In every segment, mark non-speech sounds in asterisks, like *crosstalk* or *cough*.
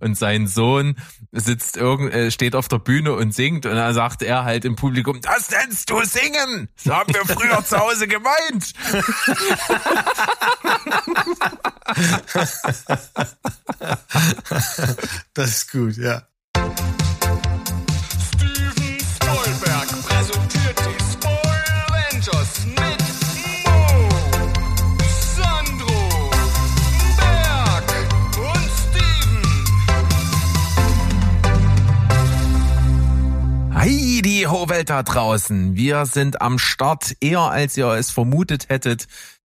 und sein Sohn sitzt irgend, äh, steht auf der Bühne und singt und dann sagt er halt im Publikum, das nennst du singen? So haben wir früher zu Hause gemeint. *laughs* das ist gut, ja. Die Ho-Welt da draußen. Wir sind am Start, eher als ihr es vermutet hättet.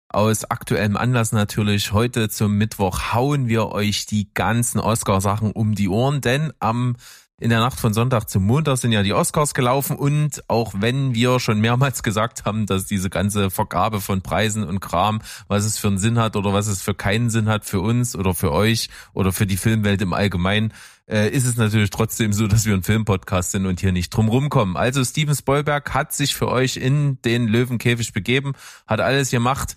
Aus aktuellem Anlass natürlich. Heute zum Mittwoch hauen wir euch die ganzen Oscar-Sachen um die Ohren, denn am in der Nacht von Sonntag zum Montag sind ja die Oscars gelaufen und auch wenn wir schon mehrmals *laughs* gesagt haben, dass diese ganze Vergabe von Preisen und Kram, was es für einen Sinn hat oder was es für keinen Sinn hat für uns oder für euch oder für die Filmwelt im Allgemeinen, äh, ist es natürlich trotzdem so, dass wir ein Filmpodcast sind und hier nicht drum rumkommen. Also Steven Spielberg hat sich für euch in den Löwenkäfig begeben, hat alles gemacht.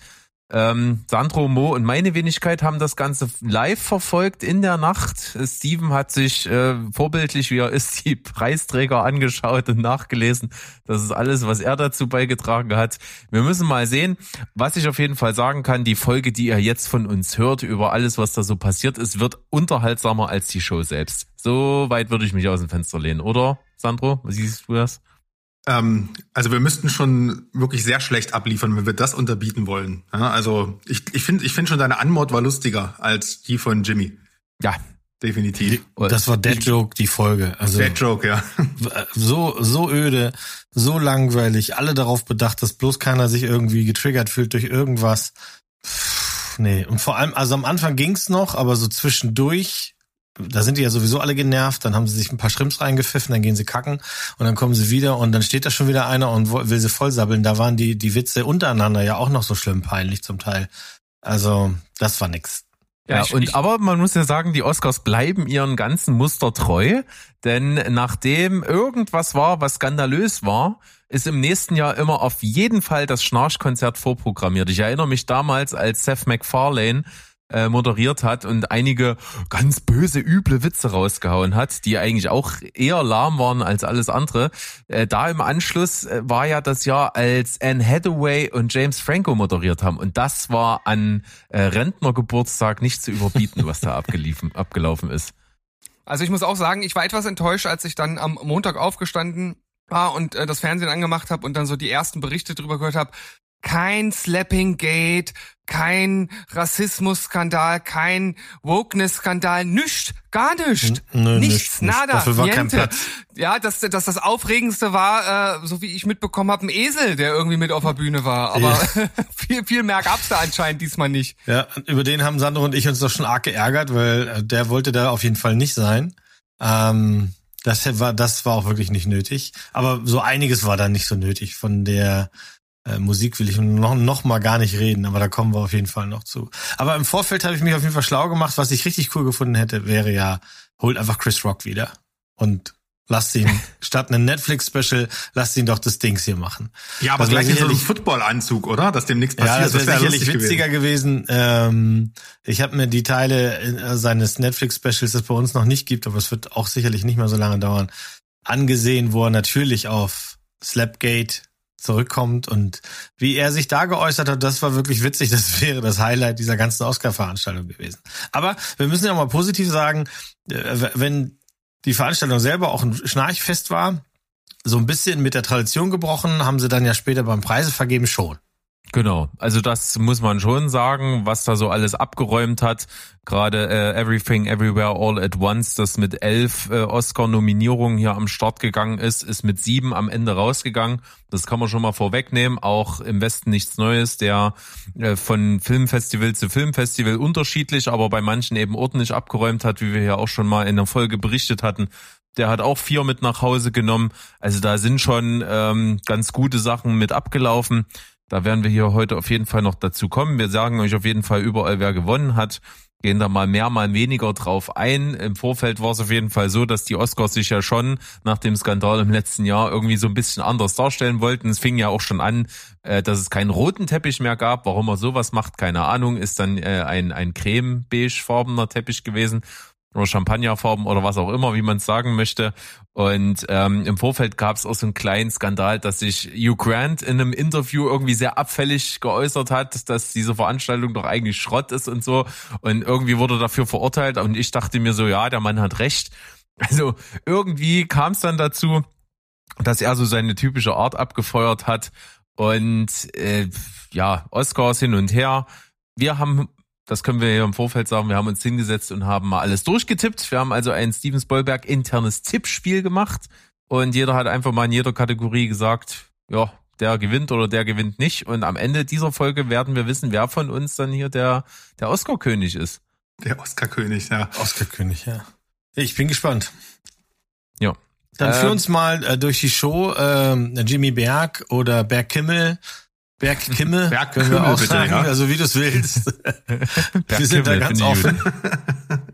Ähm, Sandro, Mo und meine Wenigkeit haben das Ganze live verfolgt in der Nacht. Steven hat sich äh, vorbildlich, wie er ist, die Preisträger angeschaut und nachgelesen. Das ist alles, was er dazu beigetragen hat. Wir müssen mal sehen. Was ich auf jeden Fall sagen kann, die Folge, die ihr jetzt von uns hört, über alles, was da so passiert ist, wird unterhaltsamer als die Show selbst. So weit würde ich mich aus dem Fenster lehnen, oder, Sandro? Wie siehst du das? Ähm, also wir müssten schon wirklich sehr schlecht abliefern, wenn wir das unterbieten wollen. Ja, also ich, ich finde ich finde schon deine Anmod war lustiger als die von Jimmy. Ja, definitiv. Das war Dead Joke, die Folge. Also Dead Joke, ja. So, so öde, so langweilig, alle darauf bedacht, dass bloß keiner sich irgendwie getriggert fühlt durch irgendwas. Pff, nee, und vor allem, also am Anfang ging's noch, aber so zwischendurch da sind die ja sowieso alle genervt, dann haben sie sich ein paar Schrimps reingepfiffen, dann gehen sie kacken und dann kommen sie wieder und dann steht da schon wieder einer und will sie vollsabbeln. Da waren die, die Witze untereinander ja auch noch so schlimm peinlich zum Teil. Also, das war nix. Ja, ich, und ich, aber man muss ja sagen, die Oscars bleiben ihren ganzen Muster treu, denn nachdem irgendwas war, was skandalös war, ist im nächsten Jahr immer auf jeden Fall das Schnarchkonzert vorprogrammiert. Ich erinnere mich damals, als Seth MacFarlane äh, moderiert hat und einige ganz böse, üble Witze rausgehauen hat, die eigentlich auch eher lahm waren als alles andere. Äh, da im Anschluss äh, war ja das Jahr, als Anne Hathaway und James Franco moderiert haben und das war an Rentnergeburtstag nicht zu überbieten, was da abgeliefen, *laughs* abgelaufen ist. Also ich muss auch sagen, ich war etwas enttäuscht, als ich dann am Montag aufgestanden war und äh, das Fernsehen angemacht habe und dann so die ersten Berichte drüber gehört habe. Kein Slapping Gate, kein Rassismusskandal, kein Wokeness-Skandal, nichts, gar nichts. Nö, Nichts, nicht, nicht. nada, Dafür war kein niente. Platz. Ja, dass, dass das Aufregendste war, äh, so wie ich mitbekommen habe, ein Esel, der irgendwie mit auf der Bühne war. Aber *laughs* viel, viel mehr gab's da anscheinend diesmal nicht. Ja, über den haben Sandro und ich uns doch schon arg geärgert, weil äh, der wollte da auf jeden Fall nicht sein. Ähm, das war, das war auch wirklich nicht nötig. Aber so einiges war da nicht so nötig. Von der äh, Musik will ich noch, noch mal gar nicht reden, aber da kommen wir auf jeden Fall noch zu. Aber im Vorfeld habe ich mich auf jeden Fall schlau gemacht. Was ich richtig cool gefunden hätte, wäre ja, holt einfach Chris Rock wieder und lasst ihn *laughs* statt einem Netflix-Special, lasst ihn doch das Dings hier machen. Ja, aber Das gleich in so einem Football-Anzug, oder? Dass dem nichts passiert. Ja, das wäre wär sicherlich witziger gewesen. Ähm, ich habe mir die Teile äh, seines Netflix-Specials, das bei uns noch nicht gibt, aber es wird auch sicherlich nicht mehr so lange dauern, angesehen, wo er natürlich auf Slapgate zurückkommt und wie er sich da geäußert hat, das war wirklich witzig. Das wäre das Highlight dieser ganzen Oscar-Veranstaltung gewesen. Aber wir müssen ja mal positiv sagen, äh, wenn die Veranstaltung selber auch ein Schnarchfest war, so ein bisschen mit der Tradition gebrochen, haben sie dann ja später beim Preisevergeben schon. Genau, also das muss man schon sagen, was da so alles abgeräumt hat. Gerade äh, Everything Everywhere All at Once, das mit elf äh, Oscar-Nominierungen hier am Start gegangen ist, ist mit sieben am Ende rausgegangen. Das kann man schon mal vorwegnehmen. Auch im Westen nichts Neues, der äh, von Filmfestival zu Filmfestival unterschiedlich, aber bei manchen eben ordentlich abgeräumt hat, wie wir ja auch schon mal in der Folge berichtet hatten. Der hat auch vier mit nach Hause genommen. Also da sind schon ähm, ganz gute Sachen mit abgelaufen. Da werden wir hier heute auf jeden Fall noch dazu kommen. Wir sagen euch auf jeden Fall überall, wer gewonnen hat. Gehen da mal mehr, mal weniger drauf ein. Im Vorfeld war es auf jeden Fall so, dass die Oscars sich ja schon nach dem Skandal im letzten Jahr irgendwie so ein bisschen anders darstellen wollten. Es fing ja auch schon an, äh, dass es keinen roten Teppich mehr gab. Warum er sowas macht, keine Ahnung. Ist dann äh, ein, ein creme-beige-farbener Teppich gewesen. Oder Champagnerfarben oder was auch immer, wie man es sagen möchte. Und ähm, im Vorfeld gab es auch so einen kleinen Skandal, dass sich Hugh Grant in einem Interview irgendwie sehr abfällig geäußert hat, dass diese Veranstaltung doch eigentlich Schrott ist und so. Und irgendwie wurde dafür verurteilt. Und ich dachte mir so, ja, der Mann hat recht. Also irgendwie kam es dann dazu, dass er so seine typische Art abgefeuert hat. Und äh, ja, Oscars hin und her. Wir haben das können wir hier im Vorfeld sagen. Wir haben uns hingesetzt und haben mal alles durchgetippt. Wir haben also ein Steven Spielberg internes Tippspiel gemacht und jeder hat einfach mal in jeder Kategorie gesagt, ja, der gewinnt oder der gewinnt nicht. Und am Ende dieser Folge werden wir wissen, wer von uns dann hier der, der Oscar-König ist. Der Oscar-König, ja. Oscar-König, ja. Ich bin gespannt. Ja. Dann führ Ähm, uns mal äh, durch die Show. Ähm, Jimmy Berg oder Berg Kimmel. Berg Kimmel. Berg können wir auch bitte, sagen, ja. also wie du es willst. *laughs* wir sind da ganz offen.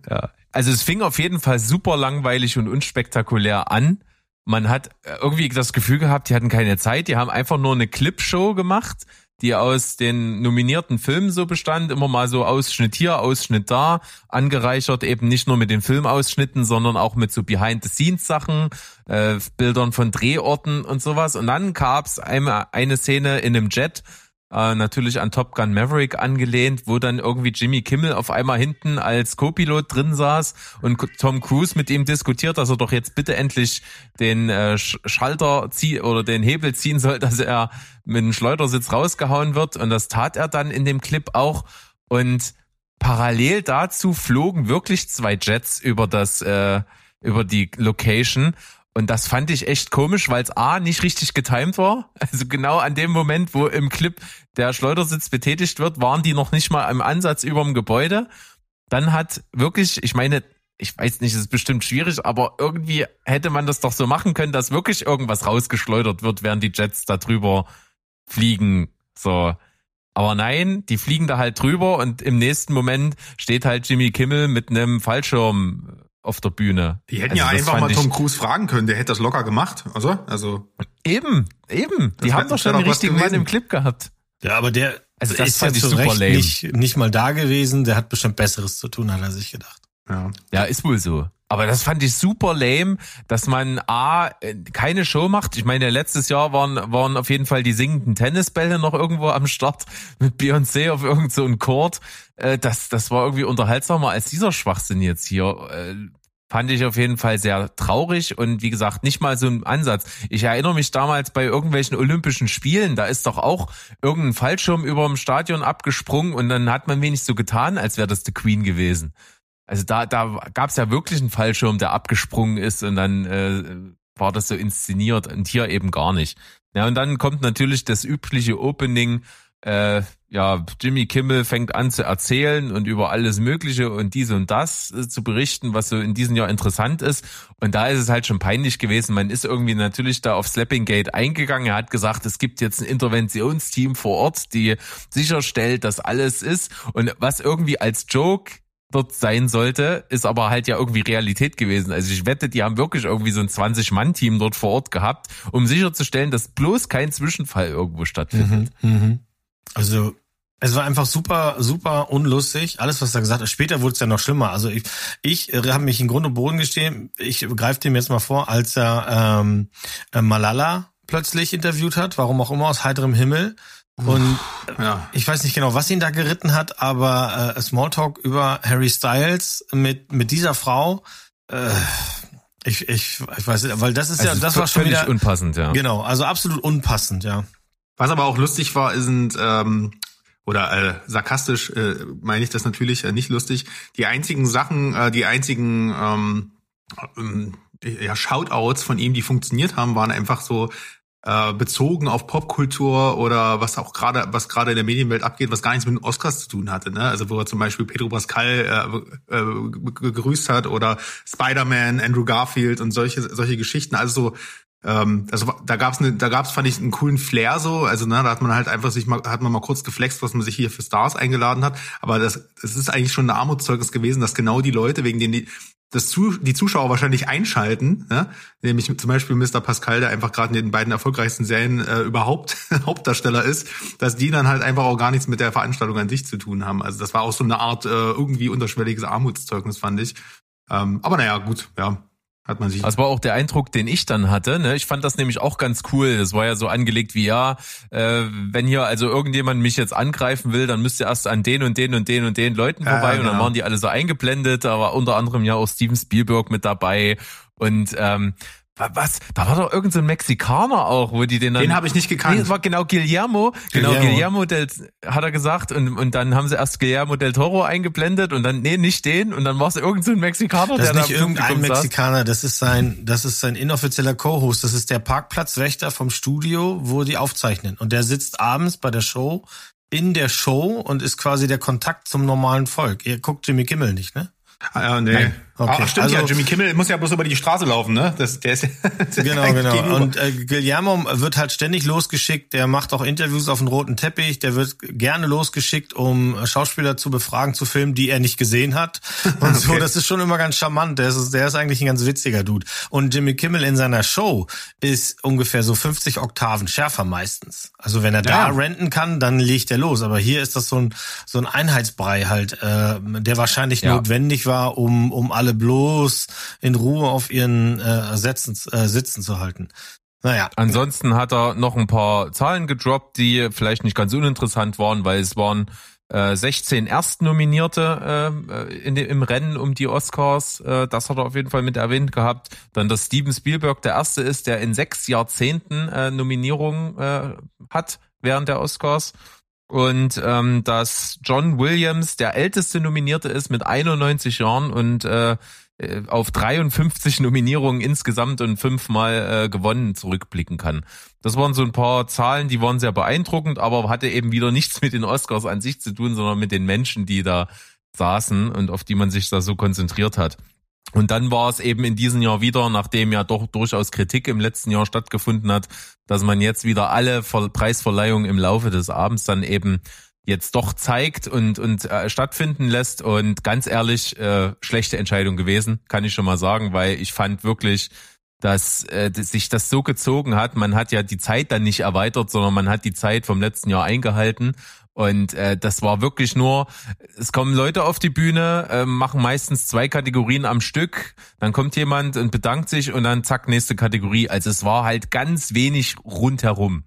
Ja. Also es fing auf jeden Fall super langweilig und unspektakulär an. Man hat äh, irgendwie das Gefühl gehabt, die hatten keine Zeit. Die haben einfach nur eine Clipshow gemacht, die aus den nominierten Filmen so bestand. Immer mal so Ausschnitt hier, Ausschnitt da. Angereichert eben nicht nur mit den Filmausschnitten, sondern auch mit so Behind-the-Scenes-Sachen, äh, Bildern von Drehorten und sowas. Und dann gab's eine, eine Szene in einem Jet, äh, natürlich an Top Gun Maverick angelehnt, wo dann irgendwie Jimmy Kimmel auf einmal hinten als Co-Pilot drin saß und Tom Cruise mit ihm diskutiert, dass er doch jetzt bitte endlich den äh, Sch- Schalter zieh oder den Hebel ziehen soll, *laughs* dass er mit dem Schleudersitz rausgehauen wird. Und das tat er dann in dem Clip auch. Und parallel dazu flogen wirklich zwei Jets über das äh, über die Location und das fand ich echt komisch, weil es A nicht richtig getimed war. *laughs* Also genau an dem Moment, wo im Clip der Schleudersitz betätigt wird, waren die noch nicht mal im Ansatz über dem Gebäude. Dann hat wirklich, ich meine, ich weiß nicht, es ist bestimmt schwierig, aber irgendwie hätte man das doch so machen können, dass wirklich irgendwas rausgeschleudert wird, während die Jets da drüber fliegen. So. Aber nein, die fliegen da halt drüber und im nächsten Moment steht halt Jimmy Kimmel mit einem Fallschirm auf der Bühne. Die hätten Also ja einfach mal Tom Cruise fragen können, der hätte das locker gemacht, also, also Eben, eben. Die haben doch schon den richtigen Mann im Clip gehabt. Ja, aber der Also das ist ja fand ich zu super Recht lame. nicht, nicht mal da gewesen. Der hat bestimmt Besseres zu tun, hat er sich gedacht. ja. Ja, ist wohl so. Aber das fand ich super lame, dass man A, äh, keine Show macht. Ich meine, letztes Jahr waren, waren auf jeden Fall die singenden Tennisbälle noch irgendwo am Start mit Beyoncé auf irgend so einem Court. Äh, Das, das war irgendwie unterhaltsamer als dieser Schwachsinn jetzt hier. Fand ich auf jeden Fall sehr traurig und wie gesagt, nicht mal so ein Ansatz. Ich erinnere mich damals bei irgendwelchen Olympischen Spielen, da ist doch auch irgendein Fallschirm über dem Stadion abgesprungen und dann hat man wenig so getan, als wäre das The Queen gewesen. Also da, da gab es ja wirklich einen Fallschirm, der abgesprungen ist und dann äh, war das so inszeniert und hier eben gar nicht. Ja, und dann kommt natürlich das übliche Opening. Äh, ja, Jimmy Kimmel fängt an zu erzählen und über alles Mögliche und dies und das äh, zu berichten, was so in diesem Jahr interessant ist. Und da ist es halt schon peinlich gewesen. Man ist irgendwie natürlich da auf Slappinggate eingegangen. Er hat gesagt, es gibt jetzt ein Interventionsteam vor Ort, die sicherstellt, dass alles ist. Und was irgendwie als Joke dort sein sollte, ist aber halt ja irgendwie Realität gewesen. Also ich wette, die haben wirklich irgendwie so ein 20-Mann-Team dort vor Ort gehabt, um sicherzustellen, dass bloß kein Zwischenfall irgendwo stattfindet. Mhm. Also es war einfach super, super unlustig. Alles, was er gesagt hat. Später wurde es ja noch schlimmer. Also ich, ich habe mich in Grund und Boden gestehen. Ich greife dem jetzt mal vor, als er ähm, äh, Malala plötzlich interviewt hat, warum auch immer aus heiterem Himmel. Und ja. ich weiß nicht genau, was ihn da geritten hat, aber äh, Smalltalk über Harry Styles mit mit dieser Frau. Äh, ich, ich, ich weiß nicht, weil das ist ja, Also das war schon völlig wieder unpassend, ja. genau, also absolut unpassend, ja. Was aber auch lustig war, sind, ähm, oder äh, sarkastisch äh, meine ich das natürlich äh, nicht lustig, die einzigen Sachen, äh, die einzigen ähm, ähm, ja, Shoutouts von ihm, die funktioniert haben, waren einfach so äh, bezogen auf Popkultur oder was auch gerade, was gerade in der Medienwelt abgeht, was gar nichts mit den Oscars zu tun hatte. Ne? Also wo er zum Beispiel Pedro Pascal äh, äh, gegrüßt hat oder Spider-Man, Andrew Garfield und solche solche Geschichten. Also so ähm, also da gab's eine, da gab's fand ich einen coolen Flair so, also ne, da hat man halt einfach sich mal, hat man mal kurz geflext, was man sich hier für Stars eingeladen hat, aber das, das ist eigentlich schon ein Armutszeugnis gewesen, dass genau die Leute, wegen denen die, das zu, die Zuschauer wahrscheinlich einschalten, ne? nämlich zum Beispiel Mr. Pascal, der einfach gerade in den beiden erfolgreichsten Serien äh, überhaupt *laughs* Hauptdarsteller ist, dass die dann halt einfach auch gar nichts mit der Veranstaltung an sich zu tun haben. Also das war auch so eine Art äh, irgendwie unterschwelliges Armutszeugnis, fand ich. Ähm, aber naja, gut, ja, hat man sich. Das war auch der Eindruck, den ich dann hatte. Ne? Ich fand das nämlich auch ganz cool. Das war ja so angelegt wie, ja, äh, wenn hier also irgendjemand mich jetzt angreifen will, dann müsst ihr erst an den und den und den und den Leuten vorbei. Und dann genau. waren die alle so eingeblendet. Da war unter anderem ja auch Steven Spielberg mit dabei. Und ähm, was? Da war doch irgendein so ein Mexikaner auch, wo die den dann. Den habe ich nicht Nee, gekannt. es war genau Guillermo. Genau, Guillermo. Guillermo del, hat er gesagt. Und, und dann haben sie erst Guillermo del Toro eingeblendet und dann, nee, nicht den. Und dann war es irgendein so ein Mexikaner, Das der ist da nicht im irgendein Publikum saß. Mexikaner, das ist sein, das ist sein inoffizieller Co-Host, das ist der Parkplatzwächter vom Studio, wo die aufzeichnen. Und der sitzt abends bei der Show in der Show und ist quasi der Kontakt zum normalen Volk. Ihr guckt Jimmy Kimmel nicht, ne? Ah, ja, nee. Nein. Okay. Ah, stimmt Also- ja, Jimmy Kimmel muss ja bloß über die Straße laufen, ne? Das, der ist, *laughs* Genau, genau. gegenüber. Und äh, Guillermo wird halt ständig losgeschickt. Der macht auch Interviews auf dem roten Teppich. Der wird gerne losgeschickt, um Schauspieler zu befragen, zu filmen, die er nicht gesehen hat. *laughs* Und so, Okay. das ist schon immer ganz charmant. Der ist, der ist eigentlich ein ganz witziger Dude. Und Jimmy Kimmel in seiner Show ist ungefähr so 50 Oktaven schärfer meistens. Also wenn er da Ja. renten kann, dann legt er los. Aber hier ist das so ein so ein Einheitsbrei halt, äh, der wahrscheinlich Ja. notwendig war, um um alle bloß in Ruhe auf ihren äh, Sätzen, äh, Sitzen zu halten. Naja, Ansonsten hat er noch ein paar Zahlen gedroppt, die vielleicht nicht ganz uninteressant waren, weil es waren äh, 16 Erstnominierte äh, in im Rennen um die Oscars. Äh, das hat er auf jeden Fall mit erwähnt gehabt. Dann, dass Steven Spielberg der Erste ist, der in sechs Jahrzehnten äh, Nominierungen äh, hat während der Oscars. Und ähm, dass John Williams der älteste Nominierte ist mit 91 Jahren und äh, äh, auf 53 Nominierungen insgesamt und fünfmal äh, gewonnen zurückblicken kann. Das waren so ein paar Zahlen, die waren sehr beeindruckend, aber hatte eben wieder nichts mit den Oscars an sich zu tun, sondern mit den Menschen, die da saßen und auf die man sich da so konzentriert hat. Und dann war es eben in diesem Jahr wieder, nachdem ja doch durchaus Kritik im letzten Jahr stattgefunden hat, dass man jetzt wieder alle Ver Preisverleihungen im Laufe des Abends dann eben jetzt doch zeigt und und äh, stattfinden lässt und ganz ehrlich äh, schlechte Entscheidung gewesen, kann ich schon mal sagen, weil ich fand wirklich, dass, äh, dass sich das so gezogen hat. Man hat ja die Zeit dann nicht erweitert, sondern man hat die Zeit vom letzten Jahr eingehalten. Und äh, das war wirklich nur, es kommen Leute auf die Bühne, äh, machen meistens zwei Kategorien am Stück, dann kommt jemand und bedankt sich und dann zack, nächste Kategorie. Also es war halt ganz wenig rundherum.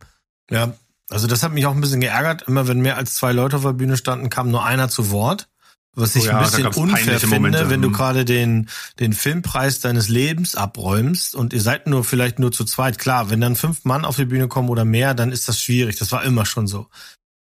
ja, also das hat mich auch ein bisschen geärgert. Immer wenn mehr als zwei Leute auf der Bühne standen, kam nur einer zu Wort. Was ich Oh ja, ein bisschen unfair finde, Momente. wenn du Mhm. gerade den, den Filmpreis deines Lebens abräumst und ihr seid nur vielleicht nur zu zweit. Klar, wenn dann fünf Mann auf die Bühne kommen oder mehr, dann ist das schwierig. Das war immer schon so.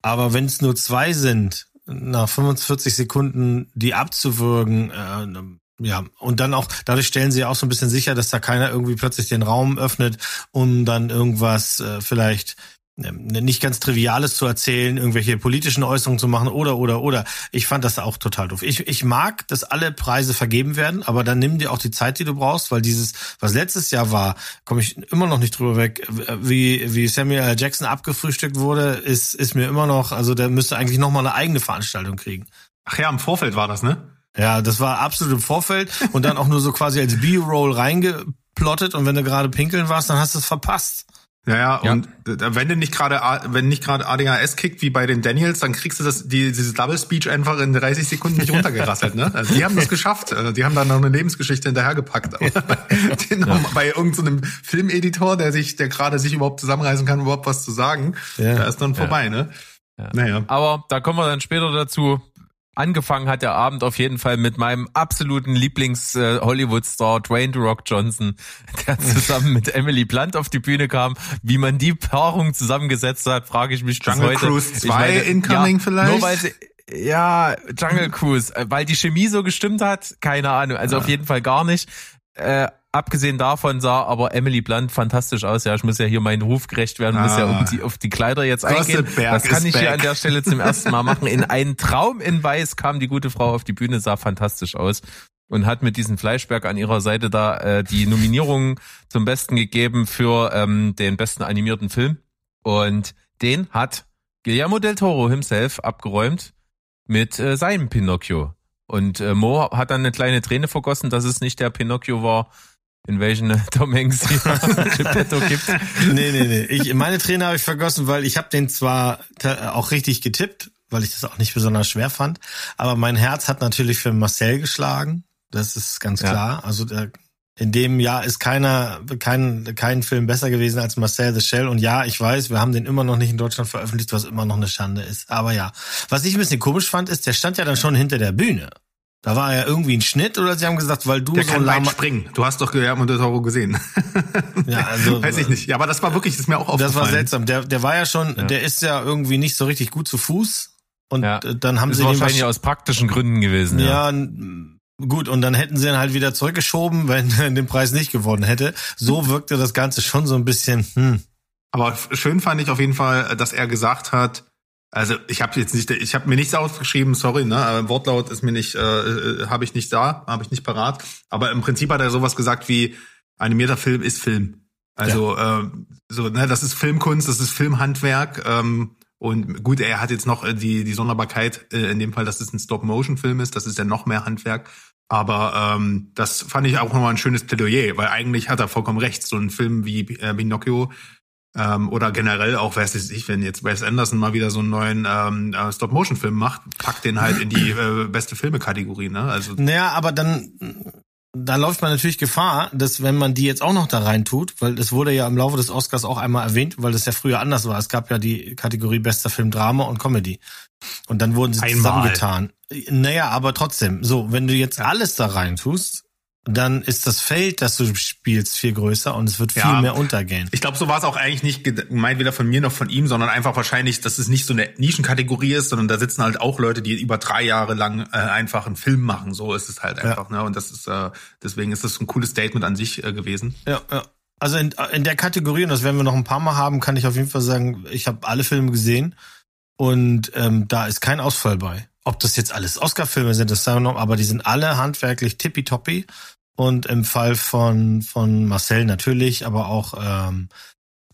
Aber wenn es nur zwei sind, nach 45 Sekunden die abzuwürgen, äh, ja, und dann auch, dadurch stellen sie auch so ein bisschen sicher, dass da keiner irgendwie plötzlich den Raum öffnet, um dann irgendwas äh, vielleicht nicht ganz Triviales zu erzählen, irgendwelche politischen Äußerungen zu machen oder, oder, oder. Ich fand das auch total doof. Ich, ich mag, dass alle Preise vergeben werden, aber dann nimm dir auch die Zeit, die du brauchst, weil dieses, was letztes Jahr war, komme ich immer noch nicht drüber weg, wie, wie Samuel L. Jackson abgefrühstückt wurde, ist, ist mir immer noch, also der müsste eigentlich noch mal eine eigene Veranstaltung kriegen. Ach ja, im Vorfeld war das, ne? Ja, das war absolut im Vorfeld und dann auch nur so quasi als B-Roll reingeplottet und wenn du gerade pinkeln warst, dann hast du es verpasst. Ja, ja, Ja. und äh, wenn du nicht gerade, wenn nicht gerade ADHS kickt wie bei den Daniels, dann kriegst du das, die, dieses Double Speech einfach in 30 Sekunden nicht *laughs* runtergerasselt, ne? Also die haben das geschafft. Äh, Die haben dann noch eine Lebensgeschichte hinterhergepackt. Aber bei, *laughs* den, bei irgendeinem Filmeditor, der sich, der gerade sich überhaupt zusammenreißen kann, überhaupt was zu sagen, Ja. da ist dann vorbei, ne? Ja. Naja. Aber da kommen wir dann später dazu. Angefangen hat der Abend auf jeden Fall mit meinem absoluten Lieblings-Hollywood-Star Dwayne The Rock Johnson, der zusammen mit Emily Blunt auf die Bühne kam. Wie man die Paarung zusammengesetzt hat, frage ich mich bis Jungle heute. Cruise Ich 2 incoming ja, vielleicht? Nur weil sie, ja, Jungle *laughs* Cruise, äh, weil die Chemie so gestimmt hat, keine Ahnung. Also auf jeden Fall gar nicht. Äh, abgesehen davon sah aber Emily Blunt fantastisch aus. Ja, ich muss ja hier meinen Ruf gerecht werden, muss ja Ah. um die, auf die Kleider jetzt eingehen. Das kann ich hier back. an der Stelle zum ersten Mal machen. In einen Traum in Weiß kam die gute Frau auf die Bühne, sah fantastisch aus und hat mit diesem Fleischberg an ihrer Seite da äh, die Nominierung zum Besten gegeben für ähm, den besten animierten Film. Und den hat Guillermo del Toro himself abgeräumt mit äh, seinem Pinocchio. Und äh, Mo hat dann eine kleine Träne vergossen, dass es nicht der Pinocchio war, in welchen äh, *laughs* Tom Hanks *laughs* Geppetto gibt. Nee, nee, nee. Ich, meine Träne habe ich vergossen, weil ich habe den zwar ta- auch richtig getippt, weil ich das auch nicht besonders schwer fand, aber mein Herz hat natürlich für Marcel geschlagen, Das ist ganz Ja. klar. Also der, in dem Jahr ist keiner, kein, kein Film besser gewesen als Marcel the Shell. Und ja, ich weiß, wir haben den immer noch nicht in Deutschland veröffentlicht, was immer noch eine Schande ist. Aber ja. Was ich ein bisschen komisch fand, ist, der stand ja dann schon hinter der Bühne. Da war ja irgendwie ein Schnitt oder sie haben gesagt, weil du Der so kann weit springen. Du hast doch Guillermo del Toro gesehen. *laughs* Ja, also- Weiß ich nicht. Ja, aber das war wirklich, das ist mir auch Das aufgefallen. war seltsam. Der, der war ja schon, Ja. der ist ja irgendwie nicht so richtig gut zu Fuß. Und Ja. äh, dann haben ist sie den wahrscheinlich wahrsch- aus praktischen Gründen gewesen. Ja. Ja, gut, und dann hätten sie ihn halt wieder zurückgeschoben, *laughs* wenn er den Preis nicht gewonnen hätte. So wirkte das Ganze schon so ein bisschen, hm. Aber schön fand ich auf jeden Fall, dass er gesagt hat, also ich habe jetzt nicht, ich habe mir nichts aufgeschrieben, sorry, ne, aber Wortlaut ist mir nicht, äh, äh, habe ich nicht da, habe ich nicht parat. Aber im Prinzip hat er sowas gesagt wie animierter Film ist Film. Also äh, so, ne, das ist Filmkunst, das ist Filmhandwerk. Ähm, und gut, er hat jetzt noch äh, die die Sonderbarkeit äh, in dem Fall, dass es ein Stop-Motion-Film ist. Das ist ja noch mehr Handwerk. Aber ähm, das fand ich auch nochmal ein schönes Plädoyer, weil eigentlich hat er vollkommen recht. So ein Film wie äh, Pinocchio ähm, oder generell auch, weiß ich, wenn jetzt Wes Anderson mal wieder so einen neuen ähm, äh, Stop-Motion-Film macht, packt den halt in die *laughs* äh, beste Filme-Kategorie. Ne? Also Naja, aber dann, da läuft man natürlich Gefahr, dass wenn man die jetzt auch noch da rein tut, weil das wurde ja im Laufe des Oscars auch einmal erwähnt, weil das ja früher anders war. Es gab ja die Kategorie bester Film Drama und Comedy. Und dann wurden sie Einmal. zusammengetan. Naja, aber trotzdem, so, wenn du jetzt alles da rein tust, dann ist das Feld, das du spielst, viel größer und es wird viel Ja. mehr untergehen. Ich glaube, so war es auch eigentlich nicht gemeint, weder von mir noch von ihm, sondern einfach wahrscheinlich, dass es nicht so eine Nischenkategorie ist, sondern da sitzen halt auch Leute, die über drei Jahre lang äh, einfach einen Film machen. So ist es halt einfach. Ne? Und das ist äh, deswegen ist das ein cooles Statement an sich äh, gewesen. Ja, ja. Also in, in der Kategorie, und das werden wir noch ein paar Mal haben, kann ich auf jeden Fall sagen, ich habe alle Filme gesehen und ähm, da ist kein Ausfall bei. Ob das jetzt alles Oscar-Filme sind, das sagen wir noch, aber die sind alle handwerklich tippitoppi. Und im Fall von, von Marcel natürlich, aber auch ähm,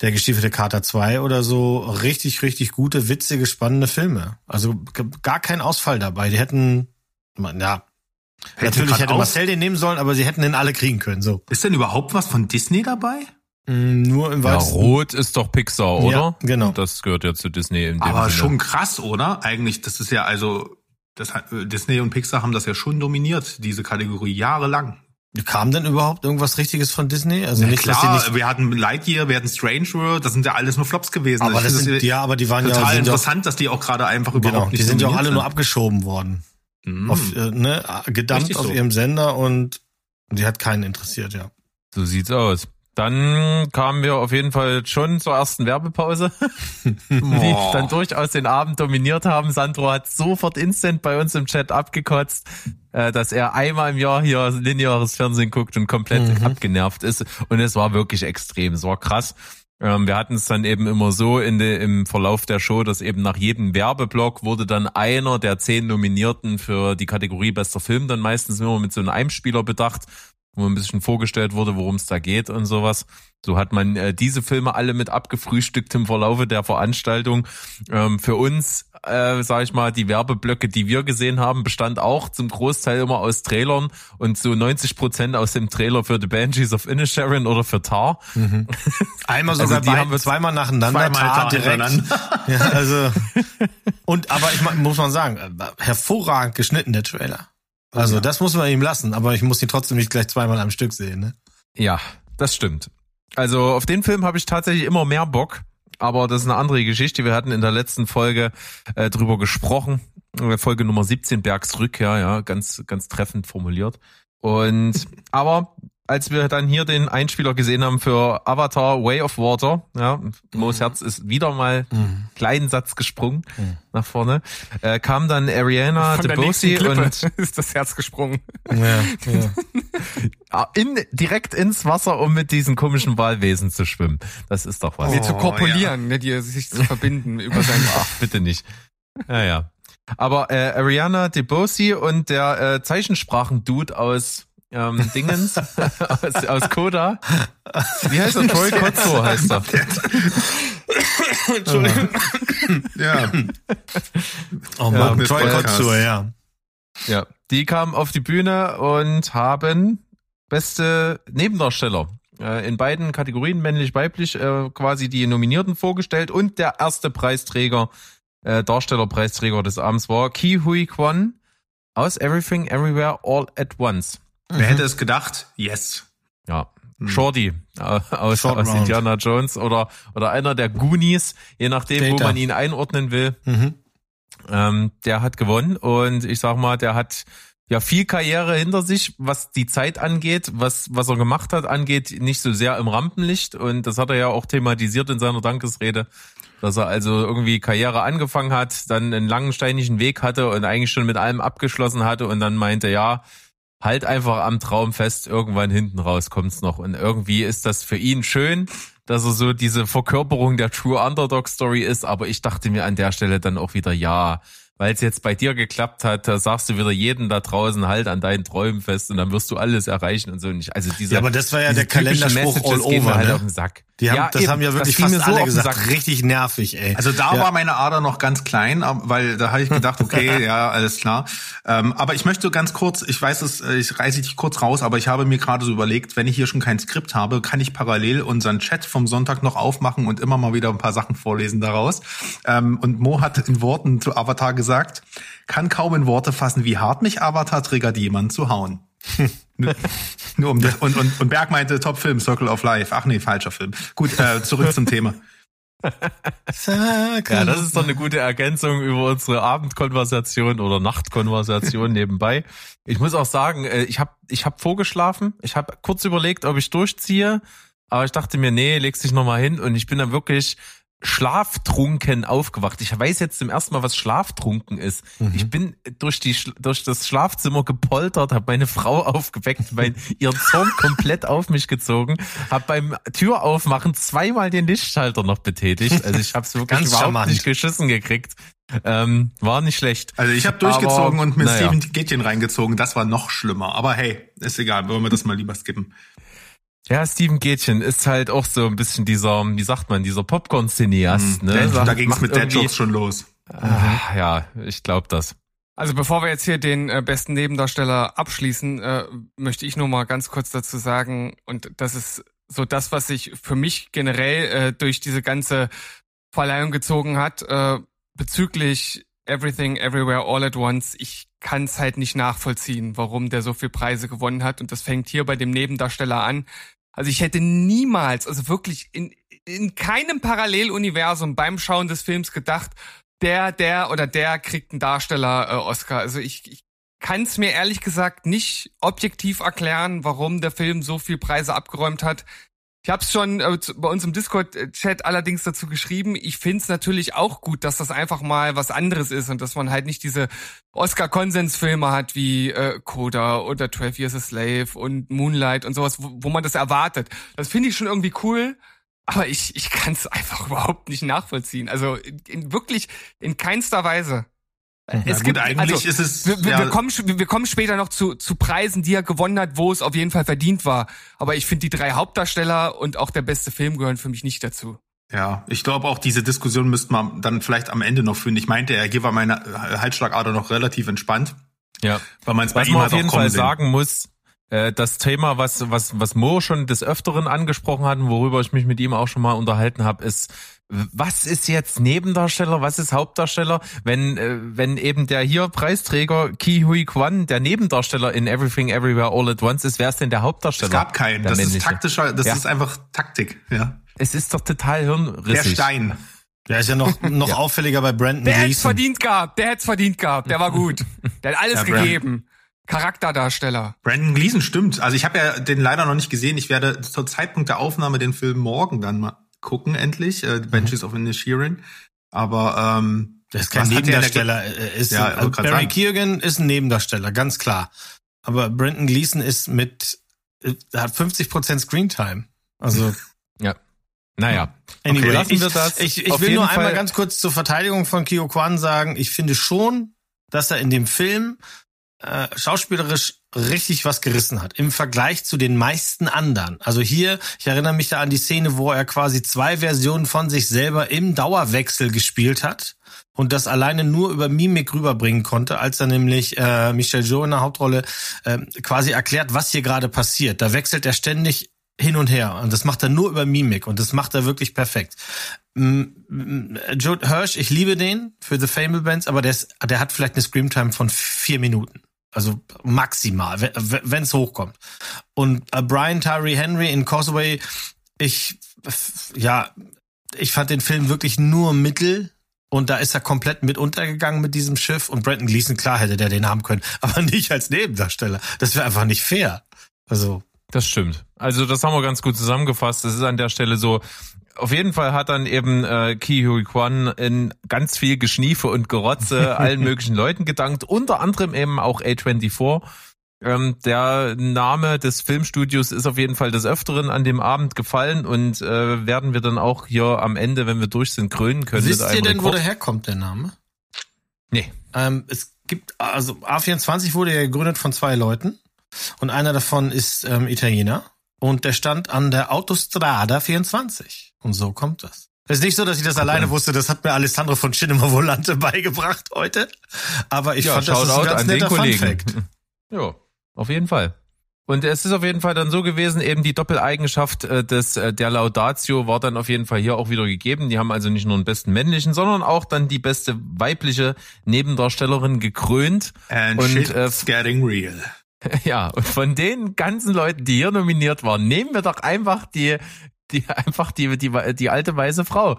der gestiefelte Kater 2 oder so, richtig, richtig gute, witzige, spannende Filme. Also gar kein Ausfall dabei. Die hätten, ja, natürlich grad hätte Marcel den nehmen sollen, aber sie hätten den alle kriegen können, so. Ist denn überhaupt was von Disney dabei? Mm, Nur im Ja, weitesten Rot ist doch Pixar, oder? Ja, genau. Das gehört ja zu Disney in dem Aber Sinne. schon krass, oder? Eigentlich, das ist ja also, das hat, äh, Disney und Pixar haben das ja schon dominiert, diese Kategorie, jahrelang. Kam denn überhaupt irgendwas Richtiges von Disney? Also nicht, dass Klar, sie nicht. wir hatten Lightyear, wir hatten Strange World, das sind ja alles nur Flops gewesen. Aber das sind, ja, aber die waren ja, total ja auch, interessant, dass die auch gerade einfach überhaupt genau, nicht die sind ja auch alle nur sind. abgeschoben worden. Mhm. Auf, äh, ne, gedumpt Richtig auf so. ihrem Sender und die hat keinen interessiert, ja. So sieht's aus. Dann kamen wir auf jeden Fall schon zur ersten Werbepause, *laughs* die dann durchaus den Abend dominiert haben. Sandro hat sofort instant bei uns im Chat abgekotzt, äh, dass er einmal im Jahr hier lineares Fernsehen guckt und komplett abgenervt ist. Und es war wirklich extrem, es war krass. Ähm, wir hatten es dann eben immer so in de, im Verlauf der Show, dass eben nach jedem Werbeblock wurde dann einer der zehn Nominierten für die Kategorie bester Film dann meistens immer mit so einem Einspieler bedacht, wo ein bisschen vorgestellt wurde, worum es da geht und sowas. So hat man äh, diese Filme alle mit abgefrühstückt im Verlaufe der Veranstaltung. Ähm, für uns, äh, sage ich mal, die Werbeblöcke, die wir gesehen haben, bestand auch zum Großteil immer aus Trailern und so 90 Prozent aus dem Trailer für The Banshees of Inisherin oder für Tar. *laughs* Einmal Also sogar die bei, haben wir zweimal nacheinander, Zweimal Tar hintereinander. *laughs* Ja, also und aber ich muss man sagen, äh, hervorragend geschnitten der Trailer. Also das muss man ihm lassen, aber ich muss ihn trotzdem nicht gleich zweimal am Stück sehen. Ne? Ja, das stimmt. Also auf den Film habe ich tatsächlich immer mehr Bock, aber das ist eine andere Geschichte. Wir hatten in der letzten Folge äh, drüber gesprochen. Äh, Folge Nummer 17, Bergs Rückkehr, ja, ganz, ganz treffend formuliert. Und aber als wir dann hier den Einspieler gesehen haben für Avatar Way of Water, ja, Mo's Herz ist wieder mal einen kleinen Satz gesprungen nach vorne, äh, kam dann Ariana Klippe und *laughs* ist das Herz gesprungen. Ja, *laughs* ja. Ah, in, direkt ins Wasser, um mit diesen komischen Walwesen zu schwimmen. Das ist doch was. Sie zu Oh, korpulieren, ne, die sich zu verbinden *laughs* über seinen Ach, bitte nicht. Ja, ja. Aber äh, Ariana DeBose und der äh, Zeichensprachen-Dude aus ähm, Dingens, aus, aus Koda. Wie heißt er? Troy Kotzo heißt er. *laughs* Entschuldigung. Ja. Oh Ja, Mann, mit Troy. Kotsur, ja. Ja, die kamen auf die Bühne und haben beste Nebendarsteller äh, in beiden Kategorien, männlich-weiblich, äh, quasi die Nominierten vorgestellt und der erste Preisträger, äh, Darstellerpreisträger des Abends war Ki Hui Kwan aus Everything Everywhere All at Once. Wer hätte es gedacht? Yes. Ja. Hm. Shorty äh, aus, aus. Indiana Jones oder, oder einer der Goonies, je nachdem, wo Data. man ihn einordnen will. Mhm. Ähm, der hat gewonnen und ich sag mal, der hat ja viel Karriere hinter sich, was die Zeit angeht, was, was er gemacht hat, angeht, nicht so sehr im Rampenlicht. Und das hat er ja auch thematisiert in seiner Dankesrede, dass er also irgendwie Karriere angefangen hat, dann einen langen steinigen Weg hatte und eigentlich schon mit allem abgeschlossen hatte und dann meinte, ja, halt einfach am Traum fest, irgendwann hinten raus kommt's noch. Und irgendwie ist das für ihn schön, dass er so diese Verkörperung der True Underdog Story ist, aber ich dachte mir an der Stelle dann auch wieder, ja, weil es jetzt bei dir geklappt hat, da sagst du wieder jeden da draußen halt an deinen Träumen fest und dann wirst du alles erreichen und so nicht. Also diese, Ja, aber das war ja der Kalenderspruch all over, halt ne? auf den Sack. Die haben, das eben, haben ja wirklich fast so alle gesagt. Richtig nervig, ey. Also da Ja. war meine Ader noch ganz klein, weil da habe ich gedacht, okay, *laughs* ja, alles klar. Ähm, aber ich möchte ganz kurz, ich weiß es, äh, ich reiße dich kurz raus, aber ich habe mir gerade so überlegt, wenn ich hier schon kein Skript habe, kann ich parallel unseren Chat vom Sonntag noch aufmachen und immer mal wieder ein paar Sachen vorlesen daraus. Ähm, und Mo hat in Worten zu Avatar gesagt, kann kaum in Worte fassen, wie hart mich Avatar triggert, jemanden zu hauen. *laughs* Nur- um und, und, und Berg meinte Top-Film, Circle of Life. Ach nee, falscher Film. Gut, äh, zurück zum Thema. *laughs* Ja, das ist doch eine gute Ergänzung über unsere Abendkonversation oder Nachtkonversation nebenbei. Ich muss auch sagen, äh, ich habe ich hab vorgeschlafen. Ich habe kurz überlegt, ob ich durchziehe, aber ich dachte mir, nee, legst dich nochmal hin und ich bin dann wirklich schlaftrunken aufgewacht. Ich weiß jetzt zum ersten Mal, was schlaftrunken ist. Ich bin durch die durch das Schlafzimmer gepoltert, habe meine *laughs* Frau aufgeweckt, mein ihren Zorn komplett auf mich gezogen, habe beim Türaufmachen zweimal den Lichtschalter noch betätigt. Also ich habe es wirklich Ganz überhaupt charmant. nicht geschissen gekriegt. Ähm, war nicht schlecht. Also ich habe durchgezogen Aber, und mit naja. Steven Gätchen reingezogen. Das war noch schlimmer. Aber hey, ist egal. Wollen wir das mal lieber skippen. Ja, Steven Gätchen ist halt auch so ein bisschen dieser, wie sagt man, dieser Popcorn-Cineast. Ne? Denn, Sagt- da ging es macht mit Dead irgendwie- Jokes schon los. Ah, ja, ich glaube das. Also bevor wir jetzt hier den äh, besten Nebendarsteller abschließen, äh, möchte ich nur mal ganz kurz dazu sagen, und das ist so das, was sich für mich generell äh, durch diese ganze Verleihung gezogen hat, äh, bezüglich Everything Everywhere All at Once. Ich kann es halt nicht nachvollziehen, warum der so viel Preise gewonnen hat. Und das fängt hier bei dem Nebendarsteller an. Also ich hätte niemals, also wirklich in, in keinem Paralleluniversum beim Schauen des Films gedacht, der, der oder der kriegt einen Darsteller äh, Oscar. Also ich, ich kann es mir ehrlich gesagt nicht objektiv erklären, warum der Film so viel Preise abgeräumt hat. Ich habe es schon äh, bei uns im Discord-Chat allerdings dazu geschrieben. Ich find's natürlich auch gut, dass das einfach mal was anderes ist und dass man halt nicht diese Oscar-Konsensfilme hat wie äh, Coda oder 12 Years a Slave und Moonlight und sowas, wo, wo man das erwartet. Das finde ich schon irgendwie cool. Aber ich, ich kann es *laughs* einfach überhaupt nicht nachvollziehen. Also in, in wirklich in keinster Weise. Ja, gut, eigentlich ist es- Wir, wir, ja. wir, kommen, wir kommen später noch zu, zu Preisen, die er gewonnen hat, wo es auf jeden Fall verdient war. Aber ich finde, die drei Hauptdarsteller und auch der beste Film gehören für mich nicht dazu. Ja, ich glaube auch diese Diskussion müsste man dann vielleicht am Ende noch führen. Ich meinte, er hier war meine Halsschlagader noch relativ entspannt, Ja. weil man es bei ihm halt auf jeden auch kommen Fall sehen. sagen muss, das Thema, was, was, was Mo schon des Öfteren angesprochen hat und worüber ich mich mit ihm auch schon mal unterhalten habe, ist, was ist jetzt Nebendarsteller, was ist Hauptdarsteller? Wenn, äh, wenn eben der hier Preisträger Ki Hui Kwan der Nebendarsteller in Everything Everywhere All at Once ist, wer ist denn der Hauptdarsteller? Es gab keinen. Der Das ist männliche? taktischer, das Ja. ist einfach Taktik, ja. Es ist doch total Der hirnrissig. Stein. Der ist ja noch, noch auffälliger bei Brandon Der hätte verdient gehabt, der hätte verdient gehabt, der war gut. Der hat alles Ja, Brand- gegeben. Charakterdarsteller. Brandon Gleason stimmt. Also ich habe ja den leider noch nicht gesehen. Ich werde zur Zeitpunkt der Aufnahme den Film morgen dann mal gucken, endlich. Äh, Benches of Inisherin. Aber ähm, Der ist kein Nebendarsteller. Er ist, Ja, also Barry sagen. Keoghan ist ein Nebendarsteller, ganz klar. Aber Brandon Gleason ist mit, äh, hat 50% Screentime. Also, *laughs* Naja. anyway, okay, ich, wir das. ich, ich will nur einmal Fall- ganz kurz zur Verteidigung von Kyo Kwan sagen, ich finde schon, dass er in dem Film äh, schauspielerisch richtig was gerissen hat im Vergleich zu den meisten anderen. Also hier, ich erinnere mich da an die Szene, wo er quasi zwei Versionen von sich selber im Dauerwechsel gespielt hat und das alleine nur über Mimik rüberbringen konnte, als er nämlich äh, Michel Jo in der Hauptrolle äh, quasi erklärt, was hier gerade passiert. Da wechselt er ständig hin und her und das macht er nur über Mimik und das macht er wirklich perfekt. Mm, mm, Joe Hirsch, ich liebe den für The Fable Bands, aber der, ist, der hat vielleicht eine Screamtime von vier Minuten. Also maximal, wenn es hochkommt. Und äh, Brian Tyree Henry in Causeway, ich, ja, ich fand den Film wirklich nur mittel. Und da ist er komplett mit untergegangen mit diesem Schiff. Und Brandon Gleason, klar hätte der den haben können, *laughs* aber nicht als Nebendarsteller. Das wäre einfach nicht fair. Also. Das stimmt. Also das haben wir ganz gut zusammengefasst. Das ist an der Stelle so, auf jeden Fall hat dann eben äh, Ki Hui Kwan in ganz viel Geschniefe und Gerotze *laughs* allen möglichen Leuten gedankt, unter anderem eben auch A24. Ähm, der Name des Filmstudios ist auf jeden Fall des Öfteren an dem Abend gefallen und äh, werden wir dann auch hier am Ende, wenn wir durch sind, krönen können. Wisst ihr denn, wo Rekord. der herkommt, der Name? Nee. Ähm, es gibt, also A24 wurde ja gegründet von zwei Leuten und einer davon ist ähm, Italiener und der stand an der Autostrada 24 und so kommt das. Es ist nicht so, dass ich das alleine wusste, das hat mir Alessandro von Cinema Volante *laughs* beigebracht heute, aber ich Ja, fand, das ist ein ganz an den netter Kollegen. Funfact. *laughs* Ja, auf jeden Fall. Und es ist auf jeden Fall dann so gewesen, eben die Doppeleigenschaft äh, des äh, der Laudatio war dann auf jeden Fall hier auch wieder gegeben. Die haben also nicht nur den besten männlichen, sondern auch dann die beste weibliche Nebendarstellerin gekrönt. And Und, shit's äh, getting real. *laughs* Ja, und von den ganzen Leuten, die hier nominiert waren, nehmen wir doch einfach die die einfach die die die alte weiße Frau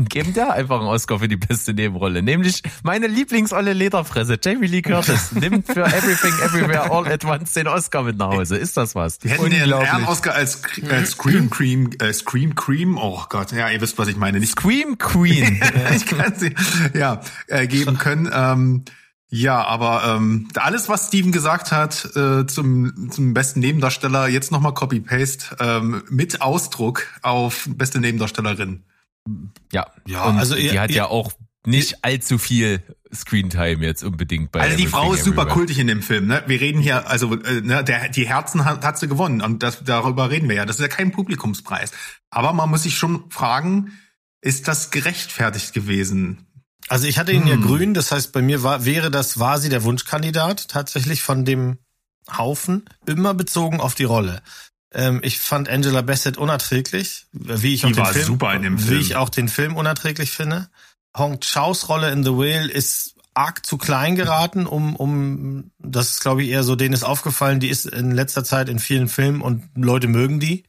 und geben der einfach einen Oscar für die beste Nebenrolle. Nämlich meine Lieblingsolle Lederfresse, Jamie Lee Curtis, nimmt für Everything Everywhere All at Once den Oscar mit nach Hause. Ist das was? Die hätten den. Ehren-Oscar als, als Scream Cream, äh, Scream Cream, oh Gott, ja, ihr wisst, was ich meine, nicht Scream Queen. *laughs* ich kann sie, ja, äh, geben können. Ähm, ja, aber ähm, alles, was Steven gesagt hat äh, zum, zum besten Nebendarsteller, jetzt nochmal Copy-Paste ähm, mit Ausdruck auf beste Nebendarstellerin. ja, Ja, und also die ihr- hat ihr- ja auch nicht allzu viel Screentime jetzt unbedingt bei Also die Frau ist super kultig in dem Film. Ne? Wir reden hier, also äh, ne, der, die Herzen hat, hat sie gewonnen und das, darüber reden wir ja. Das ist ja kein Publikumspreis. Aber man muss sich schon fragen, ist das gerechtfertigt gewesen? Also ich hatte ihn ja Hm. grün, das heißt bei mir war, wäre das, war sie der Wunschkandidat tatsächlich von dem Haufen, immer bezogen auf die Rolle. Ähm, ich fand Angela Bassett unerträglich, wie ich Die auch den Film, super in dem wie Film. ich auch den Film unerträglich finde. Hong Chaos Rolle in The Whale ist arg zu klein geraten, um, um, das ist glaube ich eher so, denen ist aufgefallen, die ist in letzter Zeit in vielen Filmen und Leute mögen die.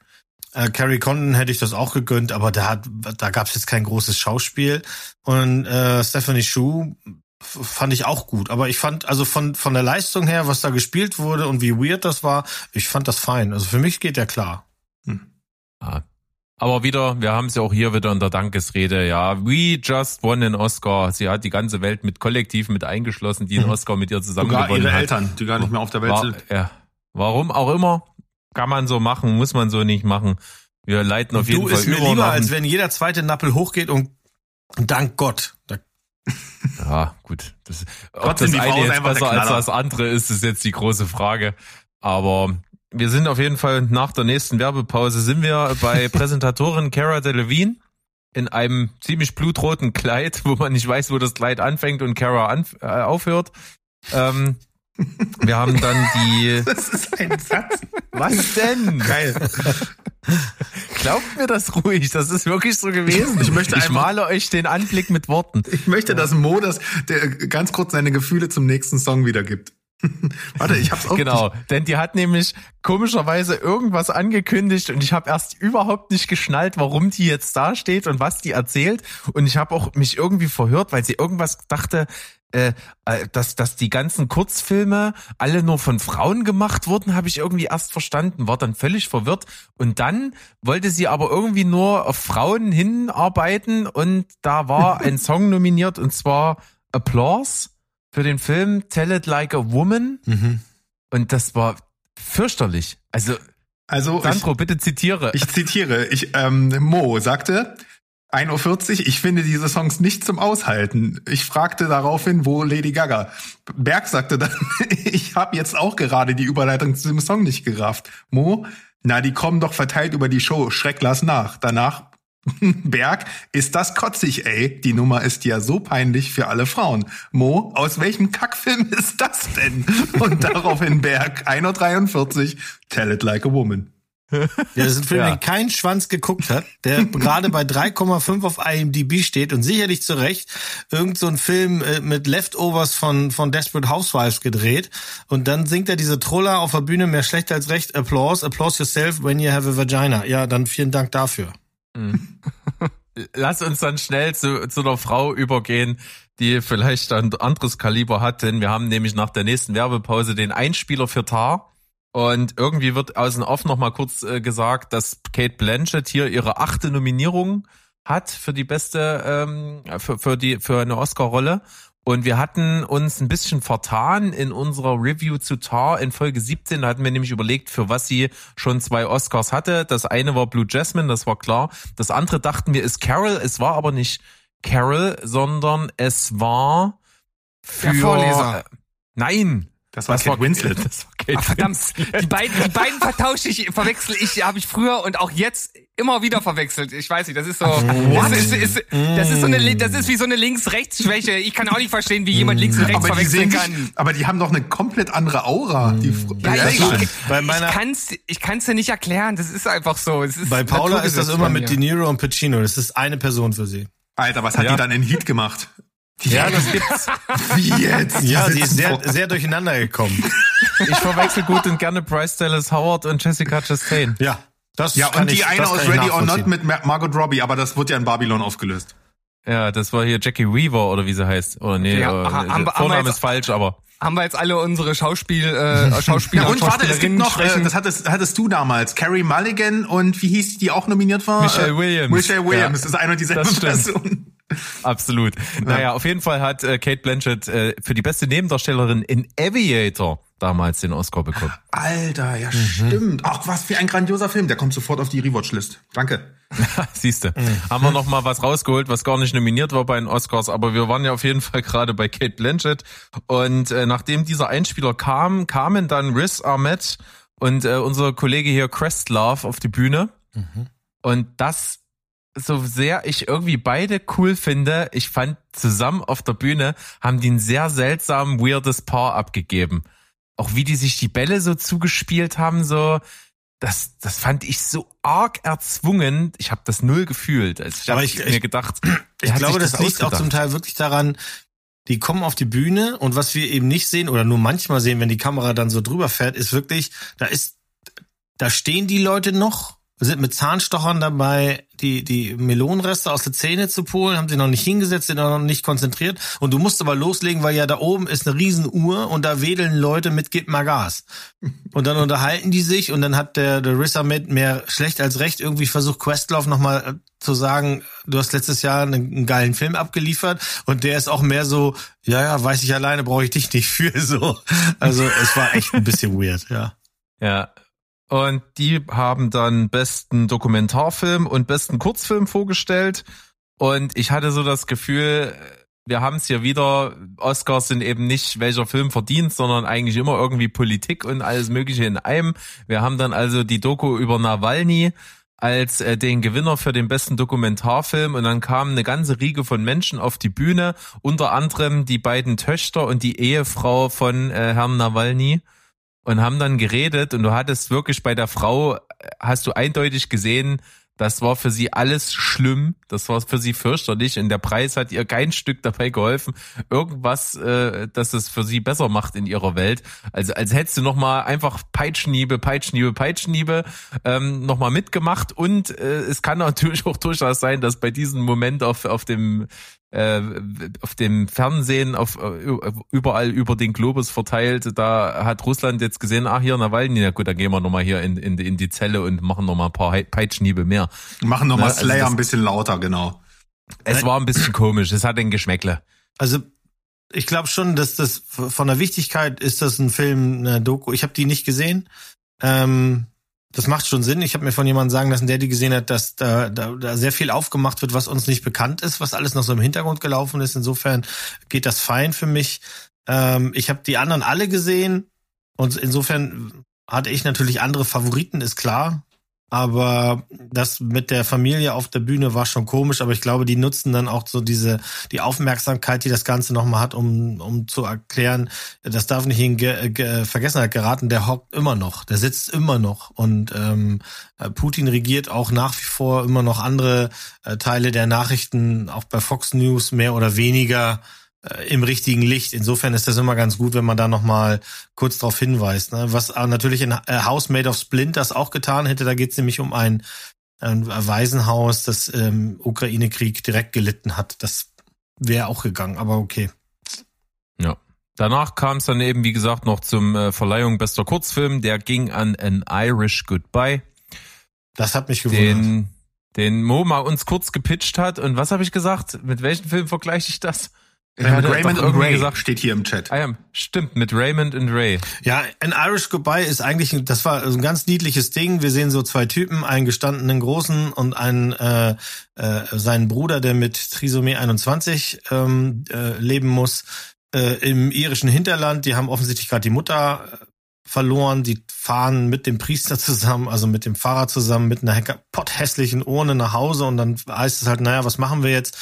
Äh, Carrie Condon hätte ich das auch gegönnt, aber da hat, da gab es jetzt kein großes Schauspiel. Und äh, Stephanie Shu fand ich auch gut. Aber ich fand, also von, von der Leistung her, was da gespielt wurde und wie weird das war, ich fand das fein. Also für mich geht der klar. Ja. Aber wieder, wir haben es ja auch hier wieder in der Dankesrede, ja, we just won an Oscar. Sie hat die ganze Welt mit Kollektiv mit eingeschlossen, die einen Mhm. Oscar mit ihr zusammen Sogar gewonnen ihre hat. Eltern, die gar nicht mehr auf der Welt War, sind. ja. Warum auch immer, kann man so machen, muss man so nicht machen. Wir leiten auf jeden du Fall ist mir lieber, als wenn jeder zweite Nappel hochgeht und dank Gott. *laughs* Ja, gut. Das, ob das die Frau eine ist jetzt besser als das andere ist, ist jetzt die große Frage. Aber wir sind auf jeden Fall nach der nächsten Werbepause sind wir bei *laughs* Präsentatorin Cara Delevingne in einem ziemlich blutroten Kleid, wo man nicht weiß, wo das Kleid anfängt und Cara äh, aufhört. Ähm, wir haben dann die. *laughs* Das ist ein Satz. Was denn? Geil. Glaubt mir das ruhig, das ist wirklich so gewesen. Ich möchte ich einfach- male euch den Anblick mit Worten. Ich möchte, dass Mo das, der ganz kurz seine Gefühle zum nächsten Song wiedergibt. *laughs* Warte, ich hab's auch. Genau, denn die hat nämlich komischerweise irgendwas angekündigt und ich habe erst überhaupt nicht geschnallt, warum die jetzt da steht und was die erzählt und ich habe auch mich irgendwie verhört, weil sie irgendwas dachte, äh, äh, dass, dass die ganzen Kurzfilme alle nur von Frauen gemacht wurden, habe ich irgendwie erst verstanden, war dann völlig verwirrt und dann wollte sie aber irgendwie nur auf Frauen hinarbeiten und da war *laughs* ein Song nominiert und zwar Applause für den Film Tell It Like a Woman und das war fürchterlich. Also, Also, ich, Sandro, bitte zitiere. ich zitiere, ich, ähm, Mo sagte, 1.40 Uhr, ich finde diese Songs nicht zum Aushalten. Ich fragte daraufhin, wo Lady Gaga. Berg sagte dann, *laughs* ich habe jetzt auch gerade die Überleitung zu dem Song nicht gerafft. Mo, na, die kommen doch verteilt über die Show. Schreck lass nach. Danach, *laughs* Berg, ist das kotzig, ey. Die Nummer ist ja so peinlich für alle Frauen. Mo, aus welchem Kackfilm *laughs* ist das denn? Und daraufhin Berg, 1.43 Uhr, Tell it like a woman. Ja, das ist ein Film, Ja. den kein Schwanz geguckt hat, der *laughs* gerade bei 3,5 auf IMDb steht und sicherlich zu Recht irgend so ein Film äh, mit Leftovers von, von Desperate Housewives gedreht und dann singt er diese Troller auf der Bühne mehr schlecht als recht. Applause, applause yourself when you have a vagina. Ja, dann vielen Dank dafür. Lass uns dann schnell zu, zu einer Frau übergehen, die vielleicht ein anderes Kaliber hat, denn wir haben nämlich nach der nächsten Werbepause den Einspieler für Tar. Und irgendwie wird aus dem Off noch mal kurz äh, gesagt, dass Kate Blanchett hier ihre achte Nominierung hat für die beste, ähm, für, für die, für eine Oscar-Rolle. Und wir hatten uns ein bisschen vertan in unserer Review zu Tar in Folge 17. Da hatten wir nämlich überlegt, für was sie schon zwei Oscars hatte. Das eine war Blue Jasmine, das war klar. Das andere dachten wir ist Carol. Es war aber nicht Carol, sondern es war für... Der Vorleser. Das Nein. war Das Kate war Winslet. *laughs* Das Ach, verdammt, die beiden, die beiden vertausche ich, verwechsel ich, habe ich früher und auch jetzt immer wieder verwechselt. Ich weiß nicht, das ist so, das ist, ist, das ist so eine, das ist wie so eine Links-Rechts-Schwäche. Ich kann auch nicht verstehen, wie jemand links und rechts Aber verwechseln sehen kann. nicht, aber die haben doch eine komplett andere Aura. Die, Ja, Ja, ich, Bei meiner- ich kann's, ich kann's dir nicht erklären. Das ist einfach so. Es ist Bei Paula ist das immer mit. De Niro und Pacino. Das ist eine Person für sie. Alter, was hat Ja. die dann in Heat gemacht? Ja, das gibt's. *laughs* Wie jetzt? Ja, sie ist sehr, sehr durcheinander gekommen. Ich verwechsel gut und gerne Bryce Dallas Howard und Jessica Chastain. Ja, das Ja, kann und die ich, eine aus Ready or Not mit Mar Margot Robbie, aber das wurde ja in Babylon aufgelöst. Ja, das war hier Jackie Weaver oder wie sie heißt. Oder nee, Ja, äh, ha- haben wir- haben wir Vorname jetzt- ist falsch, aber Haben wir jetzt alle unsere Schauspiel, äh, *laughs* Schauspieler Ja, und warte, es gibt Schauspielerinnen noch, äh, das hattest, hattest du damals, Carrie Mulligan und wie hieß die, die auch nominiert war? Michelle Äh, Williams. Michelle Williams, Ja. das ist eine und dieselbe. Person. absolut. Naja, auf jeden Fall hat äh, Kate Blanchett äh, für die beste Nebendarstellerin in Aviator damals den Oscar bekommen. Alter, ja Mhm. stimmt. Ach, was für ein grandioser Film. Der kommt sofort auf die Rewatch-List. Danke. *laughs* Siehste, Mhm. haben wir noch mal was rausgeholt, was gar nicht nominiert war bei den Oscars, aber wir waren ja auf jeden Fall gerade bei Kate Blanchett und äh, nachdem dieser Einspieler kam, kamen dann Riz Ahmed und äh, unser Kollege hier Questlove auf die Bühne und das so sehr ich irgendwie beide cool finde, ich fand zusammen auf der Bühne haben die ein sehr seltsam weirdes Paar abgegeben. Auch wie die sich die Bälle so zugespielt haben, so das, das fand ich so arg erzwungen. Ich habe das null gefühlt. Also ich habe ich- mir gedacht, Ich glaube, sich das, liegt auch ausgedacht? zum Teil wirklich daran, die kommen auf die Bühne und was wir eben nicht sehen oder nur manchmal sehen, wenn die Kamera dann so drüber fährt, ist wirklich, da ist, da stehen die Leute noch, sind mit Zahnstochern dabei, die, die Melonenreste aus der Zähne zu polen, haben sich noch nicht hingesetzt, sind noch nicht konzentriert und du musst aber loslegen, weil ja da oben ist eine Riesenuhr und da wedeln Leute mit Gib mal Gas. Und dann unterhalten die sich und dann hat der, der Riz Ahmed mehr schlecht als recht irgendwie versucht, Questlove nochmal äh, zu sagen, du hast letztes Jahr einen, einen geilen Film abgeliefert und der ist auch mehr so, ja, ja, weiß ich alleine, brauche ich dich nicht für *laughs* so. Also es war echt ein bisschen weird, ja. Ja. Und die haben dann besten Dokumentarfilm und besten Kurzfilm vorgestellt. Und ich hatte so das Gefühl, wir haben es hier wieder, Oscars sind eben nicht welcher Film verdient, sondern eigentlich immer irgendwie Politik und alles Mögliche in einem. Wir haben dann also die Doku über Nawalny als äh, den Gewinner für den besten Dokumentarfilm und dann kam eine ganze Riege von Menschen auf die Bühne, unter anderem die beiden Töchter und die Ehefrau von äh, Herrn Nawalny und haben dann geredet und du hattest wirklich bei der Frau, hast du eindeutig gesehen, das war für sie alles schlimm, das war für sie fürchterlich und der Preis hat ihr kein Stück dabei geholfen, irgendwas, äh, dass es für sie besser macht in ihrer Welt. Also als hättest du nochmal einfach Peitschenhiebe, Peitschenhiebe, Peitschenhiebe ähm, nochmal mitgemacht und äh, es kann *laughs* natürlich auch durchaus sein, dass bei diesem Moment auf, auf dem äh, auf dem Fernsehen, auf äh, überall über den Globus verteilt, da hat Russland jetzt gesehen, ach hier Nawalny, na gut, dann gehen wir nochmal hier in, in, in die Zelle und machen nochmal ein paar Peitschenhiebe mehr. Machen nochmal Ne, also Slayer das- ein bisschen lauter, genau. Es war ein bisschen komisch, es hat ein Geschmäckle. Also ich glaube schon, dass das von der Wichtigkeit ist das ein Film, eine Doku. Ich habe die nicht gesehen. Ähm, das macht schon Sinn. Ich habe mir von jemandem sagen lassen, der die gesehen hat, dass da, da, da sehr viel aufgemacht wird, was uns nicht bekannt ist, was alles noch so im Hintergrund gelaufen ist. Insofern geht das fein für mich. Ähm, ich habe die anderen alle gesehen und insofern hatte ich natürlich andere Favoriten, ist klar. Aber das mit der Familie auf der Bühne war schon komisch, aber ich glaube, die nutzen dann auch so diese, die Aufmerksamkeit, die das Ganze nochmal hat, um, um zu erklären, das darf nicht in Ge Ge Vergessenheit geraten, der hockt immer noch, der sitzt immer noch. Und ähm, Putin regiert auch nach wie vor immer noch andere äh, Teile der Nachrichten, auch bei Fox News mehr oder weniger im richtigen Licht. Insofern ist das immer ganz gut, wenn man da nochmal kurz darauf hinweist. Ne? Was natürlich in äh, House Made of Splinters auch getan hätte, da geht es nämlich um ein, ein Waisenhaus, das im Ukraine-Krieg direkt gelitten hat. Das wäre auch gegangen, aber okay. Ja. Danach kam es dann eben, wie gesagt, noch zum äh, Verleihung bester Kurzfilm. Der ging an An Irish Goodbye. Das hat mich gewundert. Den, den Mo mal uns kurz gepitcht hat. Und was habe ich gesagt? Mit welchem Film vergleiche ich das? Ja, mit Raymond und Ray gesagt- steht hier im Chat. Ah ja, stimmt, mit Raymond und Ray. Ja, An Irish Goodbye ist eigentlich, ein- das war ein ganz niedliches Ding. Wir sehen so zwei Typen, einen gestandenen Großen und einen äh, äh, seinen Bruder, der mit Trisomie 21 ähm, äh, leben muss, äh, im irischen Hinterland. Die haben offensichtlich gerade die Mutter äh, verloren. Die fahren mit dem Priester zusammen, also mit dem Pfarrer zusammen, mit einer potthässlichen Urne nach Hause und dann heißt es halt, naja, was machen wir jetzt?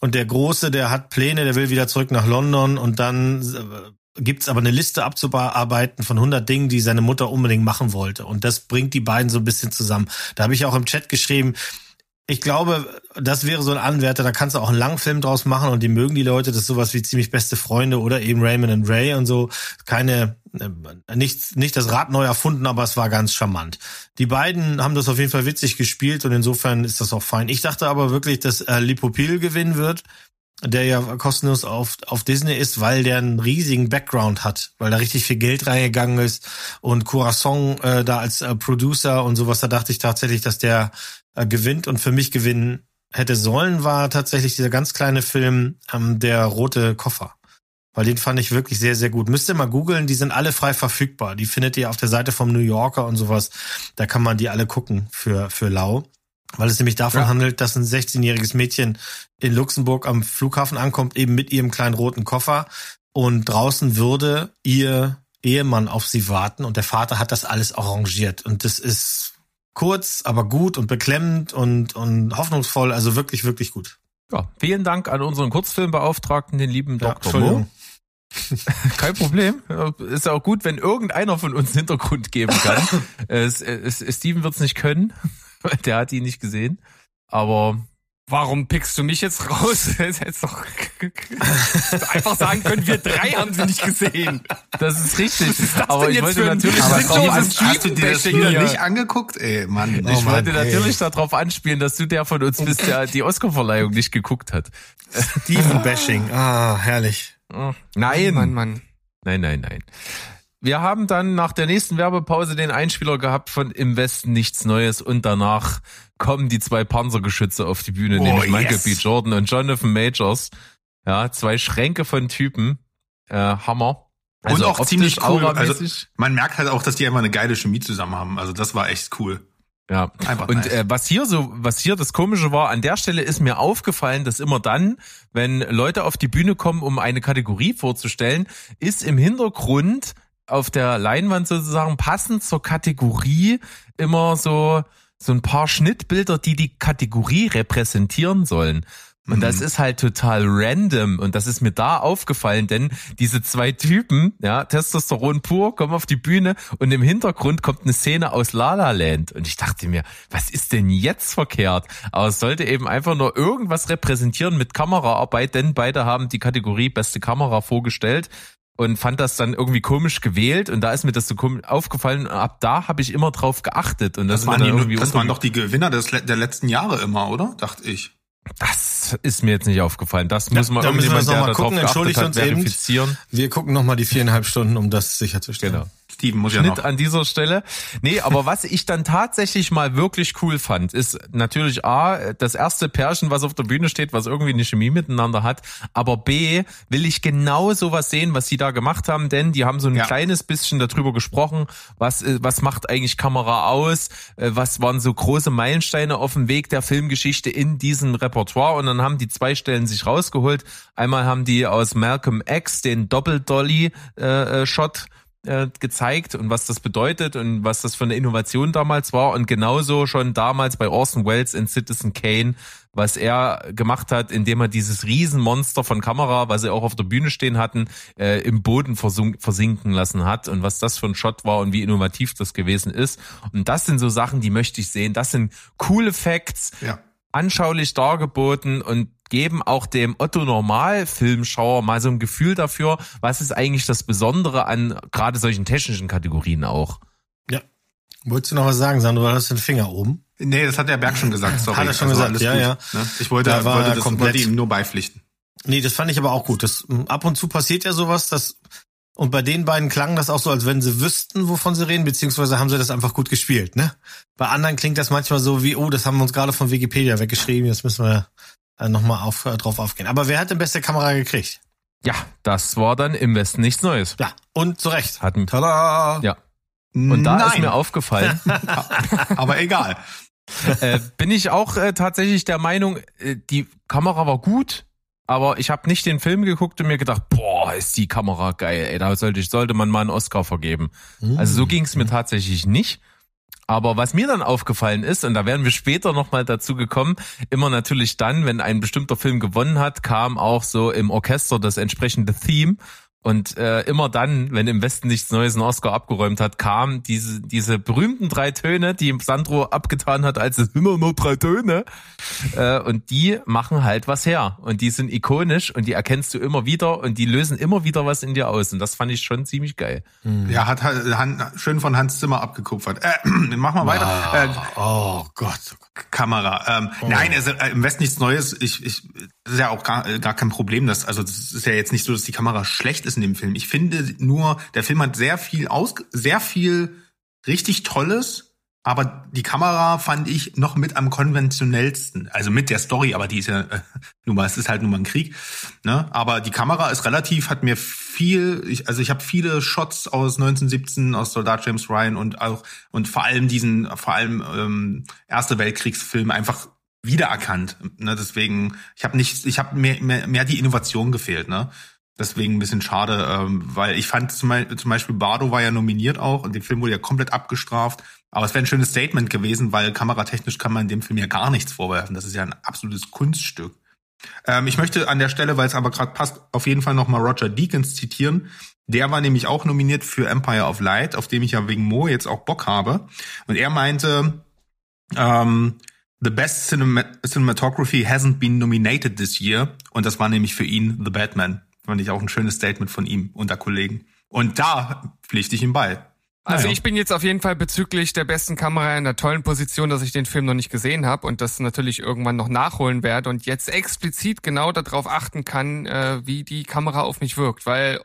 Und der Große, der hat Pläne, der will wieder zurück nach London und dann äh, gibt's aber eine Liste abzuarbeiten von 100 Dingen, die seine Mutter unbedingt machen wollte. Und das bringt die beiden so ein bisschen zusammen. Da habe ich auch im Chat geschrieben, ich glaube, das wäre so ein Anwärter, da kannst du auch einen langen Film draus machen und die mögen die Leute, das ist sowas wie ziemlich beste Freunde oder eben Raymond and Ray und so. Keine, äh, nicht, nicht das Rad neu erfunden, aber es war ganz charmant. Die beiden haben das auf jeden Fall witzig gespielt und insofern ist das auch fein. Ich dachte aber wirklich, dass äh, Lipopil gewinnen wird, der ja kostenlos auf, auf Disney ist, weil der einen riesigen Background hat, weil da richtig viel Geld reingegangen ist und Corazon äh, da als äh, Producer und sowas, da dachte ich tatsächlich, dass der äh, gewinnt und für mich gewinnen hätte sollen, war tatsächlich dieser ganz kleine Film ähm, Der rote Koffer. Weil den fand ich wirklich sehr, sehr gut. Müsst ihr mal googeln, die sind alle frei verfügbar. Die findet ihr auf der Seite vom New Yorker und sowas. Da kann man die alle gucken für, für lau. Weil es nämlich davon Ja. handelt, dass ein 16-jähriges Mädchen in Luxemburg am Flughafen ankommt, eben mit ihrem kleinen roten Koffer. Und draußen würde ihr Ehemann auf sie warten und der Vater hat das alles arrangiert. Und das ist kurz, aber gut und beklemmend und, und hoffnungsvoll. Also wirklich, wirklich gut. Ja, vielen Dank an unseren Kurzfilmbeauftragten, den lieben Ja, Dr. Mo. *laughs* Kein Problem. Ist ja auch gut, wenn irgendeiner von uns Hintergrund geben kann. *laughs* es, es, Steven wird's nicht können. *laughs* Der hat ihn nicht gesehen. Aber Warum pickst du mich jetzt raus? *laughs* Das hättest doch *laughs* einfach sagen können, wir drei haben sie nicht gesehen. das ist richtig. das aber denn ich jetzt wollte natürlich, Aber so Steven, hast du dir das hier. nicht angeguckt? Ey, Mann. ich Oh wollte Mann, ey. natürlich darauf anspielen, dass du der von uns bist, der die Oscarverleihung nicht geguckt hat. Steven Bashing. *laughs* Ah, herrlich. Nein, Mann, Mann. Nein, nein, nein. Wir haben dann nach der nächsten Werbepause den Einspieler gehabt von Im Westen nichts Neues und danach kommen die zwei Panzergeschütze auf die Bühne, Oh, nämlich Michael yes. B. Jordan und Jonathan Majors. Ja, zwei Schränke von Typen. Äh, Hammer. Und auch ziemlich cool. Also, man merkt halt auch, dass die einfach eine geile Chemie zusammen haben. Also das war echt cool. Ja. Einfach Und nice. äh, was hier so, was hier das Komische war, an der Stelle ist mir aufgefallen, dass immer dann, wenn Leute auf die Bühne kommen, um eine Kategorie vorzustellen, ist im Hintergrund auf der Leinwand sozusagen passend zur Kategorie immer so so ein paar Schnittbilder, die die Kategorie repräsentieren sollen. Und das ist halt total random. Und das ist mir da aufgefallen, denn diese zwei Typen, ja, Testosteron pur, kommen auf die Bühne und im Hintergrund kommt eine Szene aus La La Land. Und ich dachte mir, was ist denn jetzt verkehrt? Aber es sollte eben einfach nur irgendwas repräsentieren mit Kameraarbeit, denn beide haben die Kategorie beste Kamera vorgestellt und fand das dann irgendwie komisch gewählt und da ist mir das so komisch aufgefallen und ab da habe ich immer drauf geachtet und das, Das, waren, die, irgendwie das waren doch die Gewinner des, der letzten Jahre immer, oder? Dachte ich. das ist mir jetzt nicht aufgefallen. Das muss mal da müssen wir irgendjemand, noch der mal da drauf gucken. geachtet Entschuldigt hat, uns eben. verifizieren. Wir gucken noch mal die viereinhalb Stunden, um das sicherzustellen. Genau. Steven muss ja Schnitt noch. an dieser Stelle. Nee, aber was ich dann tatsächlich mal wirklich cool fand, ist natürlich A, das erste Pärchen, was auf der Bühne steht, was irgendwie eine Chemie miteinander hat. Aber B, will ich genau sowas sehen, was sie da gemacht haben, denn die haben so ein Ja. kleines bisschen darüber gesprochen, was, äh, was macht eigentlich Kamera aus, äh, was waren so große Meilensteine auf dem Weg der Filmgeschichte in diesem Repertoire und dann haben die zwei Stellen sich rausgeholt. Einmal haben die aus Malcolm X den Doppel-Dolly-Shot äh, gezeigt und was das bedeutet und was das für eine Innovation damals war und genauso schon damals bei Orson Welles in Citizen Kane, was er gemacht hat, indem er dieses Riesenmonster von Kamera, was sie auch auf der Bühne stehen hatten, äh, im Boden versinken lassen hat und was das für ein Shot war und wie innovativ das gewesen ist. Und das sind so Sachen, die möchte ich sehen. Das sind coole Facts, Ja. anschaulich dargeboten und geben auch dem Otto Normal-Filmschauer mal so ein Gefühl dafür, was ist eigentlich das Besondere an gerade solchen technischen Kategorien auch. Ja. Wolltest du noch was sagen, Sandro? Du hast den Finger oben. Nee, das hat der Berg schon gesagt, sorry. Hat er schon Also gesagt, ja, gut, ja. Ne? Ich wollte, Da war wollte, das, komplett- wollte ihm nur beipflichten. Nee, das fand ich aber auch gut. Das, ab und zu passiert ja sowas, dass, und bei den beiden klang das auch so, als wenn sie wüssten, wovon sie reden, beziehungsweise haben sie das einfach gut gespielt, ne? Bei anderen klingt das manchmal so wie, oh, das haben wir uns gerade von Wikipedia weggeschrieben, jetzt müssen wir äh, nochmal auf, äh, drauf aufgehen. Aber wer hat denn beste Kamera gekriegt? Ja, das war dann im Westen nichts Neues. Ja, und zu Recht. Hatten, Tada! ja. Und da Nein, ist mir aufgefallen, *laughs* aber egal. äh, bin ich auch äh, tatsächlich der Meinung, äh, die Kamera war gut, aber ich habe nicht den Film geguckt und mir gedacht, boah, ist die Kamera geil, ey, da sollte ich sollte man mal einen Oscar vergeben. Also so ging es mir tatsächlich nicht. Aber was mir dann aufgefallen ist, und da werden wir später nochmal dazu gekommen, immer natürlich dann, wenn ein bestimmter Film gewonnen hat, kam auch so im Orchester das entsprechende Theme. Und äh, immer dann, wenn im Westen nichts Neues einen Oscar abgeräumt hat, kam diese, diese berühmten drei Töne, die Sandro abgetan hat, als es immer nur drei Töne. Äh, und die machen halt was her. Und die sind ikonisch und die erkennst du immer wieder und die lösen immer wieder was in dir aus. Und das fand ich schon ziemlich geil. Ja, hat Han, schön von Hans Zimmer abgekupfert. Äh, *clears throat* mach mal weiter. Äh, Oh Gott. Kamera. Ähm, Nein, also äh, im Westen nichts Neues. Ich, ich, das ist ja auch gar, äh, gar kein Problem. Dass, also das ist ja jetzt nicht so, dass die Kamera schlecht ist in dem Film. Ich finde nur, der Film hat sehr viel aus, sehr viel richtig Tolles. Aber die Kamera fand ich noch mit am konventionellsten. Also mit der Story, aber die ist ja äh, *laughs* nun mal, es ist halt nun mal ein Krieg. Ne? Aber die Kamera ist relativ, hat mir viel, ich, also ich habe viele Shots aus 1917, aus Soldat James Ryan und auch und vor allem diesen, vor allem ähm, Erste Weltkriegsfilm einfach wiedererkannt. Ne? Deswegen, ich habe nicht, ich habe mehr, mehr, mehr die Innovation gefehlt. Ne? Deswegen ein bisschen schade, ähm, weil ich fand zum, Beispiel- zum Beispiel Bardo war ja nominiert auch und der Film wurde ja komplett abgestraft. Aber es wäre ein schönes Statement gewesen, weil kameratechnisch kann man dem Film ja gar nichts vorwerfen. Das ist ja ein absolutes Kunststück. Ähm, ich möchte an der Stelle, weil es aber gerade passt, auf jeden Fall nochmal Roger Deakins zitieren. Der war nämlich auch nominiert für Empire of Light, auf dem ich ja wegen Mo jetzt auch Bock habe. Und er meinte, ähm, The best cinema cinematography hasn't been nominated this year. Und das war nämlich für ihn The Batman. Fand ich auch ein schönes Statement von ihm unter Kollegen. Und da pflichte ich ihm bei. Also ich bin jetzt auf jeden Fall bezüglich der besten Kamera in der tollen Position, dass ich den Film noch nicht gesehen habe und das natürlich irgendwann noch nachholen werde und jetzt explizit genau darauf achten kann, äh, wie die Kamera auf mich wirkt, weil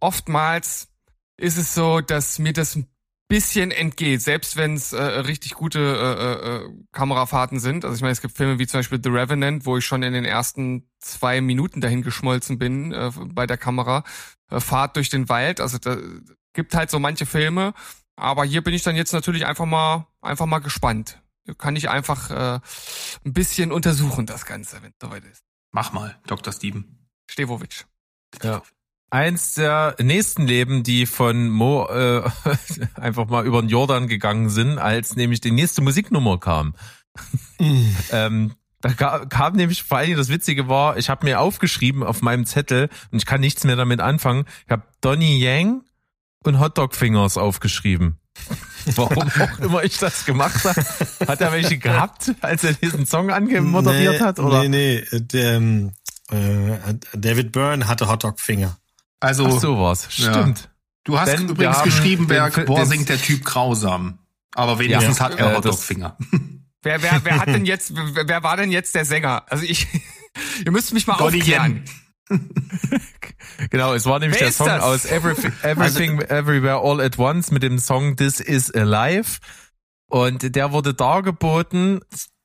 oftmals ist es so, dass mir das ein bisschen entgeht, selbst wenn es äh, richtig gute äh, äh, Kamerafahrten sind. Also ich meine, es gibt Filme wie zum Beispiel The Revenant, wo ich schon in den ersten zwei Minuten dahin geschmolzen bin äh, bei der Kamera. Äh, Fahrt durch den Wald, also da gibt halt so manche Filme, aber hier bin ich dann jetzt natürlich einfach mal einfach mal gespannt. Kann ich einfach äh, ein bisschen untersuchen das Ganze, wenn es soweit ist. Mach mal, Dr. Steven. Stevovic. Ja. Eins der nächsten Leben, die von Mo äh, *laughs* einfach mal über den Jordan gegangen sind, als nämlich die nächste Musiknummer kam. *laughs* ähm, da ga- kam nämlich vor allen Dingen das Witzige war, ich habe mir aufgeschrieben auf meinem Zettel und ich kann nichts mehr damit anfangen. Ich habe Donny Yang und Hotdog Fingers aufgeschrieben. *laughs* Warum auch immer ich das gemacht habe. Hat er welche gehabt, als er diesen Song angemoderiert hat? Oder? Nee, nee, der, ähm, äh, David Byrne hatte Hotdog-Finger. Also, Ach so war's. Ja. Stimmt. du hast wir übrigens haben geschrieben, Berg, boah, singt der Typ grausam. Aber wenigstens Ja. hat er Äh, Hotdog-Finger. *laughs* Wer, wer, wer hat denn jetzt, wer, wer war denn jetzt der Sänger? Also ich, *laughs* ihr müsst mich mal Donny aufklären. *laughs* Genau, es war nämlich Wer der Song das? aus Everything, Everything Everywhere All at Once mit dem Song This Is Alive. Und der wurde dargeboten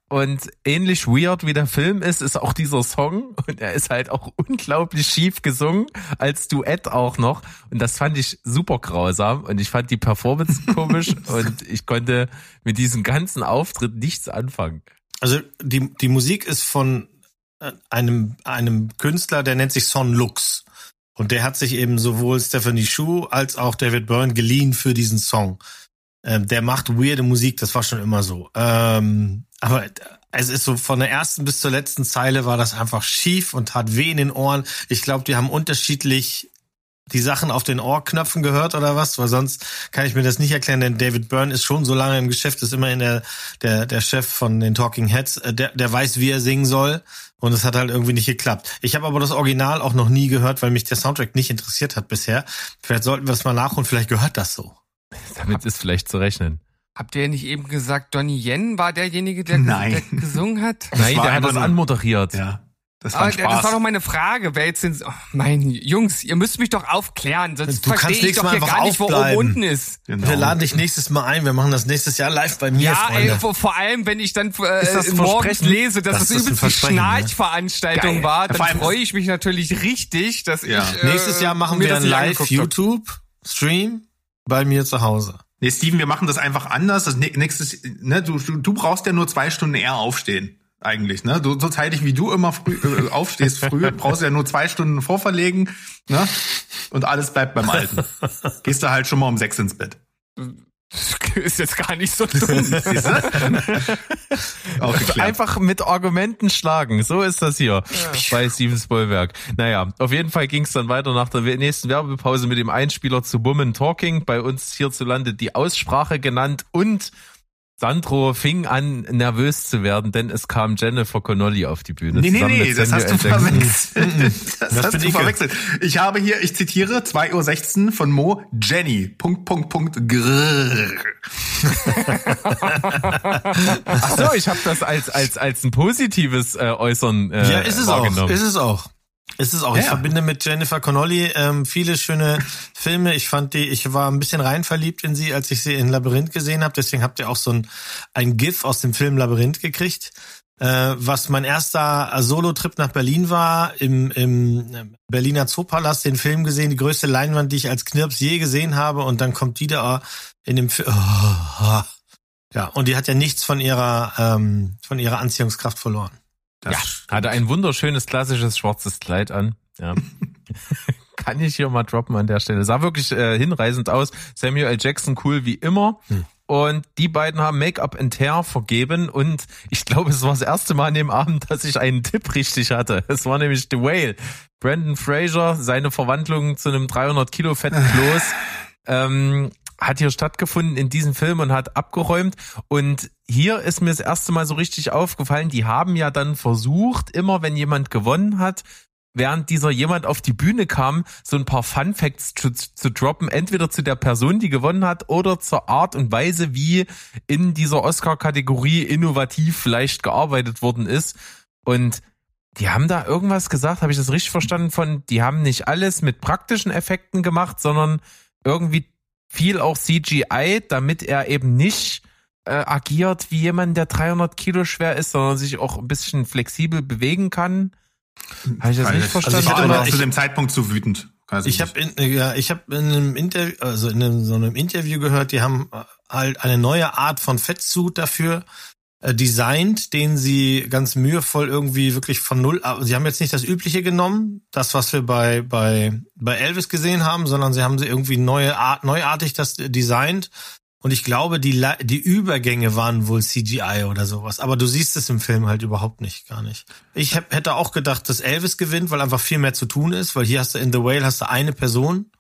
und ähnlich weird wie der Film ist, ist auch dieser Song und er ist halt auch unglaublich schief gesungen, als Duett auch noch. Und das fand ich super grausam und ich fand die Performance *laughs* komisch und ich konnte mit diesem ganzen Auftritt nichts anfangen. Also die, die Musik ist von äh, einem, einem Künstler, der nennt sich Son Lux. Und der hat sich eben sowohl Stephanie Shu als auch David Byrne geliehen für diesen Song. Ähm, der macht weirde Musik, das war schon immer so. Ähm, aber es ist so von der ersten bis zur letzten Zeile war das einfach schief und tat weh in den Ohren. Ich glaube, die haben unterschiedlich die Sachen auf den Ohrknöpfen gehört oder was, weil sonst kann ich mir das nicht erklären, denn David Byrne ist schon so lange im Geschäft, ist immerhin der, der, der Chef von den Talking Heads, äh, der, der weiß, wie er singen soll und es hat halt irgendwie nicht geklappt. Ich habe aber das Original auch noch nie gehört, weil mich der Soundtrack nicht interessiert hat bisher. Vielleicht sollten wir es mal nachholen, vielleicht gehört das so. *laughs* Damit ist vielleicht zu rechnen. Habt ihr nicht eben gesagt, Donnie Yen war derjenige, der, Nein. der gesungen hat? Nein, war der hat das nur- anmoderiert. Ja. Das war Aber das war doch meine Frage. Wer jetzt sind, oh, mein Jungs, ihr müsst mich doch aufklären, sonst Du kannst verstehe ich doch Mal hier gar nicht, wo oben unten ist. Genau. Wir laden dich nächstes Mal ein, wir machen das nächstes Jahr live bei mir, Ja, ey, Freunde. vor, vor allem, wenn ich dann Ist das äh, morgens lese, dass Das es übelst die ne? Schnarchveranstaltung Geil. war, Ja, dann allem- freue ich mich natürlich richtig, dass Ja. ich äh, Nächstes Jahr machen wir das angeguckt hab. Live-YouTube-Stream bei mir zu Hause. Nee, Steven, wir machen das einfach anders. Das nä- nächstes, ne, du, du, du brauchst ja nur zwei Stunden eher aufstehen. Eigentlich, ne? Du, so zeitig wie du immer früh, äh, aufstehst *laughs* früh, brauchst du ja nur zwei Stunden vorverlegen, ne? Und alles bleibt beim Alten. *laughs* Gehst du halt schon mal um sechs ins Bett. Ist jetzt gar nicht so dumm. *laughs* *laughs* Einfach mit Argumenten schlagen. So ist das hier bei Steven Spielberg. Naja, auf jeden Fall ging es dann weiter nach der nächsten Werbepause mit dem Einspieler zu Woman Talking. Bei uns hierzulande die Aussprache genannt und Sandro fing an, nervös zu werden, denn es kam Jennifer Connolly auf die Bühne. Nee, nee, nee, mit das hast du verwechselt. *laughs* Das, Das hast du ich. verwechselt. Ich habe hier, ich zitiere, 2.16 Uhr von Mo, Jenny, Punkt, Punkt, Punkt, grrr. Ach so, ich habe das als als als ein positives äh, Äußern äh, Ja, ist es auch. Ist es auch. Ist es auch. Ich Ja. verbinde mit Jennifer Connolly ähm, viele schöne *laughs* Filme. Ich fand die, ich war ein bisschen rein verliebt in sie, als ich sie in Labyrinth gesehen habe. Deswegen habt ihr auch so ein, ein GIF aus dem Film Labyrinth gekriegt. Äh, was mein erster Solo-Trip nach Berlin war, im, im Berliner Zoopalast den Film gesehen, die größte Leinwand, die ich als Knirps je gesehen habe. Und dann kommt die da in dem Film. *laughs* Oh, ja, und die hat ja nichts von ihrer, ähm, von ihrer Anziehungskraft verloren. Das Ja, hatte ein wunderschönes klassisches schwarzes Kleid an. Ja. *laughs* Kann ich hier mal droppen an der Stelle. Sah wirklich äh, hinreißend aus. Samuel L. Jackson cool wie immer. Hm. Und die beiden haben Make-up and Hair vergeben und ich glaube, es war das erste Mal an dem Abend, dass ich einen Tipp richtig hatte. Es war nämlich The Whale. Brandon Fraser, seine Verwandlung zu einem 300 Kilo fetten Kloß, *laughs* ähm, hat hier stattgefunden in diesem Film und hat abgeräumt. Und hier ist mir das erste Mal so richtig aufgefallen, die haben ja dann versucht, immer wenn jemand gewonnen hat, während dieser jemand auf die Bühne kam, so ein paar Fun Facts zu, zu droppen, entweder zu der Person, die gewonnen hat, oder zur Art und Weise, wie in dieser Oscar-Kategorie innovativ vielleicht gearbeitet worden ist. Und die haben da irgendwas gesagt, habe ich das richtig verstanden von, die haben nicht alles mit praktischen Effekten gemacht, sondern irgendwie viel auch CGI, damit er eben nicht äh, agiert wie jemand, der 300 Kilo schwer ist, sondern sich auch ein bisschen flexibel bewegen kann. Habe ich das nicht Also verstanden? ich war mal- zu dem Zeitpunkt zu wütend. Also Ich habe in, ja, ich habe in einem Interview, also in einem, so einem Interview gehört, die haben äh, halt eine neue Art von Fettsuit dafür designt, den sie ganz mühevoll irgendwie wirklich von null. Sie haben jetzt nicht das Übliche genommen, das was wir bei bei bei Elvis gesehen haben, sondern sie haben sie irgendwie neue Art, neuartig das designt. Und ich glaube, die die Übergänge waren wohl CGI oder sowas. Aber du siehst es im Film halt überhaupt nicht, gar nicht. Ich hab, hätte auch gedacht, dass Elvis gewinnt, weil einfach viel mehr zu tun ist, weil hier hast du in The Whale hast du eine Person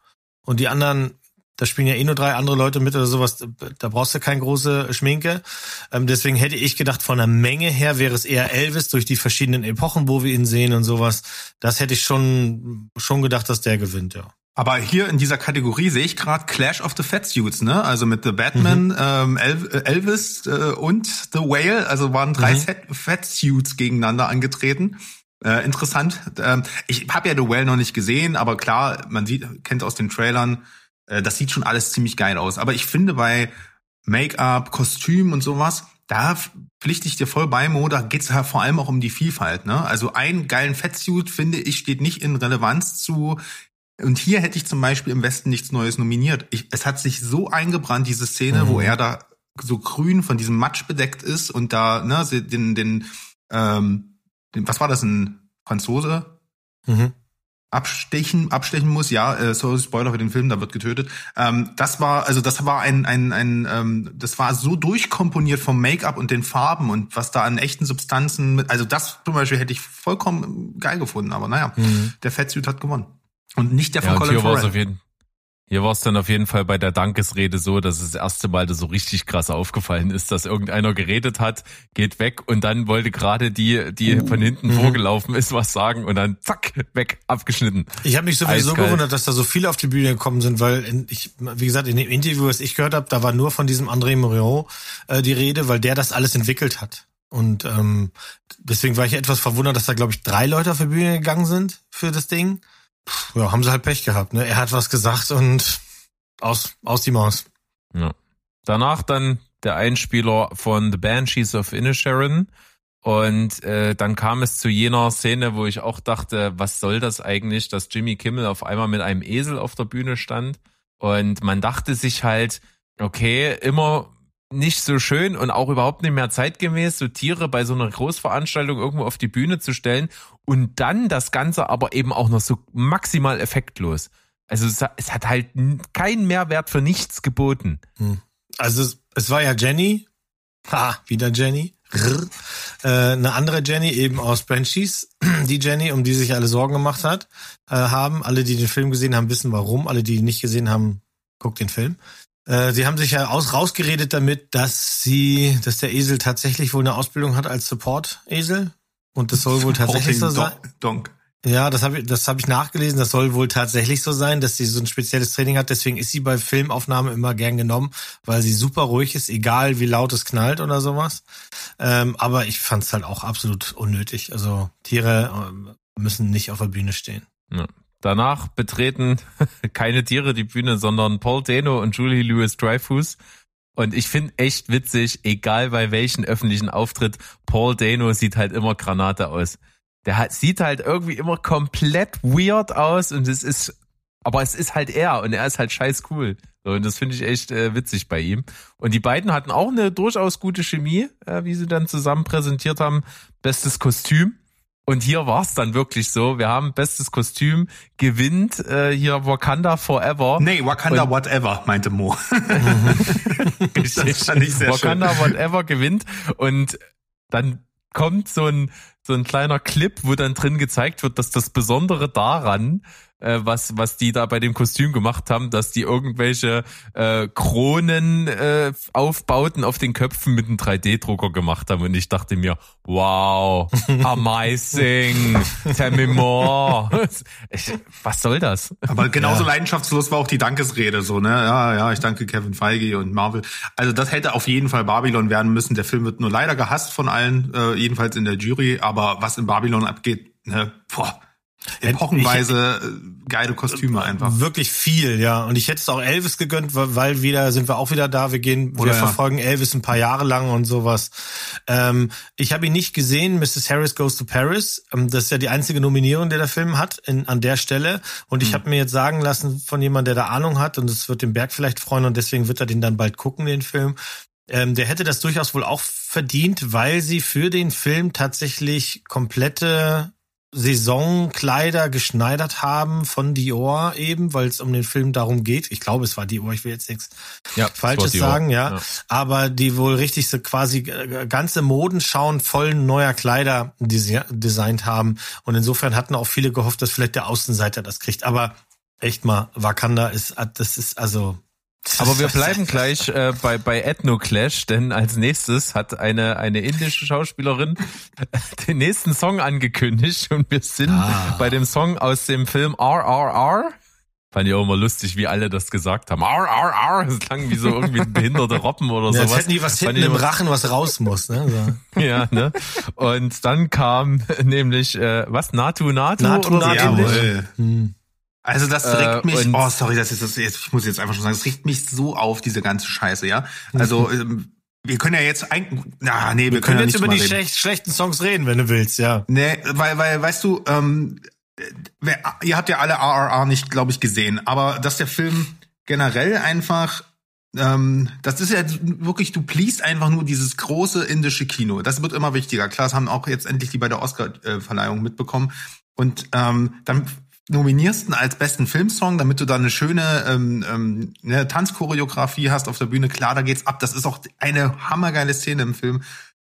und die anderen, da spielen ja eh nur drei andere Leute mit oder sowas, da brauchst du keine große Schminke. Ähm, deswegen hätte ich gedacht, von der Menge her wäre es eher Elvis durch die verschiedenen Epochen, wo wir ihn sehen und sowas. Das hätte ich schon, schon gedacht, dass der gewinnt, ja. Aber hier in dieser Kategorie sehe ich gerade Clash of the Fat Suits, ne? Also mit The Batman, Mhm. ähm, El äh, Elvis äh, und The Whale, also waren drei Mhm. Fat, Fat Suits gegeneinander angetreten. Äh, interessant. Ähm, ich habe ja The Whale noch nicht gesehen, aber klar, man sieht, kennt aus den Trailern, äh, das sieht schon alles ziemlich geil aus. Aber ich finde bei Make-up, Kostüm und sowas, da pflichte ich dir voll bei, Mo, da geht's ja vor allem auch um die Vielfalt. Ne? Also einen geilen Fettsuit, finde ich, steht nicht in Relevanz zu und hier hätte ich zum Beispiel im Westen nichts Neues nominiert. Ich, es hat sich so eingebrannt, diese Szene, Mhm. wo er da so grün von diesem Matsch bedeckt ist und da, ne, den, den, ähm, den was war das, ein Franzose? Mhm. Abstechen, abstechen muss. Ja, äh, sorry, Spoiler für den Film, da wird getötet. Ähm, das war, also das war ein, ein, ein ähm, das war so durchkomponiert vom Make-up und den Farben und was da an echten Substanzen mit, also das zum Beispiel hätte ich vollkommen geil gefunden, aber naja, der Fettsuit hat gewonnen. Und nicht der von Ja, Colin Farrell. Hier war es dann auf jeden Fall bei der Dankesrede so, dass es das erste Mal das so richtig krass aufgefallen ist, dass irgendeiner geredet hat, geht weg und dann wollte gerade die, die von hinten vorgelaufen ist, was sagen und dann zack, weg, abgeschnitten. Ich habe mich sowieso Eiskalt. gewundert, dass da so viele auf die Bühne gekommen sind, weil in, ich, wie gesagt, in dem Interview, was ich gehört habe, da war nur von diesem André Morion äh, die Rede, weil der das alles entwickelt hat. Und ähm, deswegen war ich etwas verwundert, dass da, glaube ich, drei Leute auf die Bühne gegangen sind für das Ding. Ja, haben sie halt Pech gehabt. Ne? Er hat was gesagt und aus, aus die Maus. Ja. Danach dann der Einspieler von The Banshees of Inisherin. Und äh, dann kam es zu jener Szene, wo ich auch dachte, was soll das eigentlich, dass Jimmy Kimmel auf einmal mit einem Esel auf der Bühne stand. Und man dachte sich halt, okay, immer nicht so schön und auch überhaupt nicht mehr zeitgemäß, so Tiere bei so einer Großveranstaltung irgendwo auf die Bühne zu stellen und dann das Ganze aber eben auch noch so maximal effektlos. Also es, hat- es hat halt keinen Mehrwert für nichts geboten. Also es, es war ja Jenny, ha, wieder Jenny, Rrr. äh, eine andere Jenny eben aus Banshees, *clears throat* die Jenny, um die sich alle Sorgen gemacht hat, äh, haben. Alle, die den Film gesehen haben, wissen warum. Alle, die ihn nicht gesehen haben, guckt den Film. Äh, sie haben sich ja aus, rausgeredet damit, dass sie, dass der Esel tatsächlich wohl eine Ausbildung hat als Support-Esel. Und das soll wohl tatsächlich so sein. Donk. Ja, das habe ich, das habe ich nachgelesen. Das soll wohl tatsächlich so sein, dass sie so ein spezielles Training hat. Deswegen ist sie bei Filmaufnahmen immer gern genommen, weil sie super ruhig ist, egal wie laut es knallt oder sowas. Ähm, aber ich fand es halt auch absolut unnötig. Also Tiere ähm, müssen nicht auf der Bühne stehen. Ja. Danach betreten *laughs* keine Tiere die Bühne, sondern Paul Dano und Julie Louis Dreyfus. Und ich finde echt witzig, egal bei welchen öffentlichen Auftritt, Paul Dano sieht halt immer Granate aus. Der hat, sieht halt irgendwie immer komplett weird aus und es ist, aber es ist halt er und er ist halt scheiß cool. So, und das finde ich echt äh, witzig bei ihm. Und die beiden hatten auch eine durchaus gute Chemie, äh, wie sie dann zusammen präsentiert haben. Bestes Kostüm. Und hier war es dann wirklich so. Wir haben bestes Kostüm, gewinnt äh, hier Wakanda Forever. Nee, Wakanda Und- whatever, meinte Mo. *laughs* das fand ich sehr Wakanda schön. Whatever gewinnt. Und dann kommt so ein, so ein kleiner Clip, wo dann drin gezeigt wird, dass das Besondere daran, äh, was, was die da bei dem Kostüm gemacht haben, dass die irgendwelche äh, Kronen äh, aufbauten auf den Köpfen mit einem 3D-Drucker gemacht haben. Und ich dachte mir, wow, *laughs* amazing, tell me more. Ich, was soll das? Aber genauso leidenschaftslos war auch die Dankesrede so, ne? Ja, ja, ich danke Kevin Feige und Marvel. Also das hätte auf jeden Fall Babylon werden müssen. Der Film wird nur leider gehasst von allen, äh, jedenfalls in der Jury. Aber was in Babylon abgeht, ne? Boah, epochenweise äh, geile Kostüme einfach. Wirklich viel, ja. Und ich hätte es auch Elvis gegönnt, weil wieder sind wir auch wieder da. Wir gehen, Oder wir ja. verfolgen Elvis ein paar Jahre lang und sowas. Ähm, ich habe ihn nicht gesehen. Mrs. Harris Goes to Paris. Ähm, das ist ja die einzige Nominierung, der der Film hat in, an der Stelle. Und ich habe mir jetzt sagen lassen von jemandem, der da Ahnung hat, und es wird den Berg vielleicht freuen und deswegen wird er den dann bald gucken, den Film. Ähm, der hätte das durchaus wohl auch verdient, weil sie für den Film tatsächlich komplette Saisonkleider geschneidert haben von Dior eben, weil es um den Film darum geht. Ich glaube, es war Dior, ich will jetzt nichts Ja, Falsches sagen, ja. Ja. Aber die wohl richtig so quasi äh, ganze Modenschauen voll neuer Kleider desi- designt haben. Und insofern hatten auch viele gehofft, dass vielleicht der Außenseiter das kriegt. Aber echt mal, Wakanda ist, das ist also. Aber wir bleiben gleich äh, bei, bei Ethno Clash, denn als nächstes hat eine, eine indische Schauspielerin *laughs* den nächsten Song angekündigt und wir sind Ah. bei dem Song aus dem Film RRR. Fand ich auch immer lustig, wie alle das gesagt haben. RRR, das klang wie so irgendwie *laughs* behinderte Robben oder Ja, als sowas. hätten die was Fand hinten im Rachen, was raus muss. Ne? So. *laughs* Ja, ne? Und dann kam nämlich, äh, was, Natu Natu? Natu Natu. Jawohl. Hm. Also das Äh, regt mich, und- oh sorry, das ist das jetzt, ich muss jetzt einfach schon sagen, das regt mich so auf, diese ganze Scheiße, ja. Also Mhm. ähm, wir können ja jetzt eigentlich, na nee, wir, Wir können, können ja jetzt nicht über die reden. schlecht, schlechten Songs reden, wenn du willst, ja. Nee, weil, weil, weißt du, ähm, wer, ihr habt ja alle RRR nicht, glaube ich, gesehen, aber dass der Film generell einfach, ähm, das ist ja wirklich, du pleased einfach nur dieses große indische Kino. Das wird immer wichtiger. Klar, das haben auch jetzt endlich die bei der Oscar-Verleihung mitbekommen. Und ähm, dann nominierst ihn als besten Filmsong, damit du da eine schöne ähm, ähm, ne, Tanzchoreografie hast auf der Bühne. Klar, da geht's ab. Das ist auch eine hammergeile Szene im Film.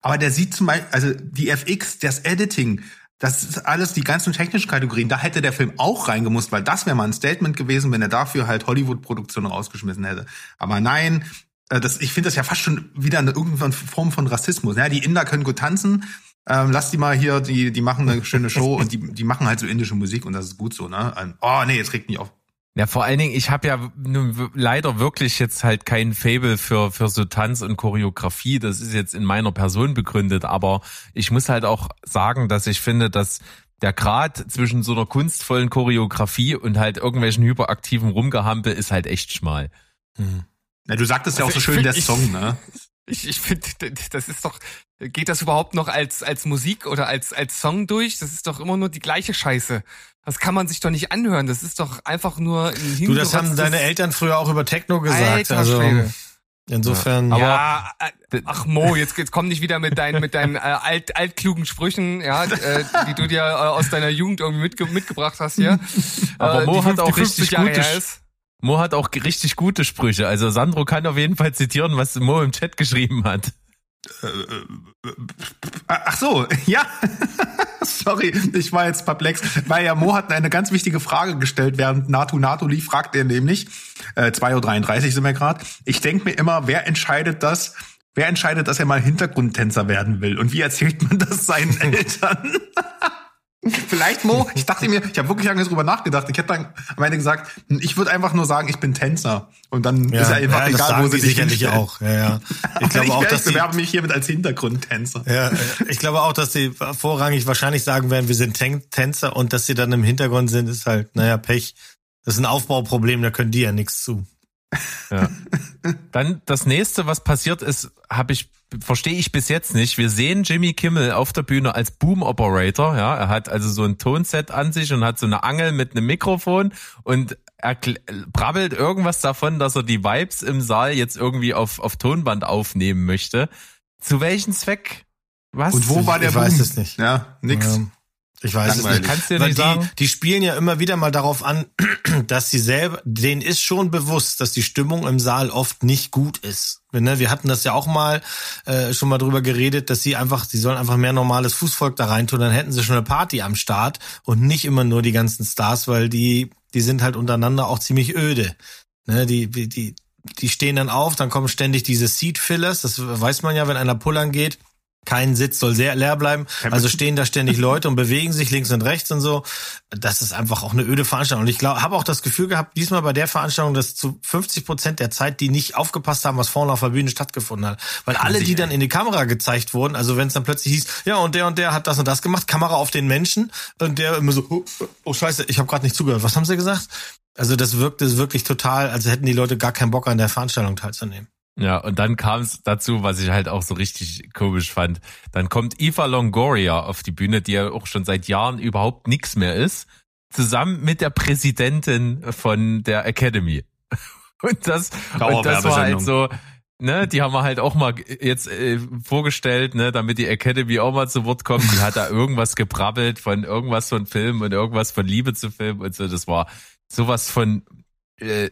Aber der sieht zum Beispiel, also die FX, das Editing, das ist alles die ganzen technischen Kategorien. Da hätte der Film auch reingemusst, weil das wäre mal ein Statement gewesen, wenn er dafür halt Hollywood-Produktionen rausgeschmissen hätte. Aber nein, äh, das, ich finde das ja fast schon wieder eine irgendeine Form von Rassismus. Ja, die Inder können gut tanzen. Ähm, lass die mal hier, die, die machen eine schöne Show und die, die machen halt so indische Musik und das ist gut so, ne? Ähm, Oh nee, jetzt regt mich auf. Ja, vor allen Dingen, ich habe ja nun leider wirklich jetzt halt kein Fable für, für so Tanz und Choreografie. Das ist jetzt in meiner Person begründet, aber ich muss halt auch sagen, dass ich finde, dass der Grad zwischen so einer kunstvollen Choreografie und halt irgendwelchen hyperaktiven Rumgehampel ist halt echt schmal. Ja, du sagtest ja auch Also so schön, find- der Song, ne? *laughs* Ich, ich finde, das ist doch, geht das überhaupt noch als, als Musik oder als, als Song durch? Das ist doch immer nur die gleiche Scheiße. Das kann man sich doch nicht anhören. Das ist doch einfach nur ein Du, das haben deine Eltern früher auch über Techno gesagt. Alter also Schwede. insofern. Aber- ja, äh, ach Mo, jetzt, jetzt komm nicht wieder mit deinen, mit deinen äh, alt, altklugen Sprüchen, ja, äh, die du dir äh, aus deiner Jugend irgendwie mitge mitgebracht hast hier. *laughs* Aber äh, Mo hat auch die 50 richtig Jahre gute. Mo hat auch richtig gute Sprüche. Also Sandro kann auf jeden Fall zitieren, was Mo im Chat geschrieben hat. Ach so, *laughs* ja. *laughs* Sorry, ich war jetzt perplex, weil ja Mo hat eine ganz wichtige Frage gestellt, während Natu Natu lief, fragt er nämlich, äh, 2.33 Uhr sind wir gerade, ich denke mir immer, wer entscheidet das, wer entscheidet, dass er mal Hintergrundtänzer werden will und wie erzählt man das seinen *laughs* Eltern? Vielleicht Mo, ich dachte mir, ich habe wirklich lange drüber nachgedacht. Ich hätte dann am Ende gesagt, ich würde einfach nur sagen, ich bin Tänzer. Und dann Ja, ist ja einfach ja, egal, sagen wo sie dich sicherlich auch. Ja, ja. Ich *laughs* Ich, glaube auch, ich dass die, bewerbe mich hiermit als Hintergrundtänzer. ja, ich glaube auch, dass die vorrangig wahrscheinlich sagen werden, wir sind Tän- Tänzer und dass sie dann im Hintergrund sind, ist halt, naja, Pech. Das ist ein Aufbauproblem, da können die ja nichts zu. Ja. Dann das nächste, was passiert ist, habe ich verstehe ich bis jetzt nicht. Wir sehen Jimmy Kimmel auf der Bühne als Boom Operator, ja, er hat also so ein Tonset an sich und hat so eine Angel mit einem Mikrofon und er brabbelt irgendwas davon, dass er die Vibes im Saal jetzt irgendwie auf auf Tonband aufnehmen möchte. Zu welchem Zweck? Was? Und wo war der ich weiß Boom? es nicht. Ja, nix. Ähm, Ich weiß Langweilig. es nicht. Kannst du dir Weil nicht die, sagen? die spielen ja immer wieder mal darauf an, *clears throat* dass sie selber, denen ist schon bewusst, dass die Stimmung im Saal oft nicht gut ist. Ne, Wir hatten das ja auch mal äh, schon mal drüber geredet, dass sie einfach, sie sollen einfach mehr normales Fußvolk da reintun, dann hätten sie schon eine Party am Start und nicht immer nur die ganzen Stars, weil die, die sind halt untereinander auch ziemlich öde. Ne, die, die, die, die stehen dann auf, dann kommen ständig diese Seat Fillers, das weiß man ja, wenn einer pullern geht. Kein Sitz soll sehr leer bleiben. Also stehen da ständig Leute und bewegen sich links und rechts und so. Das ist einfach auch eine öde Veranstaltung. Und ich glaube, habe auch das Gefühl gehabt, diesmal bei der Veranstaltung, dass zu 50 Prozent der Zeit die nicht aufgepasst haben, was vorne auf der Bühne stattgefunden hat. Weil alle, die dann in die Kamera gezeigt wurden, also wenn es dann plötzlich hieß, ja und der und der hat das und das gemacht, Kamera auf den Menschen und der immer so, oh, oh scheiße, ich habe gerade nicht zugehört. Was haben sie gesagt? Also das wirkte wirklich total, als hätten die Leute gar keinen Bock an der Veranstaltung teilzunehmen. Ja, und dann kam es dazu, was ich halt auch so richtig komisch fand. Dann kommt Eva Longoria auf die Bühne, die ja auch schon seit Jahren überhaupt nichts mehr ist, zusammen mit der Präsidentin von der Academy. *laughs* Und das, und das war halt so, ne, die haben wir halt auch mal jetzt äh, vorgestellt, ne, damit die Academy auch mal zu Wort kommt. Die hat da irgendwas gebrabbelt von irgendwas von Film und irgendwas von Liebe zu Film und so. Das war sowas von äh,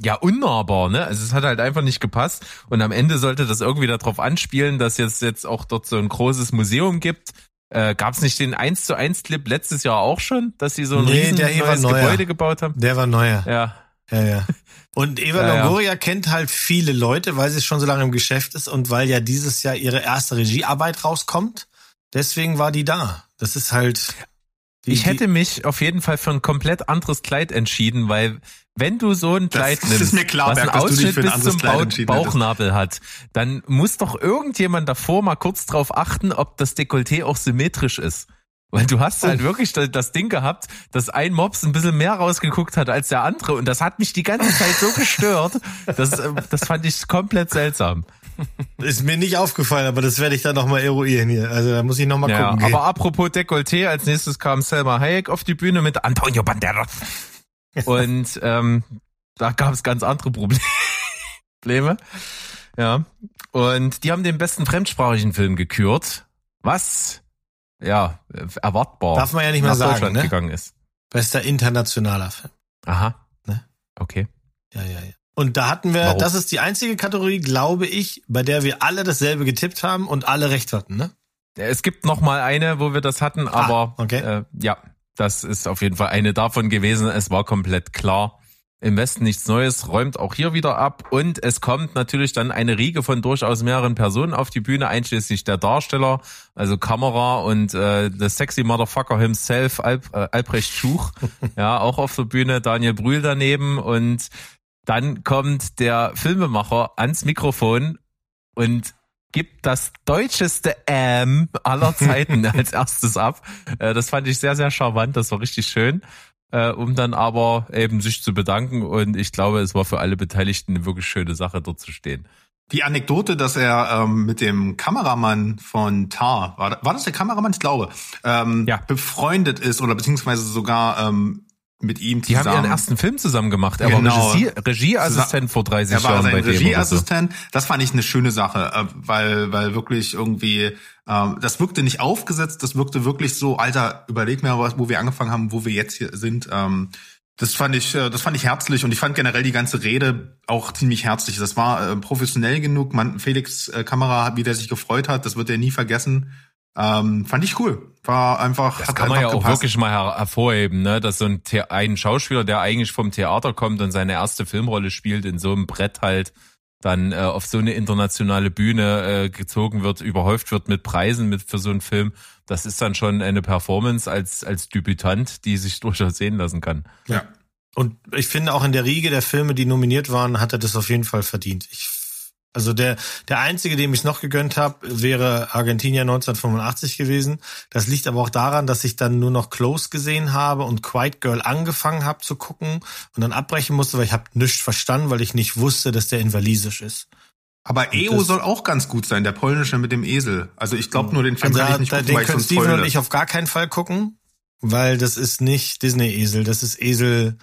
ja unnahbar, ne? Also es hat halt einfach nicht gepasst und am Ende sollte das irgendwie darauf anspielen, dass jetzt jetzt auch dort so ein großes Museum gibt. Äh, Gab es nicht den 1 zu 1 Clip letztes Jahr auch schon, dass sie so ein Nee, riesen neues. Gebäude gebaut haben? Der war neuer. Ja. Ja, ja. *laughs* Und Eva Ja, ja. Longoria kennt halt viele Leute, weil sie schon so lange im Geschäft ist und weil ja dieses Jahr ihre erste Regiearbeit rauskommt. Deswegen war die da. Das ist halt. die- Ich hätte mich auf jeden Fall für ein komplett anderes Kleid entschieden, weil wenn du so ein Kleid das nimmst, klar, was einen Berg, Ausschnitt ein bis zum Bauch. Bauchnabel hat, dann muss doch irgendjemand davor mal kurz drauf achten, ob das Dekolleté auch symmetrisch ist. Weil du hast Oh. halt wirklich das- Ding gehabt, dass ein Mops ein bisschen mehr rausgeguckt hat als der andere und das hat mich die ganze Zeit so gestört. Das, äh, das fand ich komplett seltsam. Ist mir nicht aufgefallen, aber das werde ich dann nochmal eruieren hier. Also da muss ich nochmal Ja, gucken. gehen. aber apropos Dekolleté, als nächstes kam Selma Hayek auf die Bühne mit Antonio Banderas. Und ähm, da gab es ganz andere Proble- *laughs* Probleme. Ja. Und die haben den besten fremdsprachigen Film gekürt. Was? Ja, erwartbar. Darf man ja nicht mehr nach sagen, Deutschland ne? gegangen ist. Bester internationaler Film. Aha. Ne? Okay. Ja, ja, ja. Und da hatten wir, Warum? das ist die einzige Kategorie, glaube ich, bei der wir alle dasselbe getippt haben und alle recht hatten, ne? Es gibt noch mal eine, wo wir das hatten, aber okay. äh, ja, das ist auf jeden Fall eine davon gewesen. Es war komplett klar. Im Westen nichts Neues, räumt auch hier wieder ab und es kommt natürlich dann eine Riege von durchaus mehreren Personen auf die Bühne, einschließlich der Darsteller, also Kamera und äh, the sexy Motherfucker himself, Alp, äh, Albrecht Schuch, *laughs* ja, auch auf der Bühne, Daniel Brühl daneben und dann kommt der Filmemacher ans Mikrofon und gibt das deutscheste Ähm aller Zeiten *laughs* als erstes ab. Äh, das fand ich sehr, sehr charmant, das war richtig schön. Äh, um dann aber eben sich zu bedanken und ich glaube, es war für alle Beteiligten eine wirklich schöne Sache, dort zu stehen. Die Anekdote, dass er ähm, mit dem Kameramann von Tar, war, war das der Kameramann? Ich glaube, ähm, Ja. befreundet ist oder beziehungsweise sogar ähm, mit ihm Die haben zusammen. ihren ersten Film zusammen gemacht. Er Genau. war Regie, Regieassistent vor 30 er war Jahren sein bei. Regieassistent. Das fand ich eine schöne Sache, äh, weil weil wirklich irgendwie ähm, das wirkte nicht aufgesetzt, das wirkte wirklich so, Alter, überleg mir was, wo wir angefangen haben, wo wir jetzt hier sind. Ähm, das fand ich, äh, das fand ich herzlich und ich fand generell die ganze Rede auch ziemlich herzlich. Das war äh, professionell genug. Man, Felix Kamera, wie der sich gefreut hat, das wird er nie vergessen. Ähm, fand ich cool. War einfach. Das hat kann man ja auch gepasst. wirklich mal her hervorheben, ne? dass so ein, The ein Schauspieler, der eigentlich vom Theater kommt und seine erste Filmrolle spielt, in so einem Brett halt dann äh, auf so eine internationale Bühne äh, gezogen wird, überhäuft wird mit Preisen mit für so einen Film. Das ist dann schon eine Performance als als Debütant, die sich *laughs* durchaus sehen lassen kann. Ja. Und ich finde auch in der Riege der Filme, die nominiert waren, hat er das auf jeden Fall verdient. Ich, also der, der einzige, dem ich noch gegönnt habe, wäre Argentinier 1985 gewesen. Das liegt aber auch daran, dass ich dann nur noch Close gesehen habe und Quiet Girl angefangen habe zu gucken und dann abbrechen musste, weil ich habe nichts verstanden, weil ich nicht wusste, dass der in Walisisch ist. Aber EO soll auch ganz gut sein, der polnische mit dem Esel. Also ich glaube nur den Film Also kann ich nicht gucken, den weil können Steven und ich auf gar keinen Fall gucken, weil das ist nicht Disney-Esel, das ist Esel,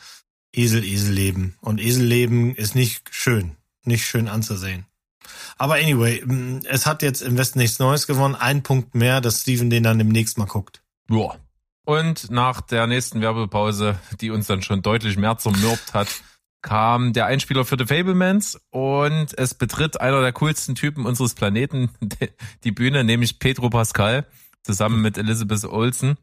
Esel, Eselleben. Und Eselleben ist nicht schön, nicht schön anzusehen. Aber anyway, mh, es hat jetzt im Westen nichts Neues gewonnen. Ein Punkt mehr, dass Steven den dann demnächst mal guckt. Ja. Und nach der nächsten Werbepause, die uns dann schon deutlich mehr zermürbt hat, kam der Einspieler für The Fablemans und es betritt einer der coolsten Typen unseres Planeten *laughs* die Bühne, nämlich Pedro Pascal, zusammen mit Elizabeth Olsen.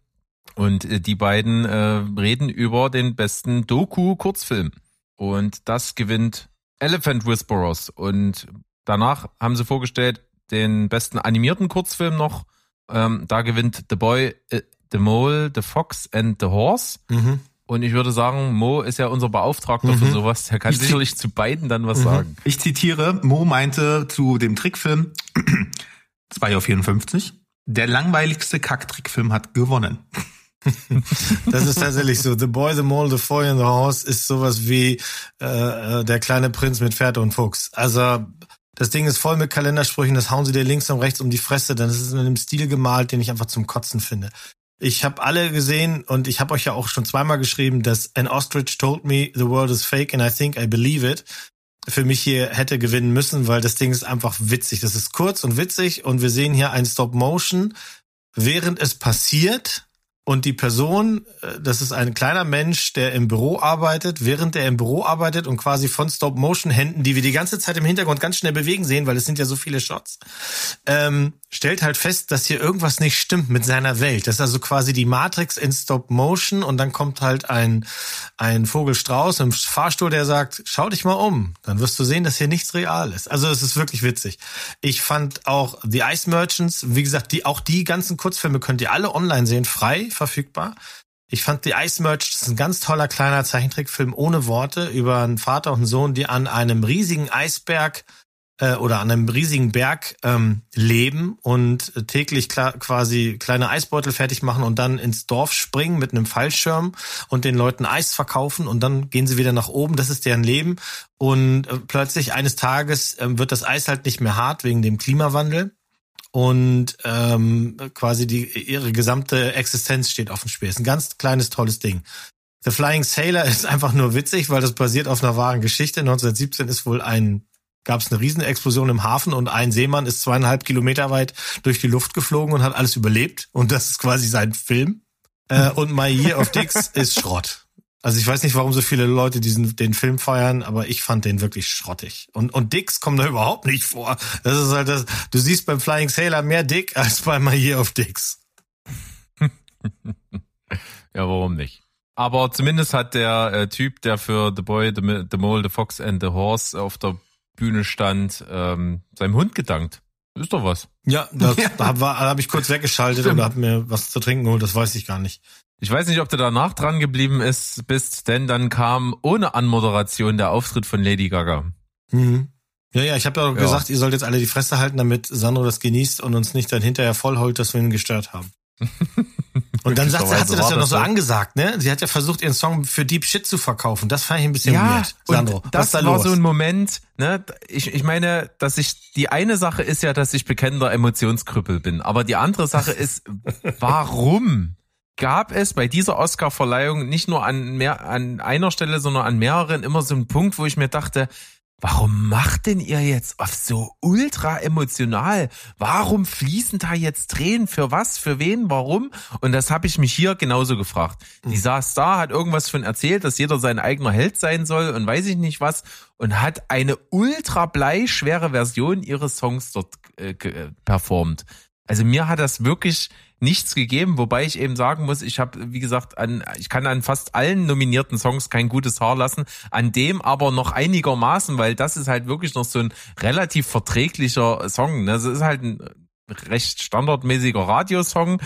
Und äh, die beiden äh, reden über den besten Doku-Kurzfilm. Und das gewinnt Elephant Whisperers. Und danach haben sie vorgestellt den besten animierten Kurzfilm noch. Ähm, da gewinnt The Boy, äh, The Mole, The Fox and The Horse. Mhm. Und ich würde sagen, Mo ist ja unser Beauftragter Mhm. für sowas. Der kann Ich- sicherlich zu beiden dann was Mhm. sagen. Ich zitiere, Mo meinte zu dem Trickfilm *clears throat* 2.54 Uhr, der langweiligste Kacktrickfilm hat gewonnen. *laughs* Das ist tatsächlich so. The Boy, the Mole, the Foy and the Horse ist sowas wie äh, äh, der kleine Prinz mit Pferd und Fuchs. Also das Ding ist voll mit Kalendersprüchen, das hauen sie dir links und rechts um die Fresse, dann ist es in einem Stil gemalt, den ich einfach zum Kotzen finde. Ich habe alle gesehen und ich habe euch ja auch schon zweimal geschrieben, dass An Ostrich told me the world is fake and I think I believe it. Für mich hier hätte gewinnen müssen, weil das Ding ist einfach witzig. Das ist kurz und witzig und wir sehen hier ein Stop Motion, während es passiert und die Person, äh, das ist ein kleiner Mensch, der im Büro arbeitet, während er im Büro arbeitet und quasi von Stop-Motion-Händen, die wir die ganze Zeit im Hintergrund ganz schnell bewegen sehen, weil es sind ja so viele Shots, ähm, stellt halt fest, dass hier irgendwas nicht stimmt mit seiner Welt. Das ist also quasi die Matrix in Stop-Motion und dann kommt halt ein, ein Vogelstrauß im Fahrstuhl, der sagt, schau dich mal um, dann wirst du sehen, dass hier nichts real ist. Also es ist wirklich witzig. Ich fand auch The Ice Merchants, wie gesagt, die, auch die ganzen Kurzfilme könnt ihr alle online sehen, frei verfügbar. Ich fand The Ice Merchants ein ganz toller kleiner Zeichentrickfilm ohne Worte über einen Vater und einen Sohn, die an einem riesigen Eisberg äh, oder an einem riesigen Berg ähm, leben und äh, täglich quasi kleine Eisbeutel fertig machen und dann ins Dorf springen mit einem Fallschirm und den Leuten Eis verkaufen und dann gehen sie wieder nach oben. Das ist deren Leben. Und äh, plötzlich eines Tages ähm, wird das Eis halt nicht mehr hart wegen dem Klimawandel und ähm, quasi die ihre gesamte Existenz steht auf dem Spiel. Ist ein ganz kleines tolles Ding. The Flying Sailor *laughs* ist einfach nur witzig, weil das basiert auf einer wahren Geschichte. 1917 ist wohl ein gab es eine Riesenexplosion im Hafen und ein Seemann ist zweieinhalb Kilometer weit durch die Luft geflogen und hat alles überlebt. Und das ist quasi sein Film. Äh, und My Year of Dicks *laughs* ist Schrott. Also ich weiß nicht, warum so viele Leute diesen den Film feiern, aber ich fand den wirklich schrottig. Und und Dicks kommen da überhaupt nicht vor. Das ist halt das. Du siehst beim Flying Sailor mehr Dick als bei My Year of Dicks. *laughs* Ja, warum nicht? Aber zumindest hat der äh, Typ, der für The Boy, the, the Mole, The Fox and the Horse auf der Bühne stand, ähm, seinem Hund gedankt. Ist doch was. Ja, das, *laughs* Ja. da habe hab ich kurz weggeschaltet Stimmt. und hab mir was zu trinken geholt. Das weiß ich gar nicht. Ich weiß nicht, ob du danach dran geblieben ist, bist, denn dann kam ohne Anmoderation der Auftritt von Lady Gaga. Mhm. Ja, ja, ich habe ja auch Ja. gesagt, ihr sollt jetzt alle die Fresse halten, damit Sandro das genießt und uns nicht dann hinterher vollholt, dass wir ihn gestört haben. *laughs* Und dann sagt sie, hat sie das ja noch so angesagt, ne? Sie hat ja versucht, ihren Song für Deep Shit zu verkaufen. Das fand ich ein bisschen weird. Sandro, das da war los? so ein Moment, ne, ich, ich meine, dass ich, die eine Sache ist ja, dass ich bekennender Emotionskrüppel bin, aber die andere Sache ist, *laughs* warum gab es bei dieser Oscar-Verleihung nicht nur an mehr, an einer Stelle, sondern an mehreren immer so einen Punkt, wo ich mir dachte, Warum macht denn ihr jetzt auf so ultra emotional? Warum fließen da jetzt Tränen? Für was? Für wen? Warum? Und das habe ich mich hier genauso gefragt. Die saß da, hat irgendwas von erzählt, dass jeder sein eigener Held sein soll und weiß ich nicht was und hat eine ultra bleischwere Version ihres Songs dort äh, äh, performt. Also mir hat das wirklich nichts gegeben, wobei ich eben sagen muss, ich habe, wie gesagt, an, ich kann an fast allen nominierten Songs kein gutes Haar lassen, an dem aber noch einigermaßen, weil das ist halt wirklich noch so ein relativ verträglicher Song. Das ist halt ein recht standardmäßiger Radiosong,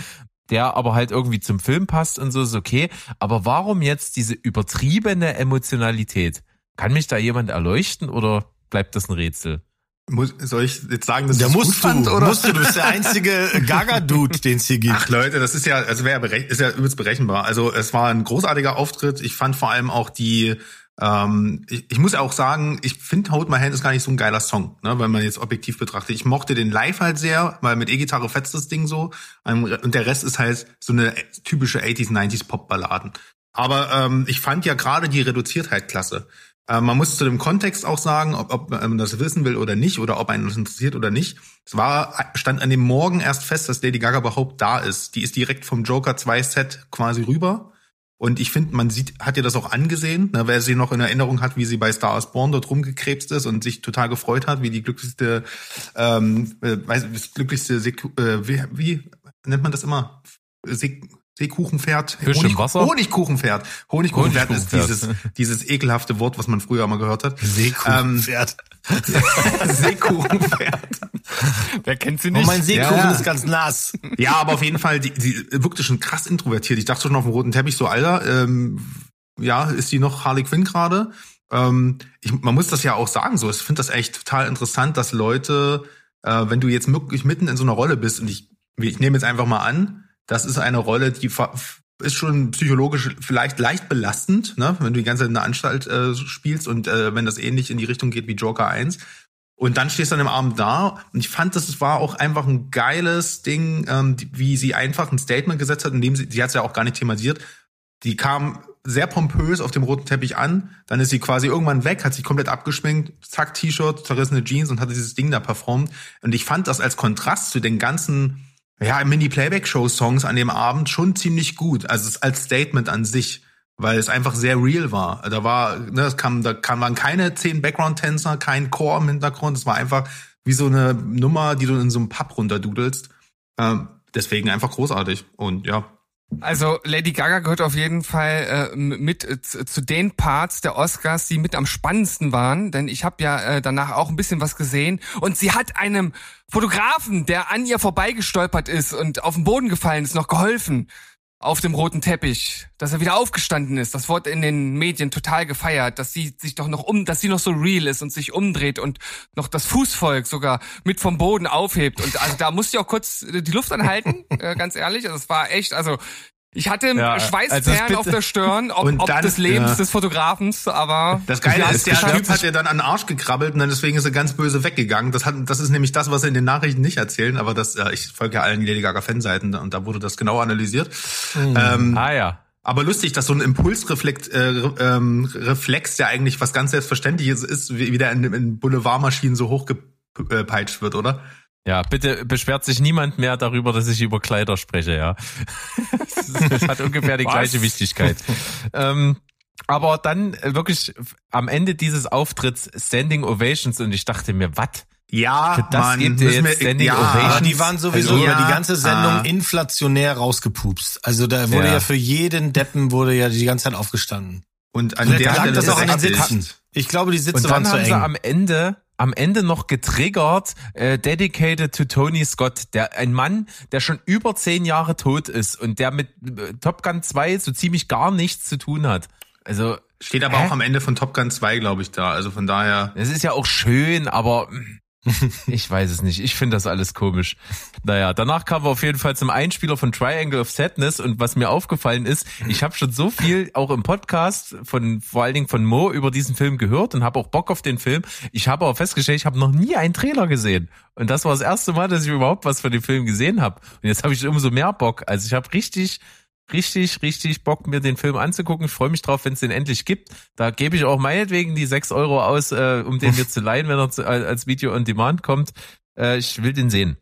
der aber halt irgendwie zum Film passt und so ist okay. Aber warum jetzt diese übertriebene Emotionalität? Kann mich da jemand erleuchten oder bleibt das ein Rätsel? Muss, soll ich jetzt sagen, dass Da ich es gut musst du, fand, oder? musst du, du bist der einzige *laughs* Gaga-Dude, den es hier gibt. Ach Leute, das ist ja, also wäre ist ja übelst berechenbar. Also es war ein großartiger Auftritt. Ich fand vor allem auch die, ähm, ich, ich muss auch sagen, ich finde Hold My Hand ist gar nicht so ein geiler Song, ne, wenn man jetzt objektiv betrachtet. Ich mochte den Live halt sehr, weil mit E-Gitarre fetzt das Ding so. Ähm, Und der Rest ist halt so eine typische 80s, 90s Pop-Balladen. Aber ähm, ich fand ja gerade die Reduziertheit klasse. Äh, man muss zu dem Kontext auch sagen, ob, ob man das wissen will oder nicht, oder ob einen das interessiert oder nicht. Es war, stand an dem Morgen erst fest, dass Lady Gaga überhaupt da ist. Die ist direkt vom Joker 2 Set quasi rüber. Und ich finde, man sieht, hat ihr das auch angesehen, ne, wer sie noch in Erinnerung hat, wie sie bei Star is Born dort rumgekrebst ist und sich total gefreut hat, wie die glücklichste, ähm, äh, weiß, glücklichste, Seku äh, wie, wie nennt man das immer? See Seekuchenpferd? Fisch im Wasser? Honigkuchenpferd. Honigkuchenpferd ist dieses, dieses ekelhafte Wort, was man früher mal gehört hat. Seekuchenpferd. *laughs* Seekuchenpferd. Wer kennt sie Oh, nicht? mein Seekuchen Ja. ist ganz nass. Ja, aber auf jeden Fall, die, die wirkte schon krass introvertiert. Ich dachte schon auf dem roten Teppich so, Alter, ähm, ja, ist die noch Harley Quinn gerade? Ähm, ich, man muss das ja auch sagen, so. Ich finde das echt total interessant, dass Leute, äh, wenn du jetzt wirklich mitten in so einer Rolle bist, und ich, ich nehme jetzt einfach mal an, das ist eine Rolle, die ist schon psychologisch vielleicht leicht belastend, ne, wenn du die ganze Zeit in der Anstalt äh, spielst und äh, wenn das ähnlich in die Richtung geht wie Joker 1. Und dann stehst du dann am Abend da und ich fand, das war auch einfach ein geiles Ding, ähm, wie sie einfach ein Statement gesetzt hat, indem sie, sie hat es ja auch gar nicht thematisiert. Die kam sehr pompös auf dem roten Teppich an, dann ist sie quasi irgendwann weg, hat sich komplett abgeschminkt, zack, T-Shirt, zerrissene Jeans und hatte dieses Ding da performt. Und ich fand das als Kontrast zu den ganzen, ja, Mini-Playback-Show-Songs an dem Abend schon ziemlich gut. Also als Statement an sich weil es einfach sehr real war. Da war, ne, es kam, da kam waren keine zehn Background-Tänzer, kein Chor im Hintergrund. Es war einfach wie so eine Nummer, die du in so einem Pub runterdudelst. Ähm, deswegen einfach großartig. Und ja, Also Lady Gaga gehört auf jeden Fall äh, mit äh, zu, den Parts der Oscars, die mit am spannendsten waren, denn ich habe ja äh, danach auch ein bisschen was gesehen. Und sie hat einem Fotografen, der an ihr vorbeigestolpert ist und auf den Boden gefallen ist, noch geholfen auf dem roten Teppich, dass er wieder aufgestanden ist. Das wurde in den Medien total gefeiert, dass sie sich doch noch um, dass sie noch so real ist und sich umdreht und noch das Fußvolk sogar mit vom Boden aufhebt. Und also da musste ich auch kurz die Luft anhalten, *laughs* äh, ganz ehrlich. Also es war echt, also ich hatte Ja, also Schweißperlen das auf der Stirn, ob, Und ob dann- des Lebens ja. des Fotografens, aber Das Geile ist, der. Typ hat ja dann an den Arsch gekrabbelt und dann deswegen ist er ganz böse weggegangen. Das hat, das ist nämlich das, was sie in den Nachrichten nicht erzählen, aber das, äh, ich folge ja allen Lady Gaga Fanseiten und da wurde das genau analysiert. Ähm, Ah ja. aber lustig, dass so ein Impulsreflex, äh, ähm, Reflex, der eigentlich was ganz Selbstverständliches ist, wie, wie der in, in Boulevardmaschinen so hochgepeitscht wird, oder? Ja, bitte beschwert sich niemand mehr darüber, dass ich über Kleider spreche, ja. *laughs* Das hat ungefähr die Was? gleiche Wichtigkeit. ähm, aber dann wirklich am Ende dieses Auftritts Standing Ovations und ich dachte mir, was? Ja, Für das Mann, müssen jetzt wir- Standing ja, Ovations? Die waren sowieso Also, über ja, die ganze Sendung ah. inflationär rausgepupst. Also da wurde Ja. ja. für jeden Deppen wurde ja die ganze Zeit aufgestanden. Und an Vielleicht der lag das auch an den Sitzen. Ich glaube, die Sitze Und waren dann zu haben sie eng. am Ende am Ende noch getriggert, äh, dedicated to Tony Scott, der ein Mann, der schon über zehn Jahre tot ist und der mit äh, Top Gun 2 so ziemlich gar nichts zu tun hat. Also Steht aber Hä? auch am Ende von Top Gun 2, glaube ich, da. Also von daher. Es ist ja auch schön, aber *laughs* ich weiß es nicht. Ich finde das alles komisch. Naja, danach kamen wir auf jeden Fall zum Einspieler von Triangle of Sadness und was mir aufgefallen ist, ich habe schon so viel auch im Podcast von vor allen Dingen von Mo über diesen Film gehört und habe auch Bock auf den Film. Ich habe aber festgestellt, ich habe noch nie einen Trailer gesehen und das war das erste Mal, dass ich überhaupt was von dem Film gesehen habe. Und jetzt habe ich umso mehr Bock. Also ich habe richtig richtig, richtig Bock, mir den Film anzugucken. Ich freue mich drauf, wenn es den endlich gibt. Da gebe ich auch meinetwegen die sechs Euro aus, äh, um den mir zu leihen, wenn er zu, äh, als Video on Demand kommt. Äh, ich will den sehen.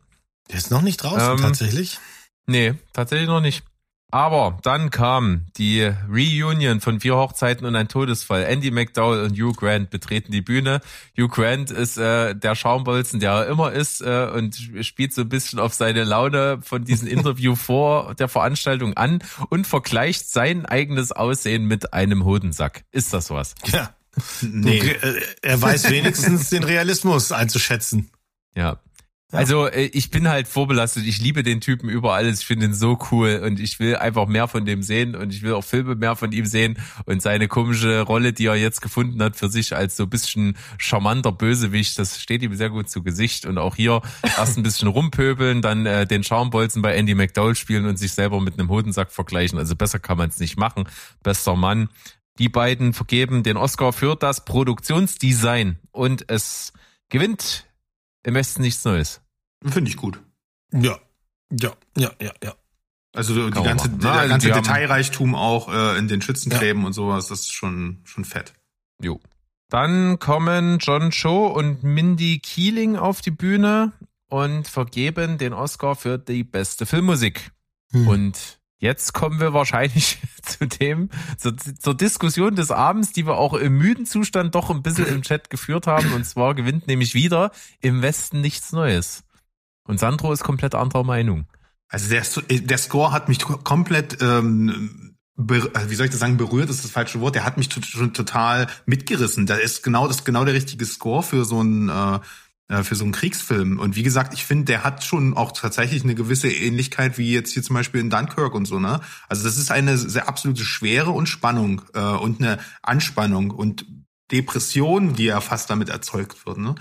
Der ist noch nicht draußen Ähm, tatsächlich. Nee, tatsächlich noch nicht. Aber dann kam die Reunion von vier Hochzeiten und ein Todesfall. Andy McDowell und Hugh Grant betreten die Bühne. Hugh Grant ist äh, der Schaumbolzen, der er immer ist, äh, und spielt so ein bisschen auf seine Laune von diesem Interview *laughs* vor der Veranstaltung an und vergleicht sein eigenes Aussehen mit einem Hodensack. Ist das was? Ja. Nee. Äh, Er weiß wenigstens den Realismus einzuschätzen. Ja. Also äh, ich bin halt vorbelastet. Ich liebe den Typen über alles. Ich finde ihn so cool und ich will einfach mehr von dem sehen und ich will auch Filme mehr von ihm sehen und seine komische Rolle, die er jetzt gefunden hat für sich als so ein bisschen charmanter Bösewicht, das steht ihm sehr gut zu Gesicht und auch hier *laughs* erst ein bisschen rumpöbeln, dann äh, den Schaumbolzen bei Andy McDowell spielen und sich selber mit einem Hodensack vergleichen. Also besser kann man es nicht machen. Bester Mann. Die beiden vergeben den Oscar für das Produktionsdesign und es gewinnt im Westen nichts Neues. Finde ich gut. Ja. Ja, ja, ja, ja. Also die Kann ganze, der also ganze Detailreichtum auch äh, in den Schützengräben und sowas, das ist schon, schon fett. Jo. Dann kommen John Cho und Mindy Keeling auf die Bühne und vergeben den Oscar für die beste Filmmusik. Hm. Und jetzt kommen wir wahrscheinlich *laughs* zu dem, zur, zur Diskussion des Abends, die wir auch im müden Zustand doch ein bisschen im Chat geführt haben. Und zwar gewinnt nämlich wieder im Westen nichts Neues. Und Sandro ist komplett anderer Meinung. Also der, der Score hat mich komplett, ähm, also wie soll ich das sagen, berührt ist das falsche Wort. Der hat mich schon total mitgerissen. Da ist genau das genau der richtige Score für so äh, äh, für so einen Kriegsfilm. Und wie gesagt, ich finde, der hat schon auch tatsächlich eine gewisse Ähnlichkeit wie jetzt hier zum Beispiel in Dunkirk und so, ne? Also das ist eine sehr absolute Schwere und Spannung äh, und eine Anspannung und Depression, die ja fast damit erzeugt wird, ne?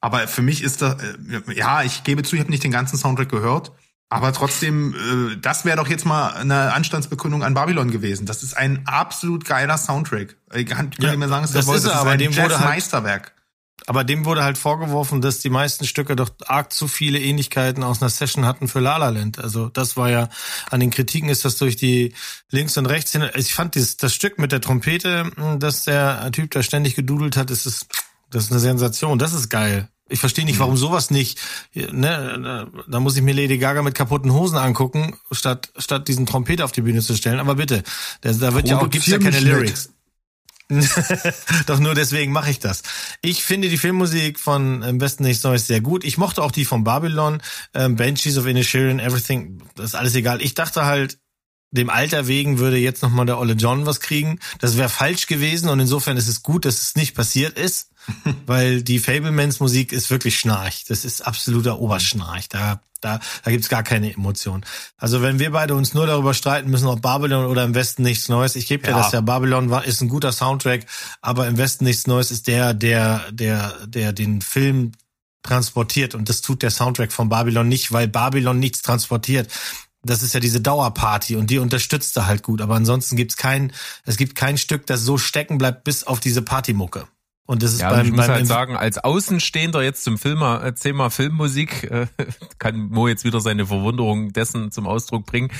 Aber für mich ist das, äh, ja, ich gebe zu, ich habe nicht den ganzen Soundtrack gehört. Aber trotzdem, äh, das wäre doch jetzt mal eine Anstandsbekundung an Babylon gewesen. Das ist ein absolut geiler Soundtrack. Ich kann, könnt Ja, ihr mir sagen, was das wollt. ist das ist aber ein dem wurde halt- Jazz-Meisterwerk. Aber dem wurde halt vorgeworfen, dass die meisten Stücke doch arg zu viele Ähnlichkeiten aus einer Session hatten für La La Land. Also das war ja, an den Kritiken ist das durch die links und rechts hin. Ich fand dieses, das Stück mit der Trompete, mh, dass der Typ da ständig gedudelt hat, ist, das ist eine Sensation. Das ist geil. Ich verstehe nicht, warum sowas nicht, ne, da muss ich mir Lady Gaga mit kaputten Hosen angucken, statt, statt diesen Trompete auf die Bühne zu stellen. Aber bitte, da, da wird ja auch, gibt's ja keine Lyrics. *laughs* Doch nur deswegen mache ich das. Ich finde die Filmmusik von Im Westen nichts Neues sehr gut. Ich mochte auch die von Babylon, ähm, Banshees of Inisherin, Everything, das ist alles egal. Ich dachte halt, dem Alter wegen würde jetzt nochmal der Olle John was kriegen. Das wäre falsch gewesen und insofern ist es gut, dass es nicht passiert ist, *laughs* weil die Fablemans Musik ist wirklich Schnarch. Das ist absoluter Oberschnarch. Da, da, da gibt's gar keine Emotion. Also wenn wir beide uns nur darüber streiten müssen, ob Babylon oder im Westen nichts Neues, ich gebe dir Ja. das ja, Babylon war, ist ein guter Soundtrack, aber im Westen nichts Neues ist der, der, der, der den Film transportiert und das tut der Soundtrack von Babylon nicht, weil Babylon nichts transportiert. Das ist ja diese Dauerparty und die unterstützt er halt gut, aber ansonsten gibt's kein, es gibt kein Stück, das so stecken bleibt bis auf diese Partymucke. Und das ist Ja, beim, ich muss halt sagen, als Außenstehender jetzt zum Film, äh, Thema Filmmusik, äh, *laughs* kann Mo jetzt wieder seine Verwunderung dessen zum Ausdruck bringen,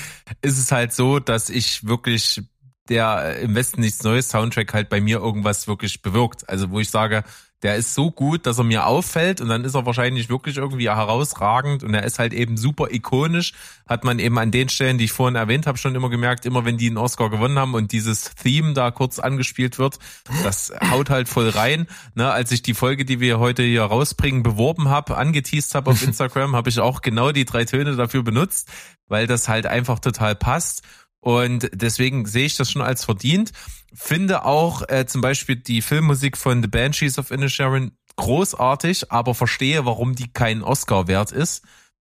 ist es halt so, dass ich wirklich der äh, im Westen nichts Neues Soundtrack halt bei mir irgendwas wirklich bewirkt. Also wo ich sage, der ist so gut, dass er mir auffällt und dann ist er wahrscheinlich wirklich irgendwie herausragend und er ist halt eben super ikonisch. Hat man eben an den Stellen, die ich vorhin erwähnt habe, schon immer gemerkt, immer wenn die einen Oscar gewonnen haben und dieses Theme da kurz angespielt wird, das haut halt voll rein. Ne, als ich die Folge, die wir heute hier rausbringen, beworben habe, angeteased habe auf Instagram, habe ich auch genau die drei Töne dafür benutzt, weil das halt einfach total passt. Und deswegen sehe ich das schon als verdient. Finde auch äh, zum Beispiel die Filmmusik von The Banshees of Inisherin großartig, aber verstehe, warum die keinen Oscar wert ist.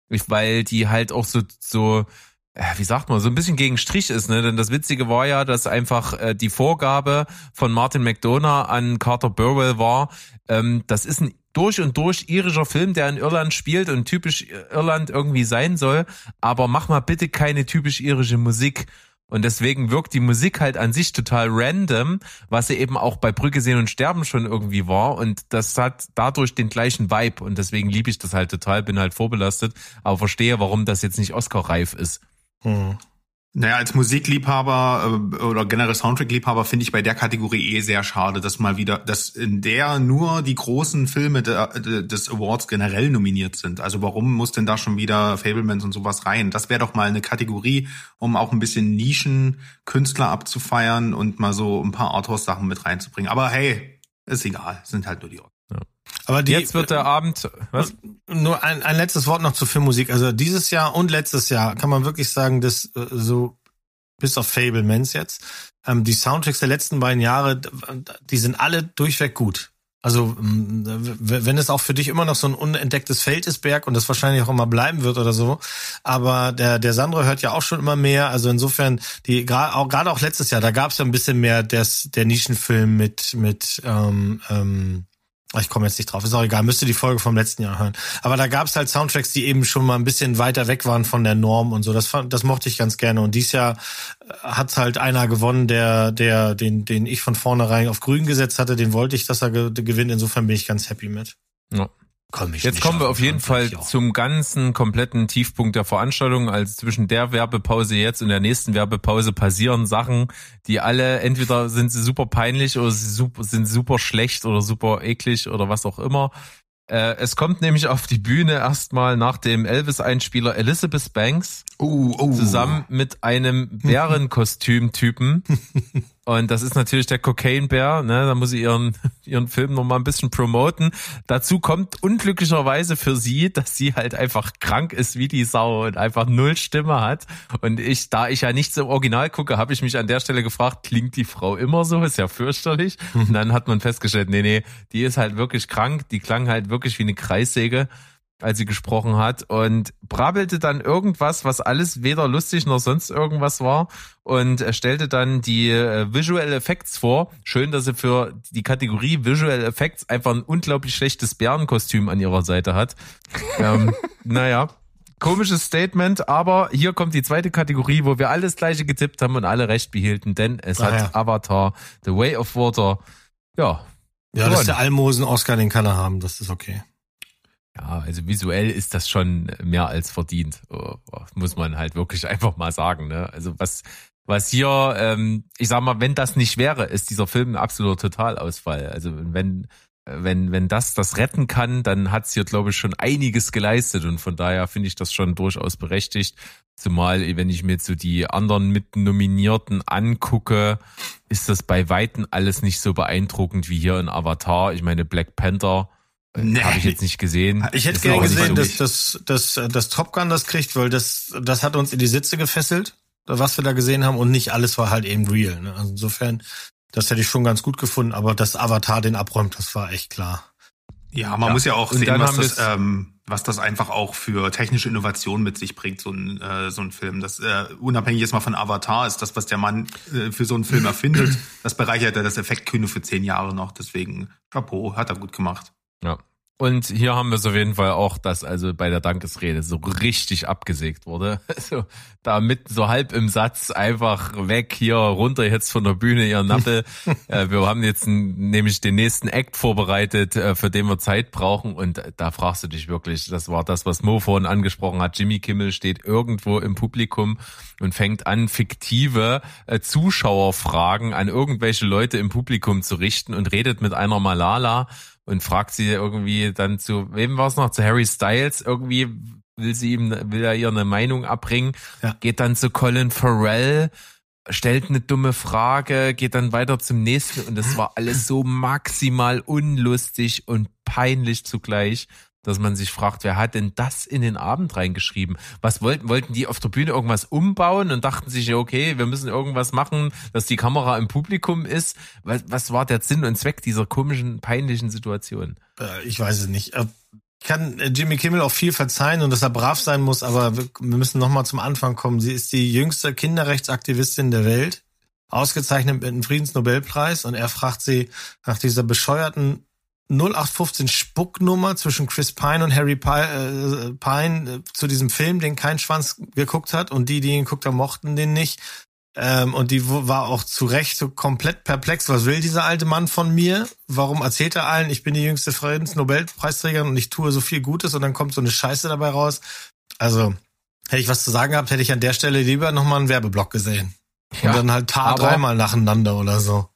Weil die halt auch so, so, äh, wie sagt man, so ein bisschen gegen Strich ist, ne? Denn das Witzige war ja, dass einfach äh, die Vorgabe von Martin McDonough an Carter Burwell war, ähm, das ist ein durch und durch irischer Film, der in Irland spielt und typisch Irland irgendwie sein soll, aber mach mal bitte keine typisch irische Musik. Und deswegen wirkt die Musik halt an sich total random, was sie eben auch bei Brücke sehen und sterben schon irgendwie war. Und das hat dadurch den gleichen Vibe. Und deswegen liebe ich das halt total, bin halt vorbelastet, aber verstehe, warum das jetzt nicht Oscar-reif ist. Hm. Naja, als Musikliebhaber äh, oder generell Soundtrack-Liebhaber finde ich bei der Kategorie eh sehr schade, dass mal wieder, dass in der nur die großen Filme der, des Awards generell nominiert sind. Also warum muss denn da schon wieder Fablemans und sowas rein? Das wäre doch mal eine Kategorie, um auch ein bisschen Nischen-Künstler abzufeiern und mal so ein paar Arthouse-Sachen mit reinzubringen. Aber hey, ist egal, sind halt nur die Orte. Aber die, Jetzt wird der Abend, was? Nur ein, ein letztes Wort noch zur Filmmusik. Also dieses Jahr und letztes Jahr kann man wirklich sagen, dass äh, so bis auf Fablemans jetzt, ähm, die Soundtracks der letzten beiden Jahre, die sind alle durchweg gut. Also w- wenn es auch für dich immer noch so ein unentdecktes Feld ist, Berg, und das wahrscheinlich auch immer bleiben wird oder so, aber der der Sandro hört ja auch schon immer mehr. Also insofern die gerade auch gerade auch letztes Jahr, da gab es ja ein bisschen mehr des der Nischenfilm mit mit ähm, ähm, ich komme jetzt nicht drauf, ist auch egal, müsste die Folge vom letzten Jahr hören. Aber da gab es halt Soundtracks, die eben schon mal ein bisschen weiter weg waren von der Norm und so. Das fand, das mochte ich ganz gerne. Und dieses Jahr hat halt einer gewonnen, der, der, den, den ich von vornherein auf Grün gesetzt hatte. Den wollte ich, dass er ge gewinnt. Insofern bin ich ganz happy mit. Ja. Komm ich Jetzt kommen wir auf jeden Fall 25 auch. zum ganzen kompletten Tiefpunkt der Veranstaltung. Also zwischen der Werbepause jetzt und der nächsten Werbepause passieren Sachen, die alle entweder sind sie super peinlich oder sie super, sind super schlecht oder super eklig oder was auch immer. Äh, es kommt nämlich auf die Bühne erstmal nach dem Elvis-Einspieler Elizabeth Banks Oh, oh. zusammen mit einem *laughs* Bärenkostüm-Typen. *laughs* Und das ist natürlich der Cocaine Bär, ne? Da muss sie ihren, *laughs* ihren Film noch mal ein bisschen promoten. Dazu kommt unglücklicherweise für sie, dass sie halt einfach krank ist wie die Sau und einfach null Stimme hat. Und ich, da ich ja nichts im Original gucke, habe ich mich an der Stelle gefragt, klingt die Frau immer so? Ist ja fürchterlich. *laughs* Und dann hat man festgestellt, nee, nee, die ist halt wirklich krank. Die klang halt wirklich wie eine Kreissäge als sie gesprochen hat und brabbelte dann irgendwas, was alles weder lustig noch sonst irgendwas war und stellte dann die äh, Visual Effects vor. Schön, dass sie für die Kategorie Visual Effects einfach ein unglaublich schlechtes Bärenkostüm an ihrer Seite hat. ähm, *laughs* naja, komisches Statement, aber hier kommt die zweite Kategorie, wo wir alles gleiche getippt haben und alle recht behielten, denn es Ah, hat ja. Avatar, The Way of Water, ja, Ja, gewonnen. der Almosen-Oscar, den kann er haben. Das ist okay. Ja, also visuell ist das schon mehr als verdient, Oh, muss man halt wirklich *laughs* einfach mal sagen. Ne? Also was, was hier, ähm, ich sag mal, wenn das nicht wäre, ist dieser Film ein absoluter Totalausfall. Also wenn, wenn, wenn das das retten kann, dann hat's hier, glaube ich, schon einiges geleistet und von daher finde ich das schon durchaus berechtigt. Zumal, wenn ich mir jetzt so die anderen Mitnominierten angucke, ist das bei Weitem alles nicht so beeindruckend wie hier in Avatar. Ich meine, Black Panther Nee. habe ich jetzt nicht gesehen. Ich hätte gerne gesehen, dass, dass, dass, dass Top Gun das kriegt, weil das, das hat uns in die Sitze gefesselt, was wir da gesehen haben, und nicht alles war halt eben real. Ne? Also insofern, das hätte ich schon ganz gut gefunden, aber dass Avatar den abräumt, das war echt klar. Ja, man Ja. muss ja auch Und sehen, was das, ähm, was das einfach auch für technische Innovation mit sich bringt, so ein, äh, so ein Film. Das äh, unabhängig jetzt mal von Avatar ist das, was der Mann äh, für so einen Film erfindet. Das bereichert er das Effektkino für zehn Jahre noch. Deswegen Chapeau, hat er gut gemacht. Ja. Und hier haben wir es auf jeden Fall auch, dass also bei der Dankesrede so richtig abgesägt wurde. *laughs* Also da mit so halb im Satz einfach weg hier runter jetzt von der Bühne ihr Nappel. *laughs* äh, wir haben jetzt nämlich den nächsten Act vorbereitet, äh, für den wir Zeit brauchen und da fragst du dich wirklich, das war das, was Mo vorhin angesprochen hat. Jimmy Kimmel steht irgendwo im Publikum und fängt an, fiktive äh, Zuschauerfragen an irgendwelche Leute im Publikum zu richten und redet mit einer Malala und fragt sie irgendwie dann zu, wem war es noch, zu Harry Styles irgendwie will sie ihm, will er ihr eine Meinung abbringen, Ja. geht dann zu Colin Farrell, stellt eine dumme Frage, geht dann weiter zum nächsten und das war alles so maximal unlustig und peinlich zugleich, dass man sich fragt, wer hat denn das in den Abend reingeschrieben? Was wollten, wollten die auf der Bühne irgendwas umbauen und dachten sich, okay, wir müssen irgendwas machen, dass die Kamera im Publikum ist? Was, was war der Sinn und Zweck dieser komischen, peinlichen Situation? Äh, Ich weiß es nicht. Äh, Ich kann äh, Jimmy Kimmel auch viel verzeihen und dass er brav sein muss, aber wir müssen nochmal zum Anfang kommen. Sie ist die jüngste Kinderrechtsaktivistin der Welt, ausgezeichnet mit einem Friedensnobelpreis und er fragt sie nach dieser bescheuerten 0815 Spucknummer zwischen Chris Pine und Harry Pi- äh, Pine äh, zu diesem Film, den kein Schwanz geguckt hat und die, die ihn geguckt haben, mochten den nicht. Ähm, und die war auch zu Recht so komplett perplex. Was will dieser alte Mann von mir? Warum erzählt er allen, ich bin die jüngste Friedensnobelpreisträgerin und ich tue so viel Gutes und dann kommt so eine Scheiße dabei raus? Also, hätte ich was zu sagen gehabt, hätte ich an der Stelle lieber nochmal einen Werbeblock gesehen. Ja, und dann halt aber- dreimal nacheinander oder so.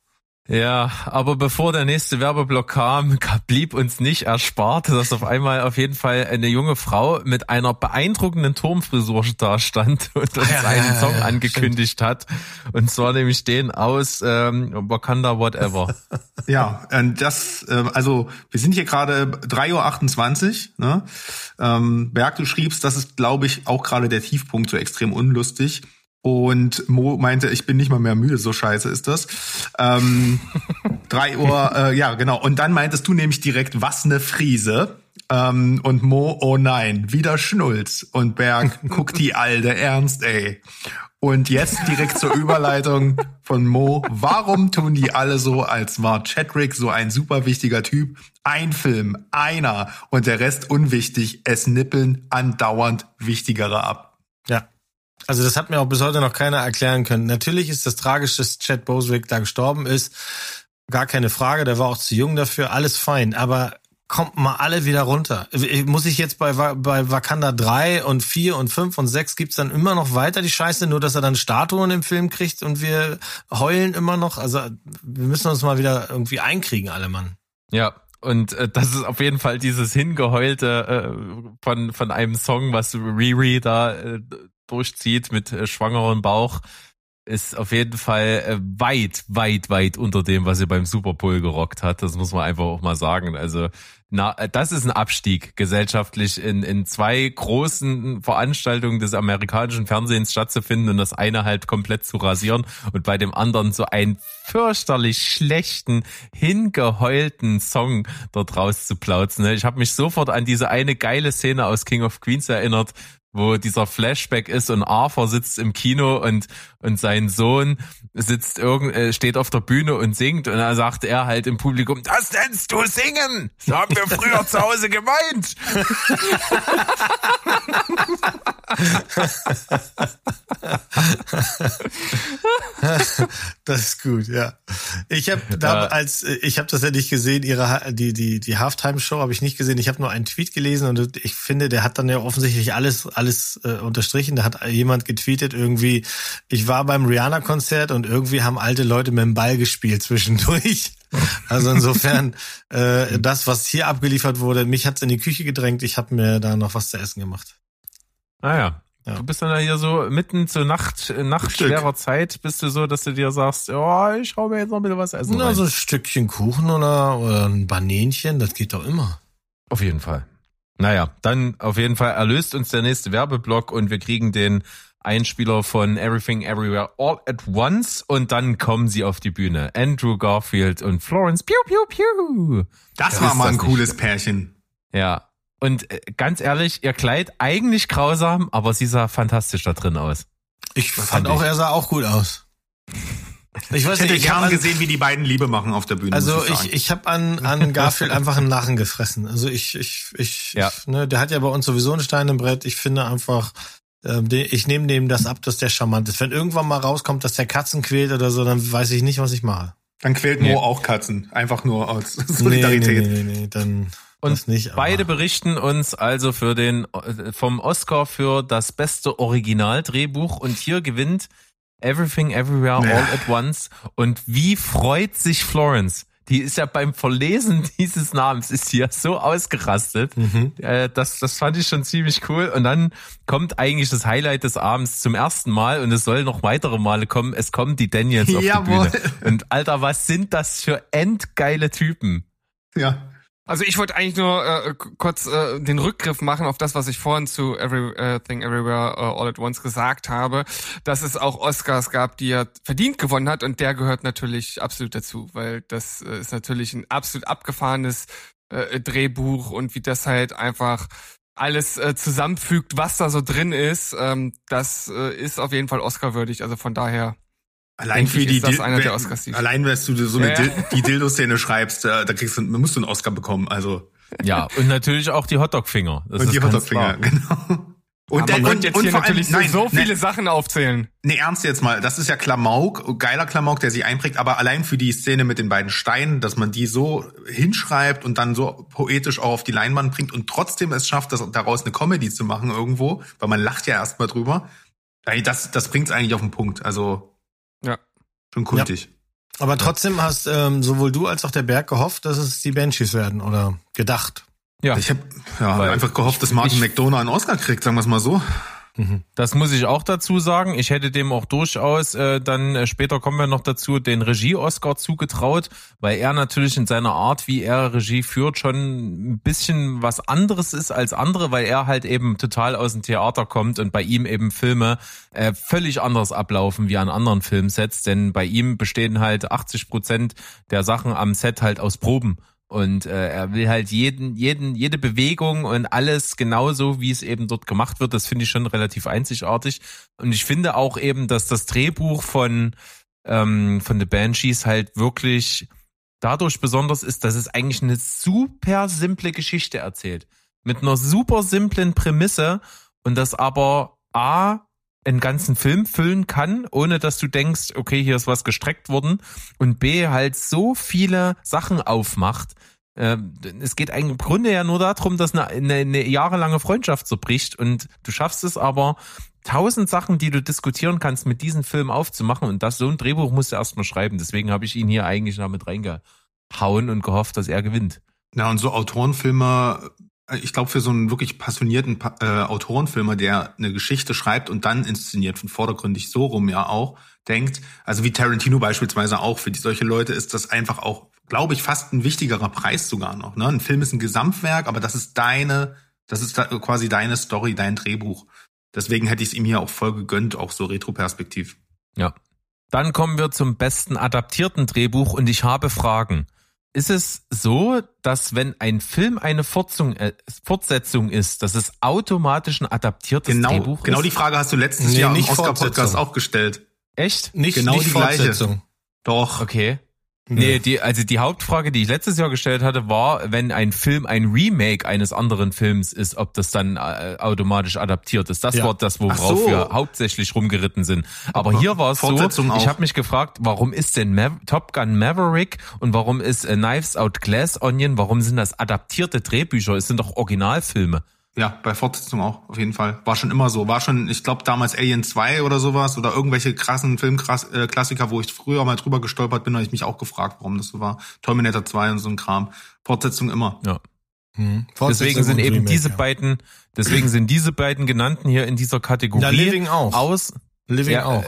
Ja, aber bevor der nächste Werbeblock kam, *laughs* blieb uns nicht erspart, dass auf einmal auf jeden Fall eine junge Frau mit einer beeindruckenden Turmfrisur da stand *laughs* und uns ja, einen ja, Song ja, angekündigt hat. Und zwar nämlich den aus ähm, Wakanda Whatever. *laughs* Ja, das, äh, also wir sind hier gerade 3.28 Uhr. Ne? Ähm, Berg, du schriebst, das ist, glaube ich, auch gerade der Tiefpunkt, so extrem unlustig. Und Mo meinte, ich bin nicht mal mehr müde, so scheiße ist das. Ähm, *laughs* 3 Uhr, äh, ja, genau. Und dann meintest du nämlich direkt, was ne Friese. Ähm, und Mo, oh nein, wieder Schnulz. Und Berg, *laughs* guck die alte ernst, ey. Und jetzt direkt zur Überleitung von Mo. Warum tun die alle so, als war Chadwick so ein super wichtiger Typ? Ein Film, einer und der Rest unwichtig. Es nippeln andauernd wichtigere ab. Ja. Also das hat mir auch bis heute noch keiner erklären können. Natürlich ist das tragisch, dass Chad Boswick da gestorben ist. Gar keine Frage, der war auch zu jung dafür, alles fein. Aber kommt mal alle wieder runter. Muss ich jetzt bei, bei Wakanda 3 und 4 und 5 und 6 gibt's dann immer noch weiter die Scheiße, nur dass er dann Statuen im Film kriegt und wir heulen immer noch. Also wir müssen uns mal wieder irgendwie einkriegen, alle Mann. Ja. Und äh, das ist auf jeden Fall dieses Hingeheulte äh, von, von einem Song, was Riri da äh, durchzieht mit äh, schwangerem Bauch, ist auf jeden Fall äh, weit, weit, weit unter dem, was sie beim Super Bowl gerockt hat. Das muss man einfach auch mal sagen. Also na, äh, das ist ein Abstieg gesellschaftlich in, in zwei großen Veranstaltungen des amerikanischen Fernsehens stattzufinden und das eine halt komplett zu rasieren und bei dem anderen so einen fürchterlich schlechten, hingeheulten Song dort rauszuplauzen. ne? Ich habe mich sofort an diese eine geile Szene aus King of Queens erinnert, wo dieser Flashback ist und Arthur sitzt im Kino und und sein Sohn sitzt irgend äh, steht auf der Bühne und singt und dann sagt er halt im Publikum, das nennst du singen. So haben wir früher zu Hause gemeint. *laughs* Das ist gut, ja. Ich habe da Ja. als ich habe das ja nicht gesehen, ihre die die die Halftime Show habe ich nicht gesehen. Ich habe nur einen Tweet gelesen und ich finde, der hat dann ja offensichtlich alles alles äh, unterstrichen. Da hat jemand getweetet irgendwie, ich war beim Rihanna Konzert und irgendwie haben alte Leute mit dem Ball gespielt zwischendurch. Also insofern *laughs* äh, das was hier abgeliefert wurde, mich hat's in die Küche gedrängt. Ich habe mir da noch was zu essen gemacht. Naja. Ja. Du bist dann ja hier so mitten zur Nacht, Nacht Stück. schwerer Zeit, bist du so, dass du dir sagst, oh, ich schau mir jetzt noch ein bisschen was essen Na, rein. so ein Stückchen Kuchen oder, oder ein Banänchen, das geht doch immer. Auf jeden Fall. Naja, dann auf jeden Fall erlöst uns der nächste Werbeblock und wir kriegen den Einspieler von Everything Everywhere All at Once und dann kommen sie auf die Bühne. Andrew Garfield und Florence Pew Pew Pew. Das Ja, war mal das ein nicht cooles Pärchen. Ja. Und äh, ganz ehrlich, ihr Kleid eigentlich grausam, aber sie sah fantastisch da drin aus. Ich Das fand auch, ich. er sah auch gut aus. Ich weiß Ich hätte nicht, ich gern habe gesehen, wie die beiden Liebe machen auf der Bühne. also muss ich, ich, sagen. ich habe an, an *laughs* Garfield einfach einen Narren gefressen. Also ich, ich, ich, Ja. ich ne, der hat ja bei uns sowieso einen Stein im Brett. Ich finde einfach, ich nehme dem das ab, dass der charmant ist. Wenn irgendwann mal rauskommt, dass der Katzen quält oder so, dann weiß ich nicht, was ich mache. Dann quält Nee. Mo auch Katzen. Einfach nur aus *laughs* Nee, Solidarität. nee, nee, nee, dann Und das nicht. aber- Beide berichten uns also für den äh, vom Oscar für das beste Originaldrehbuch und hier gewinnt Everything Everywhere Ja. All at Once und wie freut sich Florence? Die ist ja beim Verlesen *laughs* dieses Namens ist sie ja so ausgerastet. Mhm. Äh, das, das fand ich schon ziemlich cool. Und dann kommt eigentlich das Highlight des Abends zum ersten Mal und es soll noch weitere Male kommen. Es kommen die Daniels auf Jawohl. die Bühne. Und Alter, was sind das für endgeile Typen? Ja. Also ich wollte eigentlich nur äh, kurz äh, den Rückgriff machen auf das, was ich vorhin zu Everything Everywhere uh, All at Once gesagt habe, dass es auch Oscars gab, die er verdient gewonnen hat und der gehört natürlich absolut dazu, weil das äh, ist natürlich ein absolut abgefahrenes äh, Drehbuch und wie das halt einfach alles äh, zusammenfügt, was da so drin ist, ähm, das äh, ist auf jeden Fall Oscar-würdig. Also von daher Allein für die ist das einer der Oscars, Allein, wenn du so eine Ja, die Dildo-Szene schreibst, da, da kriegst du, musst du einen Oscar bekommen. Also Ja, und natürlich auch die Hotdog-Finger. Und die Hotdog-Finger, genau. Und, und, könnte jetzt und hier allem, natürlich so- nein, so ne- viele Sachen aufzählen. Nee, ernst jetzt mal. Das ist ja Klamauk, geiler Klamauk, der sich einprägt, aber allein für die Szene mit den beiden Steinen, dass man die so hinschreibt und dann so poetisch auch auf die Leinwand bringt und trotzdem es schafft, das, daraus eine Comedy zu machen irgendwo, weil man lacht ja erstmal drüber. Das, das bringt's eigentlich auf den Punkt. Also. Schon kultig. Aber trotzdem hast ähm, sowohl du als auch der Berg gehofft, dass es die Banshees werden oder gedacht. Ja, Ich habe ja, einfach gehofft, dass Martin ich- McDonough einen Oscar kriegt, sagen wir es mal so. Das muss ich auch dazu sagen. Ich hätte dem auch durchaus äh, dann äh, später kommen wir noch dazu den Regie-Oscar zugetraut, weil er natürlich in seiner Art, wie er Regie führt, schon ein bisschen was anderes ist als andere, weil er halt eben total aus dem Theater kommt und bei ihm eben Filme äh, völlig anders ablaufen wie an anderen Filmsets, denn bei ihm bestehen halt 80 Prozent der Sachen am Set halt aus Proben. Und äh, er will halt jeden, jeden, jede Bewegung und alles genauso, wie es eben dort gemacht wird. Das finde ich schon relativ einzigartig. Und ich finde auch eben, dass das Drehbuch von ähm, von The Banshees halt wirklich dadurch besonders ist, dass es eigentlich eine super simple Geschichte erzählt. Mit einer super simplen Prämisse und das aber A einen ganzen Film füllen kann, ohne dass du denkst, okay, hier ist was gestreckt worden und B halt so viele Sachen aufmacht. Ähm, Es geht eigentlich im Grunde ja nur darum, dass eine, eine, eine jahrelange Freundschaft zerbricht und du schaffst es aber, tausend Sachen, die du diskutieren kannst, mit diesem Film aufzumachen und das so ein Drehbuch musst du erstmal schreiben. Deswegen habe ich ihn hier eigentlich damit reingehauen und gehofft, dass er gewinnt. Ja, und so Autorenfilmer, ich glaube, für so einen wirklich passionierten Pa- äh, Autorenfilmer, der eine Geschichte schreibt und dann inszeniert, von vordergründig so rum ja auch, denkt, also wie Tarantino beispielsweise auch, für die, solche Leute ist das einfach auch, glaube ich, fast ein wichtigerer Preis sogar noch. Ne? Ein Film ist ein Gesamtwerk, aber das ist deine, das ist da quasi deine Story, dein Drehbuch. Deswegen hätte ich es ihm hier auch voll gegönnt, auch so retroperspektiv. Ja. Dann kommen wir zum besten adaptierten Drehbuch und ich habe Fragen. Ist es so, dass wenn ein Film eine Fortsetzung, äh, Fortsetzung ist, dass es automatisch ein adaptiertes Genau, Drehbuch genau ist? die Frage hast du letztes Nee, Jahr im nicht Oscar-Podcast Fortsetzung. auch gestellt. Echt? Nicht, Genau nicht die gleiche. Fortsetzung. Doch. Okay. Nee, die, also die Hauptfrage, die ich letztes Jahr gestellt hatte, war, wenn ein Film ein Remake eines anderen Films ist, ob das dann äh, automatisch adaptiert ist. Das Ja. war das, worauf so. wir hauptsächlich rumgeritten sind. Aber hier war es so, ich habe mich gefragt, warum ist denn Mav Top Gun Maverick und warum ist äh, Knives Out Glass Onion, warum sind das adaptierte Drehbücher? Es sind doch Originalfilme. Ja, bei Fortsetzung auch, auf jeden Fall. War schon immer so. War schon, ich glaube, damals Alien 2 oder sowas oder irgendwelche krassen Filmklassiker, wo ich früher mal drüber gestolpert bin, habe ich mich auch gefragt, warum das so war. Terminator 2 und so ein Kram. Fortsetzung immer. Ja. Hm. Deswegen sind eben Remake, diese ja. beiden, deswegen sind diese beiden genannten hier in dieser Kategorie Ja, Living auch. aus. Living Ja, auch.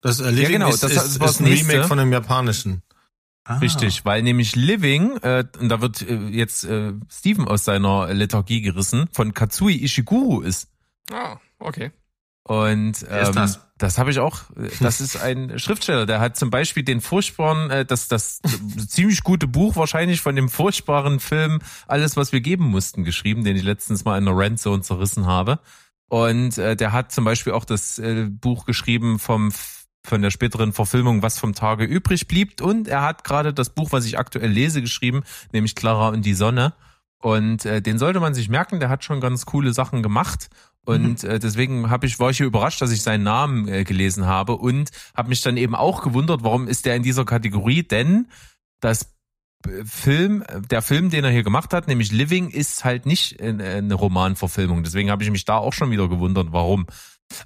Das äh, Living genau, ist, das- ist, das war ist das ein Remake nächste. von dem japanischen. Ah. Richtig, weil nämlich Living, äh, und da wird äh, jetzt äh, Steven aus seiner Lethargie gerissen, von Katsui Ishiguro ist. Ah, okay. Und ähm, Wer ist das? das habe ich auch. Das ist ein *laughs* Schriftsteller, der hat zum Beispiel den furchtbaren, äh, das das ziemlich gute Buch wahrscheinlich von dem furchtbaren Film Alles, was wir geben mussten, geschrieben, den ich letztens mal in der Rant Zone zerrissen habe. Und äh, der hat zum Beispiel auch das äh, Buch geschrieben vom von der späteren Verfilmung Was vom Tage übrig blieb. Und er hat gerade das Buch, was ich aktuell lese, geschrieben, nämlich Clara und die Sonne. Und äh, den sollte man sich merken, der hat schon ganz coole Sachen gemacht. Und äh, deswegen habe ich war ich hier überrascht, dass ich seinen Namen äh, gelesen habe und habe mich dann eben auch gewundert, warum ist der in dieser Kategorie? Denn das äh, Film, äh, der Film, den er hier gemacht hat, nämlich Living, ist halt nicht äh, eine Romanverfilmung. Deswegen habe ich mich da auch schon wieder gewundert, warum.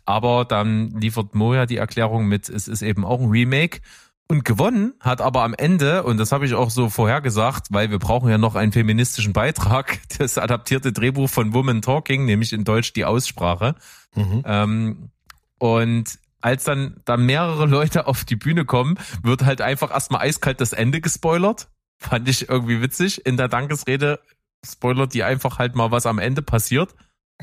Aber dann liefert Moja die Erklärung mit, es ist eben auch ein Remake. Und gewonnen hat aber am Ende, und das habe ich auch so vorhergesagt, weil wir brauchen ja noch einen feministischen Beitrag, *laughs* das adaptierte Drehbuch von Woman Talking, nämlich in Deutsch die Aussprache. Mhm. Ähm, und als dann da mehrere Leute auf die Bühne kommen, wird halt einfach erstmal eiskalt das Ende gespoilert. Fand ich irgendwie witzig. In der Dankesrede spoilert die einfach halt mal, was am Ende passiert.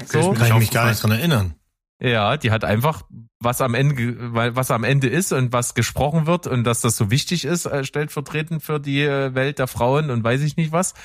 So. Kann ich mich gar nicht dran erinnern. Ja, die hat einfach, was am Ende, weil was am Ende ist und was gesprochen wird und dass das so wichtig ist, äh, stellvertretend für die äh, Welt der Frauen und weiß ich nicht was.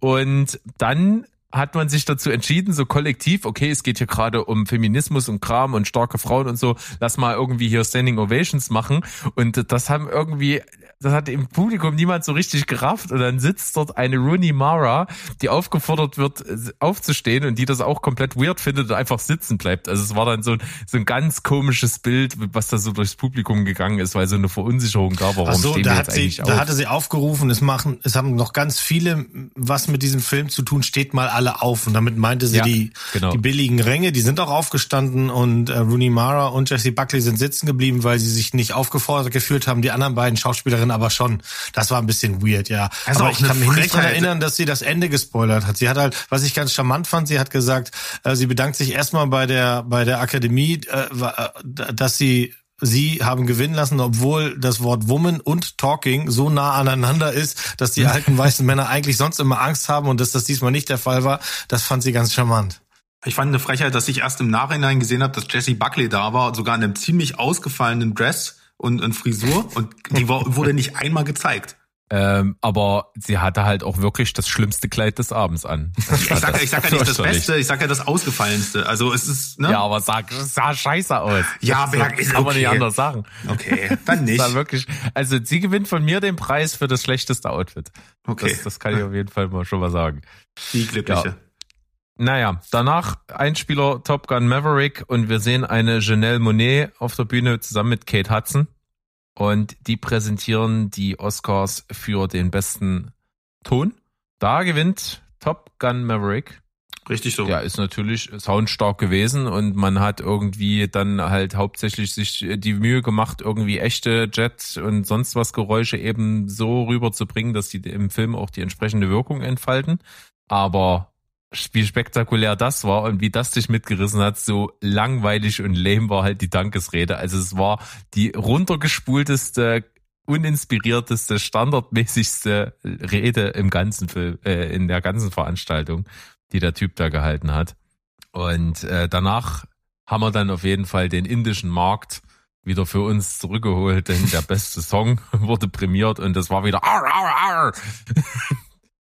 Und dann hat man sich dazu entschieden, so kollektiv, okay, es geht hier gerade um Feminismus und Kram und starke Frauen und so, lass mal irgendwie hier Standing Ovations machen. Und das haben irgendwie, das hat im Publikum niemand so richtig gerafft. Und dann sitzt dort eine Rooney Mara, die aufgefordert wird, aufzustehen und die das auch komplett weird findet und einfach sitzen bleibt. Also es war dann so, ein- so ein ganz komisches Bild, was da so durchs Publikum gegangen ist, weil so eine Verunsicherung da war. Warum Ach so, stehen da hat jetzt sie, da auf? hatte sie aufgerufen, es machen, es haben noch ganz viele was mit diesem Film zu tun, steht mal alle auf. Und damit meinte sie Ja, die, genau. die billigen Ränge, die sind auch aufgestanden und äh, Rooney Mara und Jessie Buckley sind sitzen geblieben, weil sie sich nicht aufgefordert gefühlt haben, die anderen beiden Schauspielerinnen aber schon. Das war ein bisschen weird, ja. Also aber ich kann mich nicht daran erinnern, dass sie das Ende gespoilert hat. Sie hat halt, was ich ganz charmant fand, sie hat gesagt, äh, sie bedankt sich erstmal bei der bei der Akademie, äh, äh, dass sie sie haben gewinnen lassen, obwohl das Wort Woman und Talking so nah aneinander ist, dass die alten weißen Männer eigentlich sonst immer Angst haben und dass das diesmal nicht der Fall war. Das fand sie ganz charmant. Ich fand eine Frechheit, dass ich erst im Nachhinein gesehen habe, dass Jessie Buckley da war, sogar in einem ziemlich ausgefallenen Dress und, und Frisur und die wurde nicht einmal gezeigt. Ähm, aber sie hatte halt auch wirklich das schlimmste Kleid des Abends an. Ich sag, ja- ich sag ja nicht das. Beste, ich sag ja das Ausgefallenste. Also es ist, ne? Ja, aber sah, sah scheiße aus. Ja, Berg, ist kann man nicht okay. anders sagen. Okay, dann *laughs* nicht. Sah wirklich, also sie gewinnt von mir den Preis für das schlechteste Outfit. Okay, Das, das kann ich auf jeden Fall mal schon mal sagen. die Glückliche. Naja, danach Einspieler Top Gun Maverick und wir sehen eine Janelle Monet auf der Bühne zusammen mit Kate Hudson und die präsentieren die Oscars für den besten Ton. Da gewinnt Top Gun Maverick. Richtig so. Ja, ist natürlich soundstark gewesen und man hat irgendwie dann halt hauptsächlich sich die Mühe gemacht, irgendwie echte Jet und sonst was Geräusche eben so rüberzubringen, dass die im Film auch die entsprechende Wirkung entfalten. Aber wie spektakulär das war und wie das dich mitgerissen hat, so langweilig und lame war halt die Dankesrede. Also es war die runtergespulteste, uninspirierteste, standardmäßigste Rede im ganzen Film, äh, in der ganzen Veranstaltung, die der Typ da gehalten hat. Und äh, danach haben wir dann auf jeden Fall den indischen Markt wieder für uns zurückgeholt, denn der beste *laughs* Song wurde prämiert und das war wieder Arr, Arr, Arr.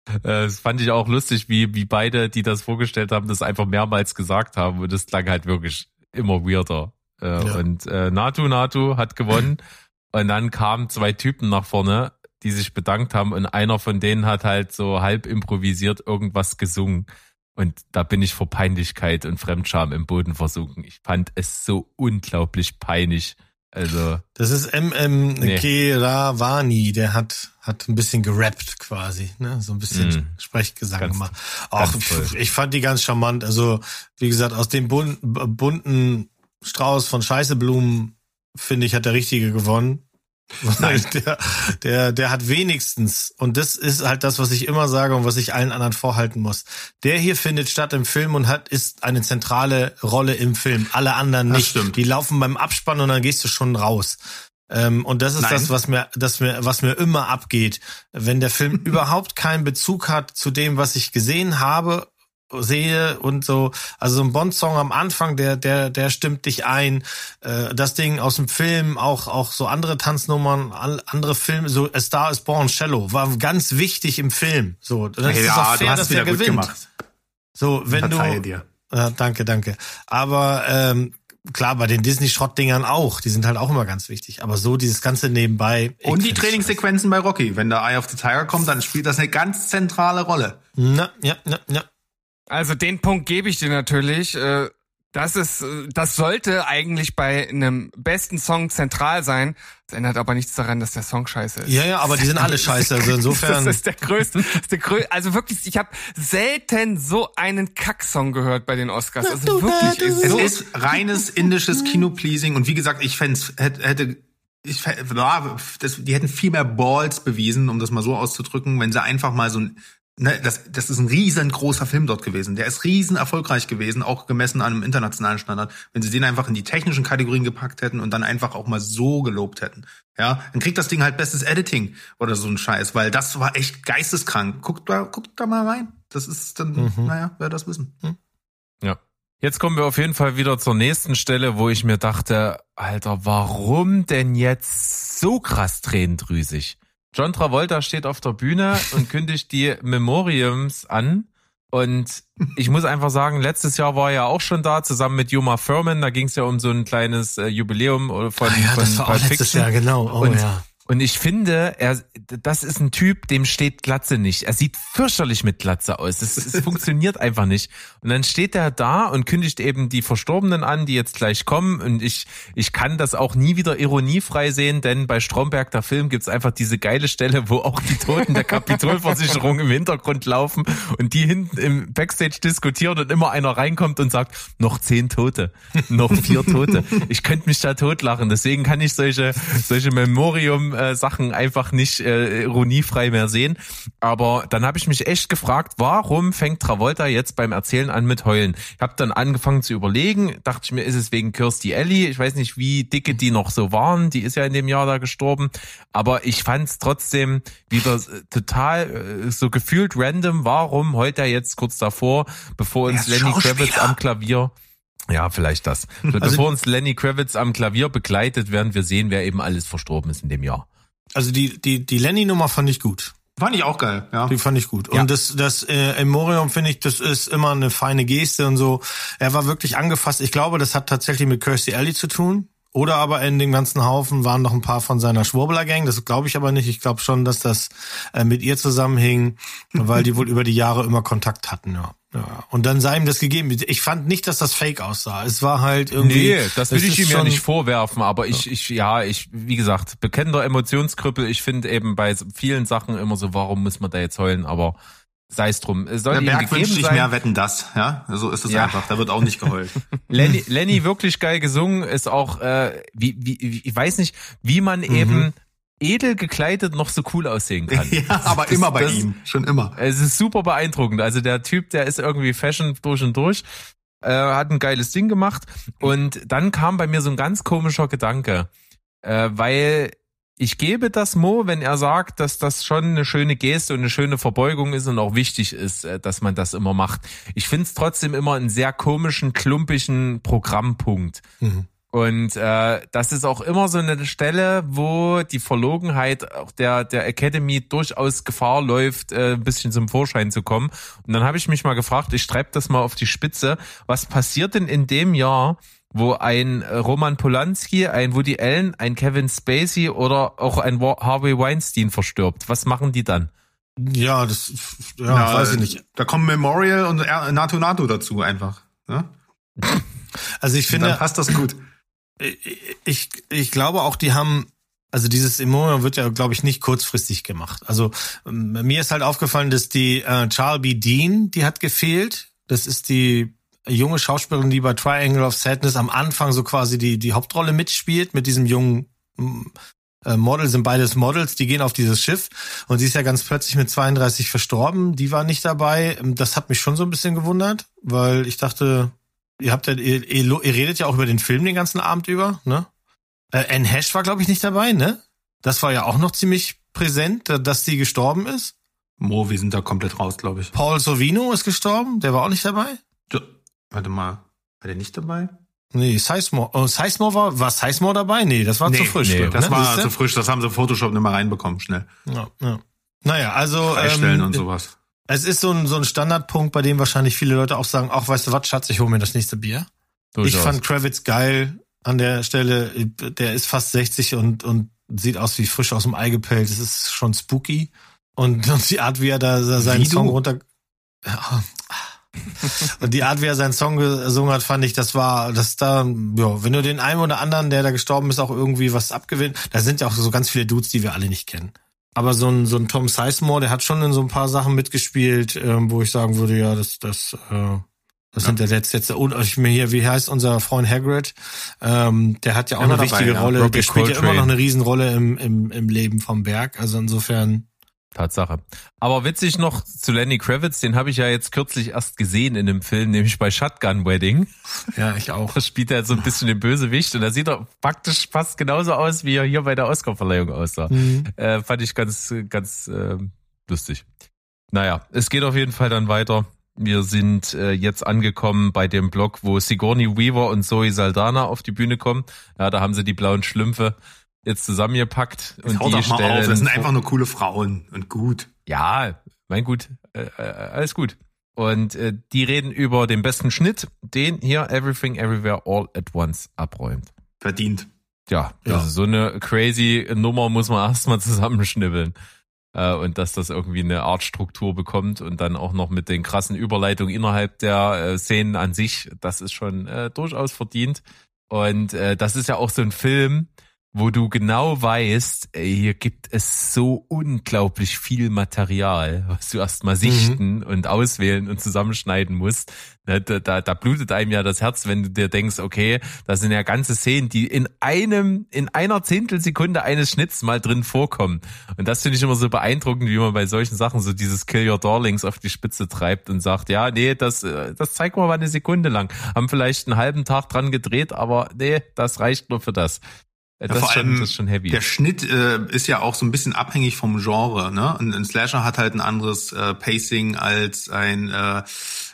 Äh, Das fand ich auch lustig, wie, wie beide, die das vorgestellt haben, das einfach mehrmals gesagt haben und das klang halt wirklich immer weirder. Äh, Ja. Und äh, Natu Natu hat gewonnen *laughs* und dann kamen zwei Typen nach vorne, die sich bedankt haben und einer von denen hat halt so halb improvisiert irgendwas gesungen. Und da bin ich vor Peinlichkeit und Fremdscham im Boden versunken. Ich fand es so unglaublich peinlich. Also, Das ist MM Nee. Keravani, der hat hat ein bisschen gerappt quasi, ne? So ein bisschen Mm. Sprechgesang Ganz- gemacht. Auch ich fand die ganz charmant. Also, wie gesagt, aus dem bun bunten Strauß von Scheißeblumen, finde ich, hat der Richtige gewonnen. *laughs* Weil der, der, der hat wenigstens, und das ist halt das, was ich immer sage und was ich allen anderen vorhalten muss. Der hier findet statt im Film und hat, ist eine zentrale Rolle im Film. Alle anderen Das nicht. stimmt. Die laufen beim Abspann und dann gehst du schon raus. Ähm, und das ist Nein. das, was mir, das mir, was mir immer abgeht. Wenn der Film *laughs* überhaupt keinen Bezug hat zu dem, was ich gesehen habe, sehe und so, also so ein Bond-Song am Anfang, der, der, der stimmt dich ein. Äh, das Ding aus dem Film, auch, auch so andere Tanznummern, an- andere Filme, so A Star is Born, Shallow, war ganz wichtig im Film. So, dann ist es ja, auch du fair, hast dass wieder der gut gewinnt. gemacht. So, wenn du, dir. ja, danke, danke. Aber ähm, klar, bei den Disney-Schrottdingern auch. Die sind halt auch immer ganz wichtig. Aber so dieses ganze nebenbei. Und die Trainingssequenzen bei Rocky. Wenn der Eye of the Tiger kommt, dann spielt das eine ganz zentrale Rolle. Na, ja, ja, ja. Also den Punkt gebe ich dir natürlich. äh, Das ist, äh, das sollte eigentlich bei einem besten Song zentral sein. Das ändert aber nichts daran, dass der Song scheiße ist. Ja, ja, aber die sind alle *laughs* scheiße. Also insofern. Das ist der größte, das ist der größte, also wirklich, ich habe selten so einen Kacksong gehört bei den Oscars. Also wirklich, Es so, ist reines indisches Kinopleasing und wie gesagt, ich fände hätte, hätte ich, das, die hätten viel mehr Balls bewiesen, um das mal so auszudrücken, wenn sie einfach mal so ein, ne, das, das ist ein riesengroßer Film dort gewesen. Der ist riesen erfolgreich gewesen, auch gemessen an einem internationalen Standard. Wenn sie den einfach in die technischen Kategorien gepackt hätten und dann einfach auch mal so gelobt hätten. Ja, dann kriegt das Ding halt bestes Editing oder so ein Scheiß, weil das war echt geisteskrank. Guckt da, guckt da mal rein. Das ist dann, Mhm. naja, wer das wissen. Hm? Ja. Jetzt kommen wir auf jeden Fall wieder zur nächsten Stelle, wo ich mir dachte, Alter, warum denn jetzt so krass tränendrüsig? John Travolta steht auf der Bühne und kündigt die Memoriams an. Und ich muss einfach sagen, letztes Jahr war er ja auch schon da, zusammen mit Juma Furman. Da ging es ja um so ein kleines äh, Jubiläum äh, von, Ah ja, von das war auch letztes Fiction. Jahr, genau. Oh Und- ja. Und ich finde, er, das ist ein Typ, dem steht Glatze nicht. Er sieht fürchterlich mit Glatze aus. Es, es *laughs* funktioniert einfach nicht. Und dann steht er da und kündigt eben die Verstorbenen an, die jetzt gleich kommen. Und ich, ich kann das auch nie wieder ironiefrei sehen, denn bei Stromberg, der Film, gibt's einfach diese geile Stelle, wo auch die Toten der Kapitolversicherung im Hintergrund laufen und die hinten im Backstage diskutieren und immer einer reinkommt und sagt, noch zehn Tote, noch vier Tote. Ich könnte mich da totlachen. Deswegen kann ich solche, solche Memorium-Sachen einfach nicht äh, ironiefrei mehr sehen. Aber dann habe ich mich echt gefragt, warum fängt Travolta jetzt beim Erzählen an mit Heulen? Ich habe dann angefangen zu überlegen, dachte ich mir, ist es wegen Kirstie Ellie? Ich weiß nicht, wie dicke die noch so waren. Die ist ja in dem Jahr da gestorben. Aber ich fand es trotzdem wieder äh, total äh, so gefühlt random. Warum heult er jetzt kurz davor, bevor uns Lenny. Kravitz am Klavier ja, vielleicht das. Bevor uns Lenny Kravitz am Klavier begleitet, werden wir sehen, wer eben alles verstorben ist in dem Jahr. Also die, die, die Lenny-Nummer fand ich gut. Fand ich auch geil, ja. Die fand ich gut. Ja. Und das, das äh, Emorium finde ich, das ist immer eine feine Geste und so. Er war wirklich angefasst. Ich glaube, das hat tatsächlich mit Kirstie Alley zu tun. Oder aber in dem ganzen Haufen waren noch ein paar von seiner Schwurbler-Gang. Das glaube ich aber nicht. Ich glaube schon, dass das äh, mit ihr zusammenhing, weil die wohl über die Jahre immer Kontakt hatten. Ja. Ja. Und dann sei ihm das gegeben. Ich fand nicht, dass das Fake aussah. Es war halt irgendwie. Nee, das will ich ihm ja nicht vorwerfen, aber ich, ich, ja, ich, wie gesagt, bekennender Emotionskrüppel, ich finde eben bei vielen Sachen immer so, warum muss man da jetzt heulen, aber sei es drum. Es soll Der Berg gegeben wünscht sich mehr Wetten das, ja. So ist es Ja. einfach. Da wird auch nicht geheult. *laughs* Lenny, Lenny wirklich geil gesungen, ist auch, äh, wie, wie, wie- ich weiß nicht, wie man Mhm. eben edel gekleidet noch so cool aussehen kann. *laughs* ja, aber Das- immer bei das- ihm. Schon immer. Es ist super beeindruckend. Also der Typ, der ist irgendwie Fashion durch und durch, äh, hat ein geiles Ding gemacht. Und dann kam bei mir so ein ganz komischer Gedanke, äh, weil ich gebe das Mo, wenn er sagt, dass das schon eine schöne Geste und eine schöne Verbeugung ist und auch wichtig ist, äh, dass man das immer macht. Ich finde es trotzdem immer einen sehr komischen, klumpigen Programmpunkt. Mhm. Und äh, das ist auch immer so eine Stelle, wo die Verlogenheit auch der, der Academy durchaus Gefahr läuft, äh, ein bisschen zum Vorschein zu kommen. Und dann habe ich mich mal gefragt, ich treibe das mal auf die Spitze, was passiert denn in dem Jahr, wo ein äh, Roman Polanski, ein Woody Allen, ein Kevin Spacey oder auch ein Harvey Weinstein verstirbt? Was machen die dann? Ja, das, ja, weiß ich nicht. Da kommen Memorial und R- Nato Nato dazu einfach. Ne? Also ich finde, passt das gut. Ich, ich glaube auch, die haben, also dieses Emotion wird ja, glaube ich, nicht kurzfristig gemacht. Also ähm, mir ist halt aufgefallen, dass die äh, Charles B. Dean, die hat gefehlt. Das ist die junge Schauspielerin, die bei Triangle of Sadness am Anfang so quasi die, die Hauptrolle mitspielt, mit diesem jungen mm, äh, Model, sind beides Models, die gehen auf dieses Schiff und sie ist ja ganz plötzlich mit 32 verstorben, die war nicht dabei. Ähm, Das hat mich schon so ein bisschen gewundert, weil ich dachte, ihr habt ja, ihr, ihr, ihr redet ja auch über den Film den ganzen Abend über, ne? Äh, Anne Hash war, glaube ich, nicht dabei, ne? Das war ja auch noch ziemlich präsent, da- dass die gestorben ist. Mo, wir sind da komplett raus, glaube ich. Paul Sorvino ist gestorben, der war auch nicht dabei. Du, warte mal, war der nicht dabei? Nee, Sizemore. Oh, Sizemore war, war Sizemore dabei? Nee, das war Nee, zu frisch. nee, glaub Das ne? war zu frisch, das haben sie Photoshop nicht mal reinbekommen, schnell. Ja, ja. Naja, also Freistellen ähm, und sowas. Es ist so ein, so ein Standardpunkt, bei dem wahrscheinlich viele Leute auch sagen, ach, weißt du was, Schatz, ich hol mir das nächste Bier. Ich Durchaus. fand Kravitz geil an der Stelle. Der ist fast 60 und, und sieht aus wie frisch aus dem Ei gepellt. Das ist schon spooky. Und, *laughs* und die Art, wie er da seinen Wie du? Song runter... Ja. *laughs* Und die Art, wie er seinen Song gesungen hat, fand ich, das war, das da, ja, wenn du den einen oder anderen, der da gestorben ist, auch irgendwie was abgewinnt, da sind ja auch so ganz viele Dudes, die wir alle nicht kennen. Aber so ein, so ein Tom Sizemore, der hat schon in so ein paar Sachen mitgespielt, ähm, wo ich sagen würde, ja, das, das, äh, Das sind ja jetzt jetzt und ich mir hier, wie heißt unser Freund Hagrid? Ähm, der hat ja auch Immer eine dabei, wichtige ja. Rolle. Robbie der spielt ja Coltrane. immer noch eine Riesenrolle im, im, im Leben vom Berg. Also insofern. Tatsache. Aber witzig noch zu Lenny Kravitz, den habe ich ja jetzt kürzlich erst gesehen in einem Film, nämlich bei Shotgun Wedding. Ja, ich auch. Da spielt er so ein bisschen den Bösewicht und da sieht er praktisch fast genauso aus, wie er hier bei der Oscarverleihung aussah. Mhm. Äh, fand ich ganz, ganz ähm, lustig. Naja, es geht auf jeden Fall dann weiter. Wir sind äh, jetzt angekommen bei dem Block, wo Sigourney Weaver und Zoe Saldana auf die Bühne kommen. Ja, da haben sie die blauen Schlümpfe jetzt zusammengepackt Jetzt und haut die doch mal stellen auf, das sind einfach nur coole Frauen und gut. ja, mein gut, äh, äh, alles gut. Und äh, die reden über den besten Schnitt, den hier Everything Everywhere All at Once abräumt. Verdient. Ja, Ja. also so eine crazy Nummer muss man *laughs* erstmal zusammenschnibbeln. Äh, und dass das irgendwie eine Art Struktur bekommt und dann auch noch mit den krassen Überleitungen innerhalb der äh, Szenen an sich, das ist schon äh, durchaus verdient. Und äh, das ist ja auch so ein Film, wo du genau weißt, ey, hier gibt es so unglaublich viel Material, was du erstmal sichten und auswählen und zusammenschneiden musst. Ne, Da, da, da blutet einem ja das Herz, wenn du dir denkst, okay, da sind ja ganze Szenen, die in einem, in einer Zehntelsekunde eines Schnitts mal drin vorkommen. Und das finde ich immer so beeindruckend, wie man bei solchen Sachen so dieses Kill Your Darlings auf die Spitze treibt und sagt, ja, nee, das, äh, das zeigt wir mal eine Sekunde lang. Haben vielleicht einen halben Tag dran gedreht, aber nee, das reicht nur für das. Das, vor ist schon, allem das ist schon heavy. Der Schnitt äh, ist ja auch so ein bisschen abhängig vom Genre. Ne? Ein, ein Slasher hat halt ein anderes äh, Pacing als ein äh,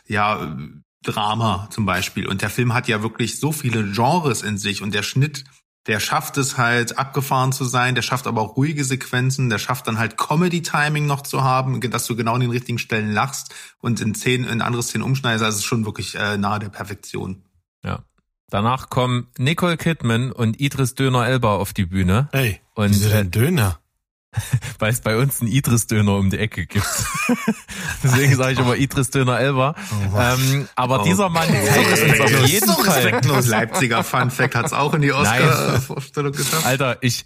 ja Drama zum Beispiel. Und der Film hat ja wirklich so viele Genres in sich und der Schnitt, der schafft es halt abgefahren zu sein, der schafft aber auch ruhige Sequenzen, der schafft dann halt Comedy-Timing noch zu haben, dass du genau an den richtigen Stellen lachst und in Szenen, in andere Szenen umschneidest. Also es ist schon wirklich äh, nahe der Perfektion. Ja. Danach kommen Nicole Kidman und Idris Döner Elba auf die Bühne. Ey, Und wieso äh, denn Döner? *laughs* weil es bei uns einen Idris Döner um die Ecke gibt. *laughs* Deswegen sage ich immer Idris Döner Elba. ähm, aber Oh. dieser Mann zeigt uns auf jeden So Fall. Leipziger Fun Fact hat's auch in die Oscar-Vorstellung geschafft. Alter, ich,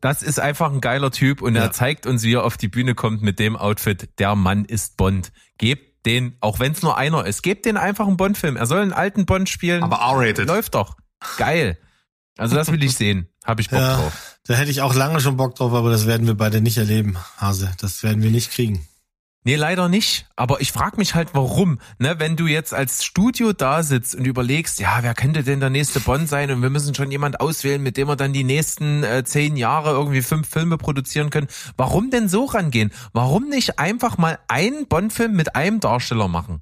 das ist einfach ein geiler Typ und Ja. er zeigt uns, wie er auf die Bühne kommt mit dem Outfit. Der Mann ist Bond. Gebt den, auch wenn es nur einer ist, gebt den einfach einen Bond-Film. Er soll einen alten Bond spielen. Aber R-rated. Läuft doch. Geil. Also das will ich sehen. Hab ich Bock Ja, drauf. da hätte ich auch lange schon Bock drauf, aber das werden wir beide nicht erleben, Hase. Das werden wir nicht kriegen. Nee, leider nicht. Aber ich frage mich halt, warum. Ne, wenn du jetzt als Studio da sitzt und überlegst, ja, wer könnte denn der nächste Bond sein? Und wir müssen schon jemand auswählen, mit dem wir dann die nächsten äh, zehn Jahre irgendwie fünf Filme produzieren können. Warum denn so rangehen? Warum nicht einfach mal einen Bond-Film mit einem Darsteller machen?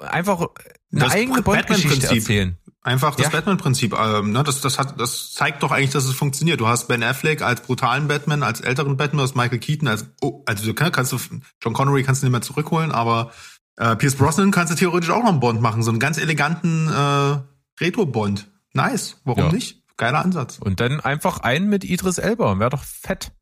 Einfach eine Das eigene Bond-Geschichte erzählen. Einfach das Ja. Batman-Prinzip. Ähm, ne, das, das, hat, das zeigt doch eigentlich, dass es funktioniert. Du hast Ben Affleck als brutalen Batman, als älteren Batman, du hast Michael Keaton als, oh, also kann- kannst du, John Connery kannst du nicht mehr zurückholen, aber äh, Pierce Brosnan kannst du theoretisch auch noch einen Bond machen, so einen ganz eleganten äh, Retro-Bond. Nice, warum Ja. nicht? Geiler Ansatz. Und dann einfach einen mit Idris Elba. Wäre doch fett.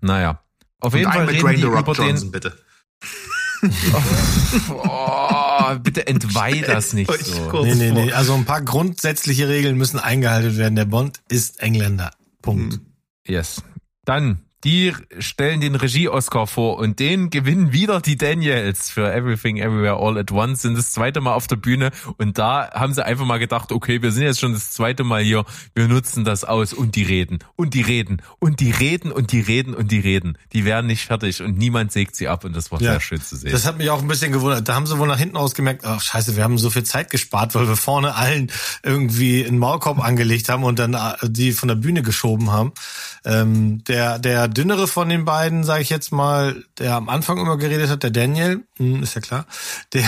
Naja. Auf Und jeden Fall einen mit reden die The Rock über den, Johnson, bitte. *laughs* *laughs* Oh, bitte entweih das nicht so. Nee, nee, nee. Also ein paar grundsätzliche Regeln müssen eingehalten werden. Der Bond ist Engländer. Punkt. Hm. Yes. Dann, die stellen den Regie-Oscar vor und den gewinnen wieder die Daniels für Everything Everywhere All at Once, sind das zweite Mal auf der Bühne und da haben sie einfach mal gedacht, okay, wir sind jetzt schon das zweite Mal hier, wir nutzen das aus und die reden und die reden und die reden und die reden und die reden. Die werden nicht fertig und niemand sägt sie ab und das war Ja. sehr schön zu sehen. Das hat mich auch ein bisschen gewundert. Da haben sie wohl nach hinten aus gemerkt, ach scheiße, wir haben so viel Zeit gespart, weil wir vorne allen irgendwie einen Maulkorb angelegt haben und dann äh, die von der Bühne geschoben haben. Ähm, der, der dünnere von den beiden, sage ich jetzt mal, der am Anfang immer geredet hat, der Daniel, hm, ist ja klar, der,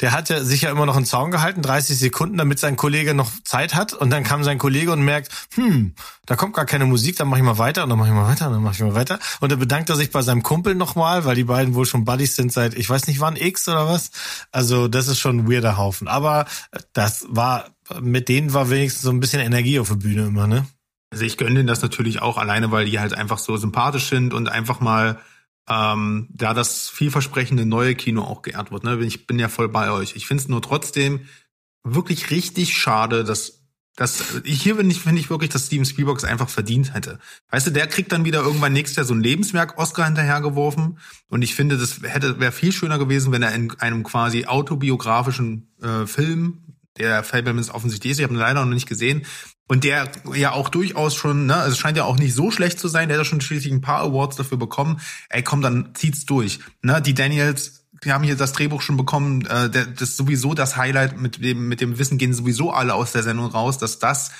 der hat ja sicher immer noch einen Zaun gehalten, 30 Sekunden, damit sein Kollege noch Zeit hat und dann kam sein Kollege und merkt, hm, da kommt gar keine Musik, dann mache ich mal weiter und dann mache ich mal weiter und dann mache ich mal weiter und dann bedankt er sich bei seinem Kumpel nochmal, weil die beiden wohl schon Buddies sind seit, ich weiß nicht wann, X oder was. Also das ist schon ein weirder Haufen, aber das war, mit denen war wenigstens so ein bisschen Energie auf der Bühne immer, ne? Also ich gönne denen das natürlich auch alleine, weil die halt einfach so sympathisch sind und einfach mal ähm, da das vielversprechende neue Kino auch geehrt wird. Ne? Ich bin ja voll bei euch. Ich finde es nur trotzdem wirklich richtig schade, dass Das, hier finde ich, finde ich wirklich, dass Steven Spielberg es einfach verdient hätte. Weißt du, der kriegt dann wieder irgendwann nächstes Jahr so ein Lebenswerk Oscar hinterhergeworfen. Und ich finde, das hätte, wäre viel schöner gewesen, wenn er in einem quasi autobiografischen äh, Film, der Fablemans offensichtlich ist, ich habe ihn leider noch nicht gesehen, und der ja auch durchaus schon, ne, also es scheint ja auch nicht so schlecht zu sein, der hat ja schon schließlich ein paar Awards dafür bekommen. Ey, komm, dann zieht's durch. Ne, die Daniels wir haben hier das Drehbuch schon bekommen, äh, der, das ist sowieso das Highlight, mit dem, mit dem Wissen gehen sowieso alle aus der Sendung raus, dass das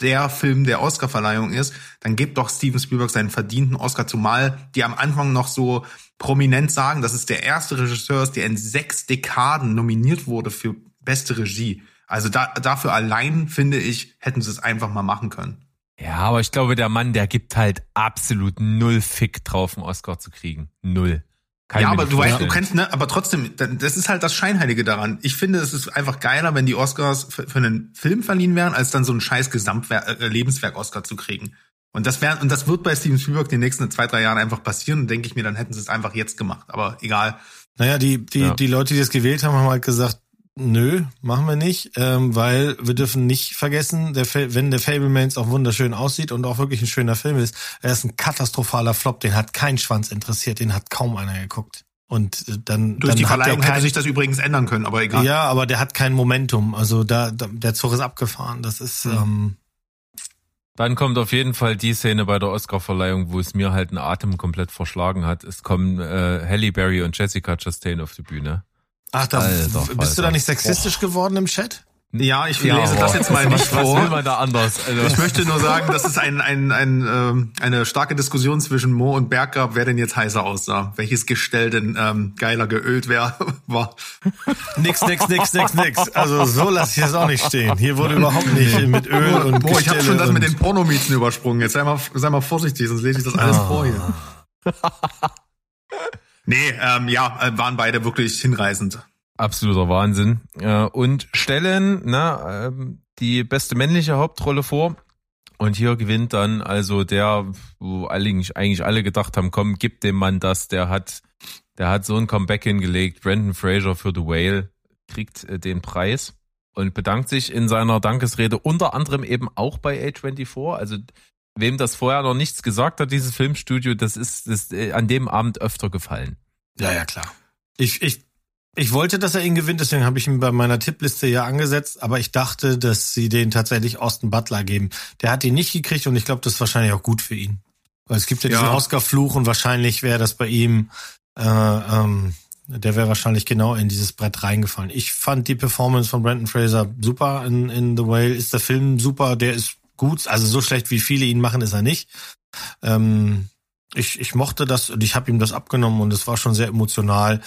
der Film der Oscarverleihung ist, dann gibt doch Steven Spielberg seinen verdienten Oscar, zumal die am Anfang noch so prominent sagen, dass es der erste Regisseur ist, der in sechs Dekaden nominiert wurde für beste Regie. Also da, dafür allein, finde ich, hätten sie es einfach mal machen können. Ja, aber ich glaube, der Mann, der gibt halt absolut null Fick drauf, einen Oscar zu kriegen. Null. Kann ja, aber du weißt, du kannst, ne, aber trotzdem, das ist halt das Scheinheilige daran. Ich finde, es ist einfach geiler, wenn die Oscars für, für einen Film verliehen wären, als dann so ein scheiß Gesamtwerk, äh, Lebenswerk-Oscar zu kriegen. Und das wäre, und das wird bei Steven Spielberg in den nächsten zwei, drei Jahren einfach passieren. Und denke ich mir, dann hätten sie es einfach jetzt gemacht. Aber egal. Naja, die, die, Ja. die Leute, die das gewählt haben, haben halt gesagt, nö, machen wir nicht, ähm, weil wir dürfen nicht vergessen, der, Fa- wenn der Fablemans auch wunderschön aussieht und auch wirklich ein schöner Film ist, er ist ein katastrophaler Flop, den hat kein Schwanz interessiert, den hat kaum einer geguckt. Und äh, dann, Durch dann die hat er Verleihung hätte kein, sich das übrigens ändern können, aber egal. Ja, aber der hat kein Momentum. Also da, da der Zug ist abgefahren. Das ist Hm. ähm, Dann kommt auf jeden Fall die Szene bei der Oscarverleihung, wo es mir halt einen Atem komplett verschlagen hat. Es kommen äh, Halle Berry und Jessica Chastain auf die Bühne. Ach, da Alter, bist du Falter. da nicht sexistisch geworden im Chat? Ja, ich lese das aber jetzt mal nicht Was will vor. man da anders? Also, Ich möchte nur sagen, dass es ein, ein, ein, ähm, eine starke Diskussion zwischen Mo und Berg gab, wer denn jetzt heißer aussah. Welches Gestell denn ähm, geiler geölt wär, *laughs* war. Nix, nix, nix, nix, nix. Also so lasse ich es auch nicht stehen. Hier wurde überhaupt nicht mit Öl und Mo, ich habe schon das mit den Pornomieten übersprungen. Jetzt sei mal, sei mal vorsichtig, sonst lese ich das alles Ah. vor hier. *laughs* Nee, ähm, ja, äh, waren beide wirklich hinreißend. absoluter Wahnsinn. Äh, und stellen na, ähm, die beste männliche Hauptrolle vor. Und hier gewinnt dann also der, wo eigentlich, eigentlich alle gedacht haben, komm, gib dem Mann das, der hat, der hat so ein Comeback hingelegt. Brandon Fraser für The Whale kriegt äh, den Preis und bedankt sich in seiner Dankesrede unter anderem eben auch bei A24. Also wem das vorher noch nichts gesagt hat, dieses Filmstudio, das ist, das, äh, an dem Abend öfter gefallen. Ja, ja, klar. Ich, ich, ich wollte, dass er ihn gewinnt, deswegen habe ich ihn bei meiner Tippliste ja angesetzt, aber ich dachte, dass sie den tatsächlich Austin Butler geben. Der hat ihn nicht gekriegt und ich glaube, das ist wahrscheinlich auch gut für ihn. Weil es gibt ja diesen Ja. Oscar-Fluch und wahrscheinlich wäre das bei ihm, äh, ähm, der wäre wahrscheinlich genau in dieses Brett reingefallen. Ich fand die Performance von Brandon Fraser super in, in The Whale. Ist der Film super, der ist gut, also so schlecht wie viele ihn machen, ist er nicht. Ähm, ich, ich mochte das und ich habe ihm das abgenommen und es war schon sehr emotional.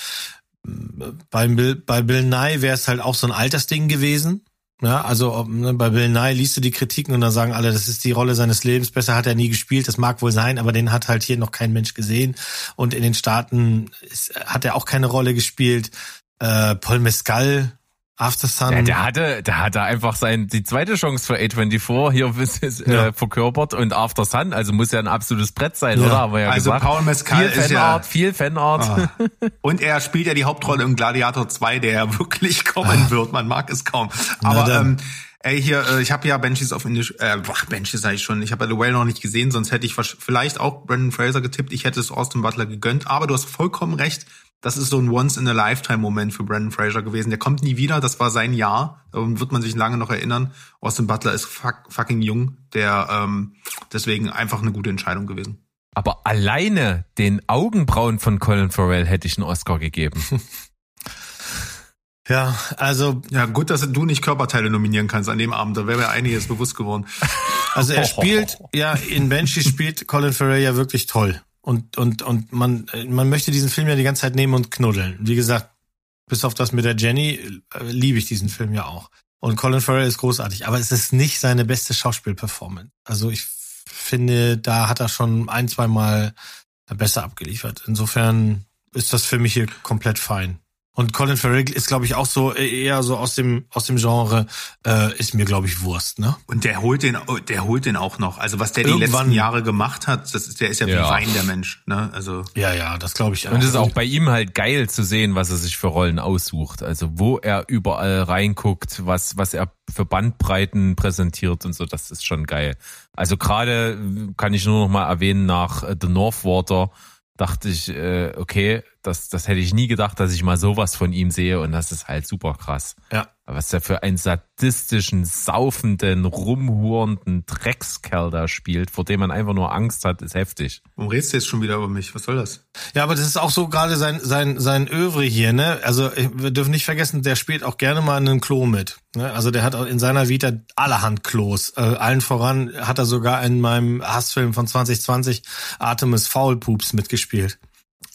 Bei Bill, bei Bill Nye wäre es halt auch so ein Altersding gewesen. Ja, also ob, ne, bei Bill Nye liest du die Kritiken und dann sagen alle, das ist die Rolle seines Lebens, besser hat er nie gespielt, das mag wohl sein, aber den hat halt hier noch kein Mensch gesehen. Und in den Staaten ist, hat er auch keine Rolle gespielt. Äh, Paul Mescal, After Sun. Ja, der hatte, der hatte einfach sein, die zweite Chance für A24 hier *laughs* ist, Ja. äh, verkörpert und After Sun, also muss ja ein absolutes Brett sein, Ja. oder? Haben wir ja Also gesagt. Paul Mescal viel ist ja- Fanart, viel Fanart. Ah. *laughs* Und er spielt ja die Hauptrolle im Gladiator 2, der ja wirklich kommen wird. Man mag es kaum. Aber ähm, ey, hier, äh, ich habe ja Benches auf Indisch, äh, boah, Benches sag ich schon. Ich habe ja The Whale noch nicht gesehen, sonst hätte ich vielleicht auch Brandon Fraser getippt. Ich hätte es Austin Butler gegönnt. Aber du hast vollkommen recht. Das ist so ein Once-in-a-Lifetime-Moment für Brandon Fraser gewesen. Der kommt nie wieder. Das war sein Jahr. Darum wird man sich lange noch erinnern. Austin Butler ist fuck, fucking jung. Der ähm, deswegen einfach eine gute Entscheidung gewesen. Aber alleine den Augenbrauen von Colin Farrell hätte ich einen Oscar gegeben. *laughs* ja, also Ja, gut, dass du nicht Körperteile nominieren kannst an dem Abend. Da wäre mir einiges bewusst geworden. Also er *laughs* spielt, ja, in Banshee spielt Colin Farrell ja wirklich toll. Und, und, und man, man möchte diesen Film ja die ganze Zeit nehmen und knuddeln. Wie gesagt, bis auf das mit der Jenny äh, liebe ich diesen Film ja auch. Und Colin Farrell ist großartig, aber es ist nicht seine beste Schauspielperformance. Also ich finde, da hat er schon ein, zwei Mal besser abgeliefert. Insofern ist das für mich hier komplett fein. Und Colin Farrell ist, glaube ich, auch so äh, eher so aus dem aus dem Genre äh, ist mir, glaube ich, Wurst. Ne? Und der holt den, der holt den auch noch. Also was der die Irgendwann- letzten Jahre gemacht hat, das ist, der ist ja, Ja. wie Wein der Mensch. Ne? Also Ja, ja, das glaube ich. Und es ist auch bei ihm halt geil zu sehen, was er sich für Rollen aussucht. Also wo er überall reinguckt, was, was er für Bandbreiten präsentiert und so, das ist schon geil. Also gerade kann ich nur noch mal erwähnen, nach äh, The Northwater dachte ich, äh, okay, das, das hätte ich nie gedacht, dass ich mal sowas von ihm sehe und das ist halt super krass. Ja. Was er für einen sadistischen, saufenden, rumhurenden Dreckskerl da spielt, vor dem man einfach nur Angst hat, ist heftig. warum redest du jetzt schon wieder über mich? Was soll das? Ja, aber das ist auch so gerade sein sein sein Övre hier, ne? Also wir dürfen nicht vergessen, der spielt auch gerne mal in einem Klo mit. Ne? Also der hat auch in seiner Vita allerhand Klos. Äh, allen voran hat er sogar in meinem Hassfilm von 2020 Artemis Foul Poops mitgespielt.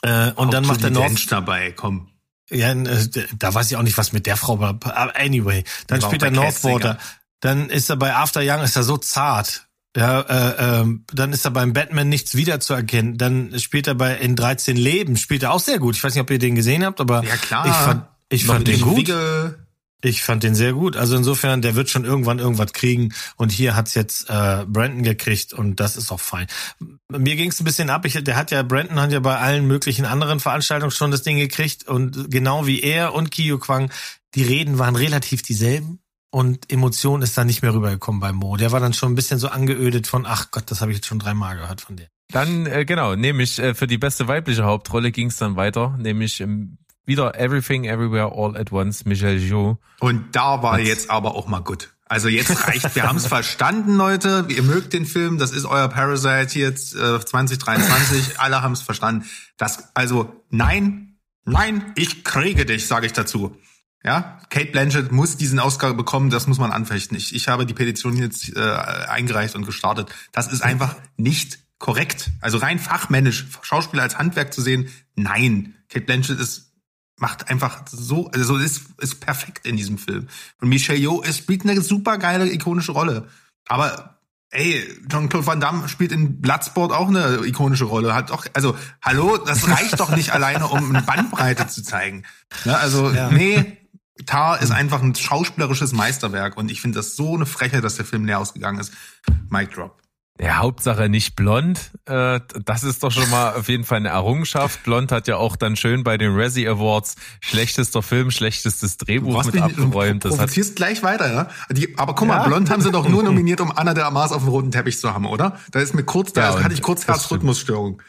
Äh, und dann macht er noch dabei, komm. Ja, äh, da weiß ich auch nicht, was mit der Frau war. Aber anyway, dann spielt er Northwater. Dann ist er bei After Young, ist er so zart. Ja, äh, ähm, dann ist er beim Batman nichts wiederzuerkennen. Dann spielt er bei in 13 Leben, spielt er auch sehr gut. Ich weiß nicht, ob ihr den gesehen habt, aber Ja, klar. ich fand, ich Noch fand den gut. Wigge. Ich fand den sehr gut. Also insofern, der wird schon irgendwann irgendwas kriegen. Und hier hat's jetzt äh, Brandon gekriegt und das ist auch fein. Mir ging's ein bisschen ab. Ich, der hat ja, Brandon hat ja bei allen möglichen anderen Veranstaltungen schon das Ding gekriegt. Und genau wie er und Kiyo Kwang, die Reden waren relativ dieselben. Und Emotion ist da nicht mehr rübergekommen bei Mo. Der war dann schon ein bisschen so angeödet von, ach Gott, das habe ich jetzt schon dreimal gehört von der. Dann, äh, genau, nämlich äh, für die beste weibliche Hauptrolle ging es dann weiter, nämlich ähm, wieder Everything, Everywhere, All at Once, Michelle Yeoh. Und da war Was? jetzt aber auch mal gut. Also jetzt reicht, wir haben es verstanden, Leute. Ihr mögt den Film, das ist euer Parasite jetzt äh, 2023. Alle haben es verstanden. Das, also nein, nein, ich kriege dich, sage ich dazu. Ja, Kate Blanchett muss diesen Oscar bekommen, das muss man anfechten. Ich, ich habe die Petition jetzt äh, eingereicht und gestartet. Das ist einfach nicht korrekt. Also rein fachmännisch, Schauspieler als Handwerk zu sehen, nein. Kate Blanchett ist macht einfach so, also ist, ist perfekt in diesem Film. Und Michelle Yeoh es spielt eine super geile, ikonische Rolle. Aber, ey, Jean-Claude Van Damme spielt in Bloodsport auch eine ikonische Rolle. Hat doch, also, hallo, das reicht doch nicht alleine, um eine Bandbreite zu zeigen. Ne, also, nee, Tar ist einfach ein schauspielerisches Meisterwerk und ich finde das so eine Frechheit, dass der Film leer ausgegangen ist. Mic drop. Ja, Hauptsache nicht blond. Äh, das ist doch schon mal *laughs* auf jeden Fall eine Errungenschaft. Blond hat ja auch dann schön bei den Razzie Awards schlechtester Film, schlechtestes Drehbuch mit abgeräumt. du Das hat, provozierst gleich weiter, ja? Die, aber guck mal, Blond haben sie doch nur *laughs* nominiert, um Anna de Armas auf dem roten Teppich zu haben, oder? Da ist mir kurz, da Ja, hatte ich kurz. Herzrhythmusstörung.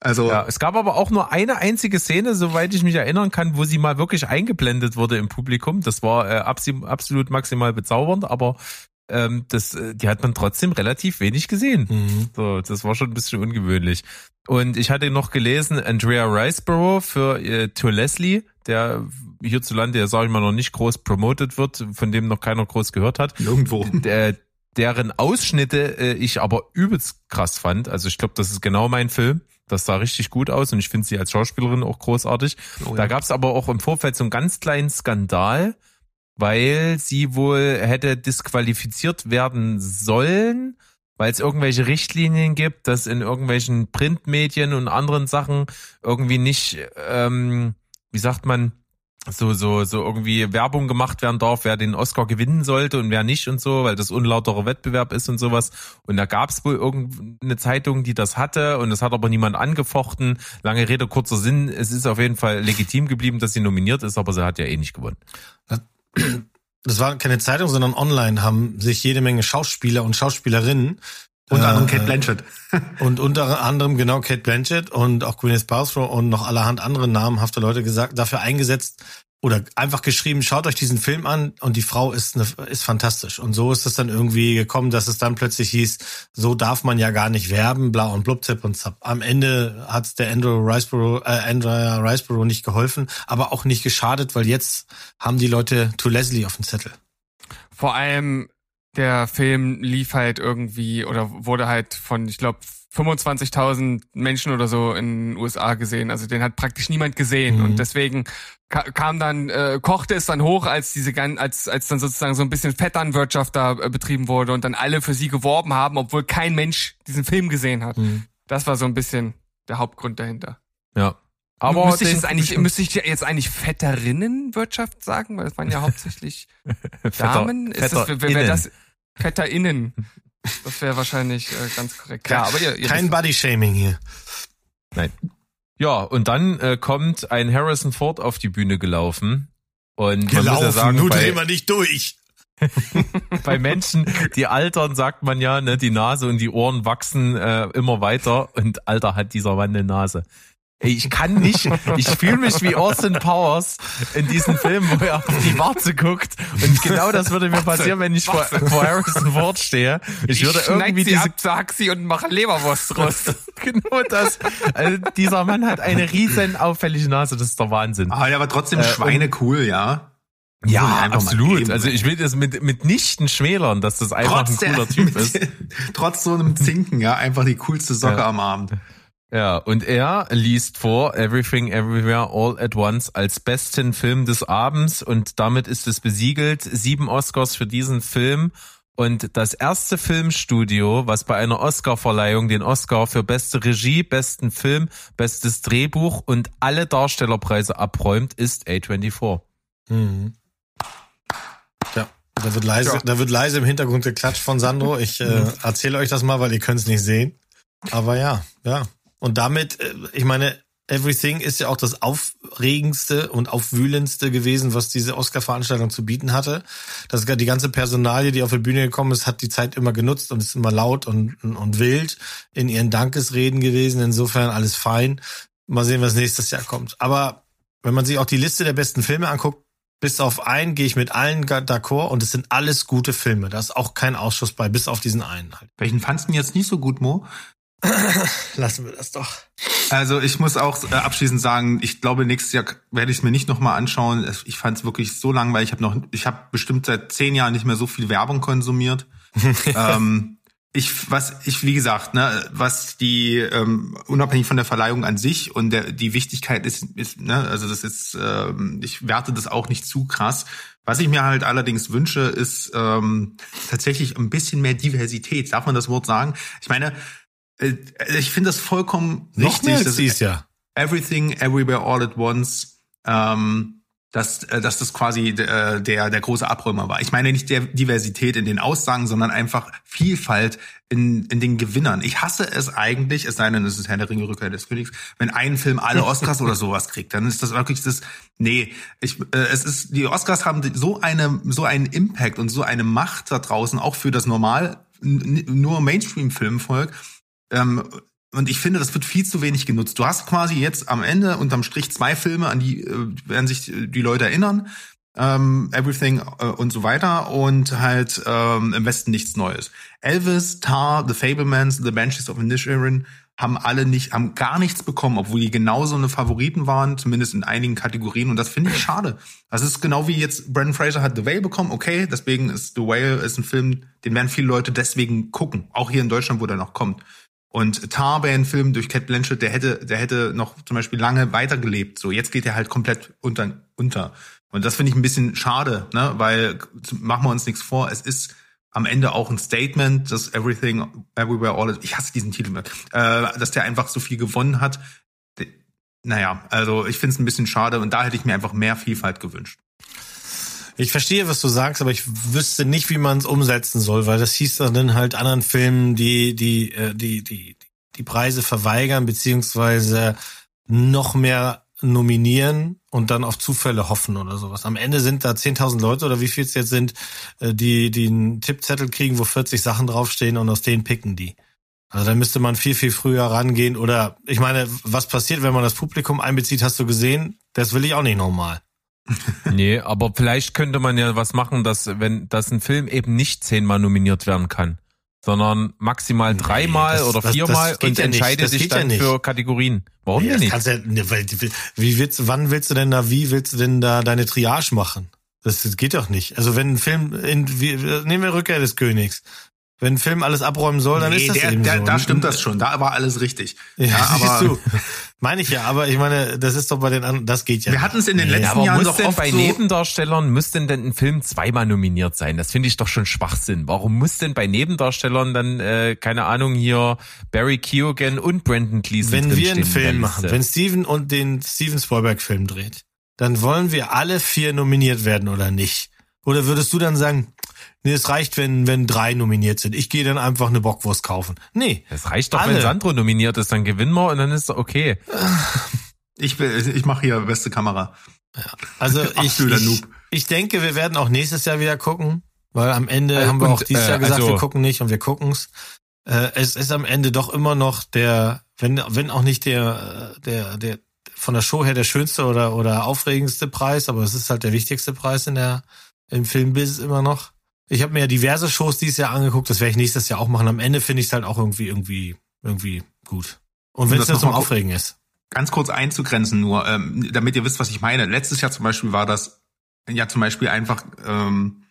Also, ja, es gab aber auch nur eine einzige Szene, soweit ich mich erinnern kann, wo sie mal wirklich eingeblendet wurde im Publikum. Das war äh, absolut maximal bezaubernd, aber ähm, das, äh, die hat man trotzdem relativ wenig gesehen. Mhm. So, das war schon ein bisschen ungewöhnlich. Und ich hatte noch gelesen, Andrea Riceborough für äh, To Leslie, der hierzulande, ja, sage ich mal, noch nicht groß promoted wird, von dem noch keiner groß gehört hat. irgendwo. Der, deren Ausschnitte äh, ich aber übelst krass fand. Also ich glaube, das ist genau mein Film. Das sah richtig gut aus und ich finde sie als Schauspielerin auch großartig. Oh, Da ja. gab es aber auch im Vorfeld so einen ganz kleinen Skandal, weil sie wohl hätte disqualifiziert werden sollen, weil es irgendwelche Richtlinien gibt, dass in irgendwelchen Printmedien und anderen Sachen irgendwie nicht, ähm, wie sagt man, so, so, so irgendwie Werbung gemacht werden darf, wer den Oscar gewinnen sollte und wer nicht und so, weil das unlauterer Wettbewerb ist und sowas. Und da gab es wohl irgendeine Zeitung, die das hatte und das hat aber niemand angefochten. Lange Rede, kurzer Sinn, es ist auf jeden Fall legitim geblieben, dass sie nominiert ist, aber sie hat ja eh nicht gewonnen. Das war keine Zeitung, sondern online haben sich jede Menge Schauspieler und Schauspielerinnen Unter anderem äh, Kate Blanchett. *laughs* Und unter anderem genau Kate Blanchett und auch Gwyneth Paltrow und noch allerhand andere namhafte Leute gesagt, dafür eingesetzt oder einfach geschrieben, schaut euch diesen Film an und die Frau ist eine, ist fantastisch. Und so ist es dann irgendwie gekommen, dass es dann plötzlich hieß, so darf man ja gar nicht werben, bla und blub, zip und zap. Am Ende hat's der Andrew Riceborough, äh, Andrea Riceborough nicht geholfen, aber auch nicht geschadet, weil jetzt haben die Leute To Leslie auf dem Zettel. Vor allem der Film lief halt irgendwie oder wurde halt von, ich glaube, 25.000 Menschen oder so in den USA gesehen. Also den hat praktisch niemand gesehen Mhm. und deswegen ka kam dann äh, kochte es dann hoch, als diese als als dann sozusagen so ein bisschen Vetternwirtschaft da äh, betrieben wurde und dann alle für sie geworben haben, obwohl kein Mensch diesen Film gesehen hat. Mhm. Das war so ein bisschen der Hauptgrund dahinter. Ja. Aber müsste ich, jetzt eigentlich, müsste ich jetzt eigentlich Vetterinnenwirtschaft sagen? Weil es waren ja hauptsächlich *laughs* Damen. Ist das, VetterInnen. das? VetterInnen. Das wäre wahrscheinlich äh, ganz korrekt. Ja, aber ihr, ihr Kein Body-Shaming hier. Nein. Ja, und dann äh, kommt ein Harrison Ford auf die Bühne gelaufen. Und man muss ja sagen, drehen wir nicht durch. *laughs* bei Menschen, die altern, sagt man ja, ne, die Nase und die Ohren wachsen äh, immer weiter. Und Alter hat dieser Mann eine Nase. Ich kann nicht, ich fühle mich wie Austin Powers in diesem Film, wo er auf die Warze guckt. Und genau das würde mir passieren, wenn ich vor, vor Harrison Ford stehe. Ich, würde schneid irgendwie sie diese ab, sag sie und mache Leberwurst draus. *laughs* genau das. Also dieser Mann hat eine riesen auffällige Nase, das ist der Wahnsinn. Aber der war trotzdem Äh, schweinecool, ja. Muss man Ja, einfach mal absolut. geben. Also ich will das mit mitnichten schmälern, dass das einfach trotz, ein cooler der, Typ mit, ist. *laughs* trotz so einem Zinken, ja, einfach die coolste Socke Ja. am Abend. Ja, und er liest vor Everything Everywhere All at Once als besten Film des Abends und damit ist es besiegelt. Sieben Oscars für diesen Film. Und das erste Filmstudio, was bei einer Oscarverleihung den Oscar für beste Regie, besten Film, bestes Drehbuch und alle Darstellerpreise abräumt, ist A24. Mhm. Ja, da wird leise, Ja. da wird leise im Hintergrund geklatscht von Sandro. Ich äh, erzähle euch das mal, weil ihr könnt es nicht sehen. Aber ja, ja. Und damit, äh, ich meine, Everything ist ja auch das aufregendste und aufwühlendste gewesen, was diese Oscar-Veranstaltung zu bieten hatte. Das die ganze Personalie, die auf die Bühne gekommen ist, hat die Zeit immer genutzt und ist immer laut und, und, wild in ihren Dankesreden gewesen. Insofern alles fein. Mal sehen, was nächstes Jahr kommt. Aber wenn man sich auch die Liste der besten Filme anguckt, bis auf einen gehe ich mit allen d'accord und es sind alles gute Filme. Da ist auch kein Ausschuss bei, bis auf diesen einen halt. Welchen fandst du jetzt nicht so gut, Mo? *laughs* Lassen wir das doch. Also ich muss auch äh, abschließend sagen, ich glaube, nächstes Jahr werde ich es mir nicht nochmal anschauen. Ich fand es wirklich so langweilig. Ich habe noch, ich habe bestimmt seit zehn Jahren nicht mehr so viel Werbung konsumiert. *laughs* ähm, ich, was ich, wie gesagt, ne, was die, ähm, unabhängig von der Verleihung an sich und der, die Wichtigkeit ist, ist, ne, also das ist, ähm, ich werte das auch nicht zu krass. Was ich mir halt allerdings wünsche, ist ähm, tatsächlich ein bisschen mehr Diversität. Darf man das Wort sagen? Ich meine, ich finde das vollkommen Noch richtig. mehr als Jahr. Everything, Everywhere, All at Once, ähm, dass, äh, dass das quasi äh, der, der große Abräumer war. Ich meine nicht der Diversität in den Aussagen, sondern einfach Vielfalt in, in den Gewinnern. Ich hasse es eigentlich, es sei denn, es ist Herr der Ringe, Rückkehr des Königs, wenn ein Film alle *laughs* Oscars oder sowas kriegt, dann ist das wirklich das, nee, ich, äh, es ist, die Oscars haben so eine, so einen Impact und so eine Macht da draußen, auch für das normal, nur Mainstream-Filmvolk, ähm, und ich finde, das wird viel zu wenig genutzt. Du hast quasi jetzt am Ende unterm Strich zwei Filme, an die äh, werden sich die Leute erinnern. Ähm, Everything äh, und so weiter und halt ähm, im Westen nichts Neues. Elvis, Tar, The Fablemans, The Banshees of Inisherin haben alle nicht, haben gar nichts bekommen, obwohl die genauso eine Favoriten waren, zumindest in einigen Kategorien. Und das finde ich schade. Das ist genau wie jetzt Brandon Fraser hat The Whale bekommen. Okay, deswegen ist The Whale ist ein Film, den werden viele Leute deswegen gucken. Auch hier in Deutschland, wo der noch kommt. Und Tar wäre ein Film durch Cat Blanchett, der hätte, der hätte noch zum Beispiel lange weitergelebt. So, jetzt geht er halt komplett unter, unter. Und das finde ich ein bisschen schade, ne? Weil machen wir uns nichts vor, es ist am Ende auch ein Statement, dass Everything, Everywhere, All, ich hasse diesen Titel, äh, dass der einfach so viel gewonnen hat. Naja, also ich finde es ein bisschen schade und da hätte ich mir einfach mehr Vielfalt gewünscht. Ich verstehe, was du sagst, aber ich wüsste nicht, wie man es umsetzen soll, weil das hieß dann halt anderen Filmen, die die äh, die die die Preise verweigern beziehungsweise noch mehr nominieren und dann auf Zufälle hoffen oder sowas. Am Ende sind da 10.000 Leute oder wie viel es jetzt sind, äh, die die einen Tippzettel kriegen, wo 40 Sachen draufstehen und aus denen picken die. Also da müsste man viel, viel früher rangehen. Oder ich meine, was passiert, wenn man das Publikum einbezieht, hast du gesehen? Das will ich auch nicht nochmal. Nee, aber vielleicht könnte man ja was machen, dass wenn dass ein Film eben nicht zehnmal nominiert werden kann, sondern maximal Nee, dreimal das- oder das- viermal das und ja entscheidet sich ja dann nicht. für Kategorien. Warum Nee, denn nicht? ja, ne, weil, wie willst, wann willst du denn da, wie willst du denn da deine Triage machen? Das, das geht doch nicht. Also wenn ein Film, in, wie, nehmen wir Rückkehr des Königs. Wenn ein Film alles abräumen soll, dann ist das der, eben der, so. da stimmt das schon, da war alles richtig. Ja, Ja, *laughs* aber du. Meine ich ja, aber ich meine, das ist doch bei den anderen, das geht ja. Wir hatten es in den Nee, letzten aber Jahren muss doch denn oft bei so, Nebendarstellern, muss denn denn ein Film zweimal nominiert sein? Das finde ich doch schon Schwachsinn. Warum muss denn bei Nebendarstellern dann, äh, keine Ahnung, hier Barry Keoghan und Brandon Gleeson wenn wir einen Film machen, wenn Steven und den Steven Spielberg Film dreht, dann wollen wir alle vier nominiert werden oder nicht? Oder würdest du dann sagen, nee, es reicht, wenn, wenn drei nominiert sind. Ich gehe dann einfach eine Bockwurst kaufen. Nee. Das reicht doch, Alle. wenn Sandro nominiert ist, dann gewinnen wir und dann ist okay. *laughs* ich, will- ich mache hier beste Kamera. Also ich, ich, ich denke, wir werden auch nächstes Jahr wieder gucken, weil am Ende Äh, haben wir und, auch dieses äh, Jahr gesagt, also- wir gucken nicht und wir gucken's. Äh, es ist am Ende doch immer noch der, wenn, wenn auch nicht der, der, der von der Show her der schönste oder, oder aufregendste Preis, aber es ist halt der wichtigste Preis in der, im Filmbusiness immer noch. Ich habe mir ja diverse Shows dieses Jahr angeguckt, das werde ich nächstes Jahr auch machen. Am Ende finde ich es halt auch irgendwie, irgendwie, irgendwie gut. Und wenn es das nur zum Aufregen ist. Ganz kurz einzugrenzen nur, ähm, damit ihr wisst, was ich meine. Letztes Jahr zum Beispiel war das ja zum Beispiel einfach ähm,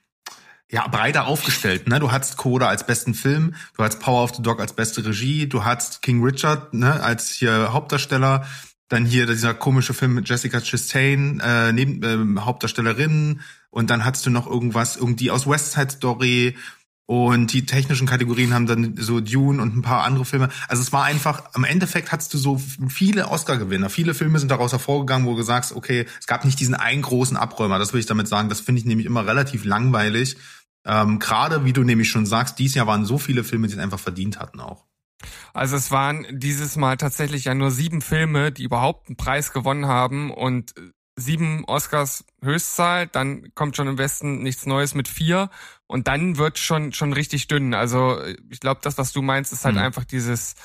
ja breiter aufgestellt. Ne? Du hattest Coda als besten Film, du hattest Power of the Dog als beste Regie, du hattest King Richard ne, als hier Hauptdarsteller, dann hier dieser komische Film mit Jessica Chastain äh, neben ähm, Hauptdarstellerin und dann hattest du noch irgendwas irgendwie aus West Side Story und die technischen Kategorien haben dann so Dune und ein paar andere Filme. Also es war einfach, am Endeffekt hattest du so viele Oscar-Gewinner. Viele Filme sind daraus hervorgegangen, wo du sagst, okay, es gab nicht diesen einen großen Abräumer. Das will ich damit sagen. Das finde ich nämlich immer relativ langweilig. Ähm, Gerade, wie du nämlich schon sagst, dieses Jahr waren so viele Filme, die es einfach verdient hatten auch. Also es waren dieses Mal tatsächlich ja nur sieben Filme, die überhaupt einen Preis gewonnen haben und sieben Oscars Höchstzahl, dann kommt schon im Westen nichts Neues mit vier und dann wird schon schon richtig dünn. Also ich glaube, das, was du meinst, ist halt Mhm. einfach dieses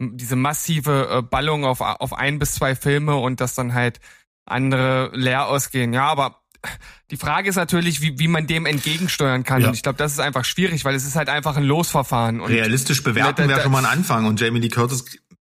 diese massive äh, Ballung auf auf ein bis zwei Filme und dass dann halt andere leer ausgehen. Ja, aber die Frage ist natürlich, wie, wie man dem entgegensteuern kann. Ja. Und ich glaube, das ist einfach schwierig, weil es ist halt einfach ein Losverfahren. Und Realistisch bewerten wäre schon mal ein Anfang. Und Jamie Lee Curtis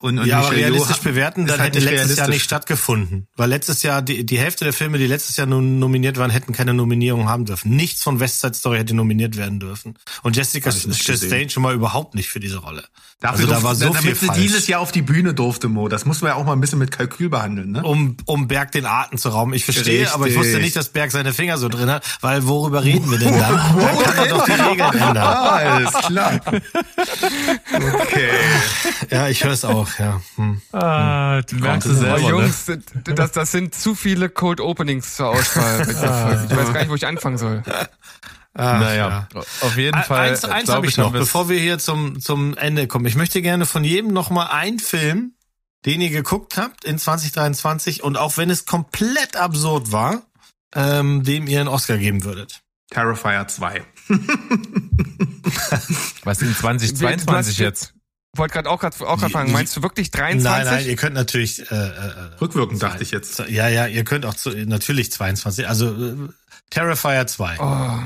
und, und ja, aber realistisch hat- bewerten, dann halt hätte letztes Jahr nicht stattgefunden. Weil letztes Jahr, die, die Hälfte der Filme, die letztes Jahr nun nominiert waren, hätten keine Nominierung haben dürfen. Nichts von West Side Story hätte nominiert werden dürfen. Und Jessica Chastain schon mal überhaupt nicht für diese Rolle. Dafür also da durfte- war so damit viel sie falsch. dieses Jahr auf die Bühne durfte, Mo. Das muss man ja auch mal ein bisschen mit Kalkül behandeln, ne? Um, um Berg den Atem zu rauben. Ich verstehe, Richtig. aber ich wusste nicht, dass Berg seine Finger so drin hat, weil worüber reden wir denn dann? *laughs* Dann kann man doch die Regeln ändern. Ah, alles klar. Okay. Ja, ich höre es auch, ja. Hm. Ah, du merkst es Oh, selber, ne? Jungs, das, das sind zu viele Cold Openings zur Auswahl. Folge. Ich weiß gar nicht, wo ich anfangen soll. Ach, Naja, auf jeden Fall. Eins, eins habe ich noch, bevor wir hier zum, zum Ende kommen. Ich möchte gerne von jedem noch mal einen Film, den ihr geguckt habt in 2023 und auch wenn es komplett absurd war, ähm, dem ihr einen Oscar geben würdet. Terrifier 2. *laughs* Was in *laughs* Du hast- 2022 jetzt? Wollte gerade auch gerade auch grad fragen, meinst du wirklich 23? Nein, nein, ihr könnt natürlich äh, äh, Rückwirkend dachte ich jetzt. ja, ja, ihr könnt auch zu, natürlich 22, also äh, Terrifier 2. Oh.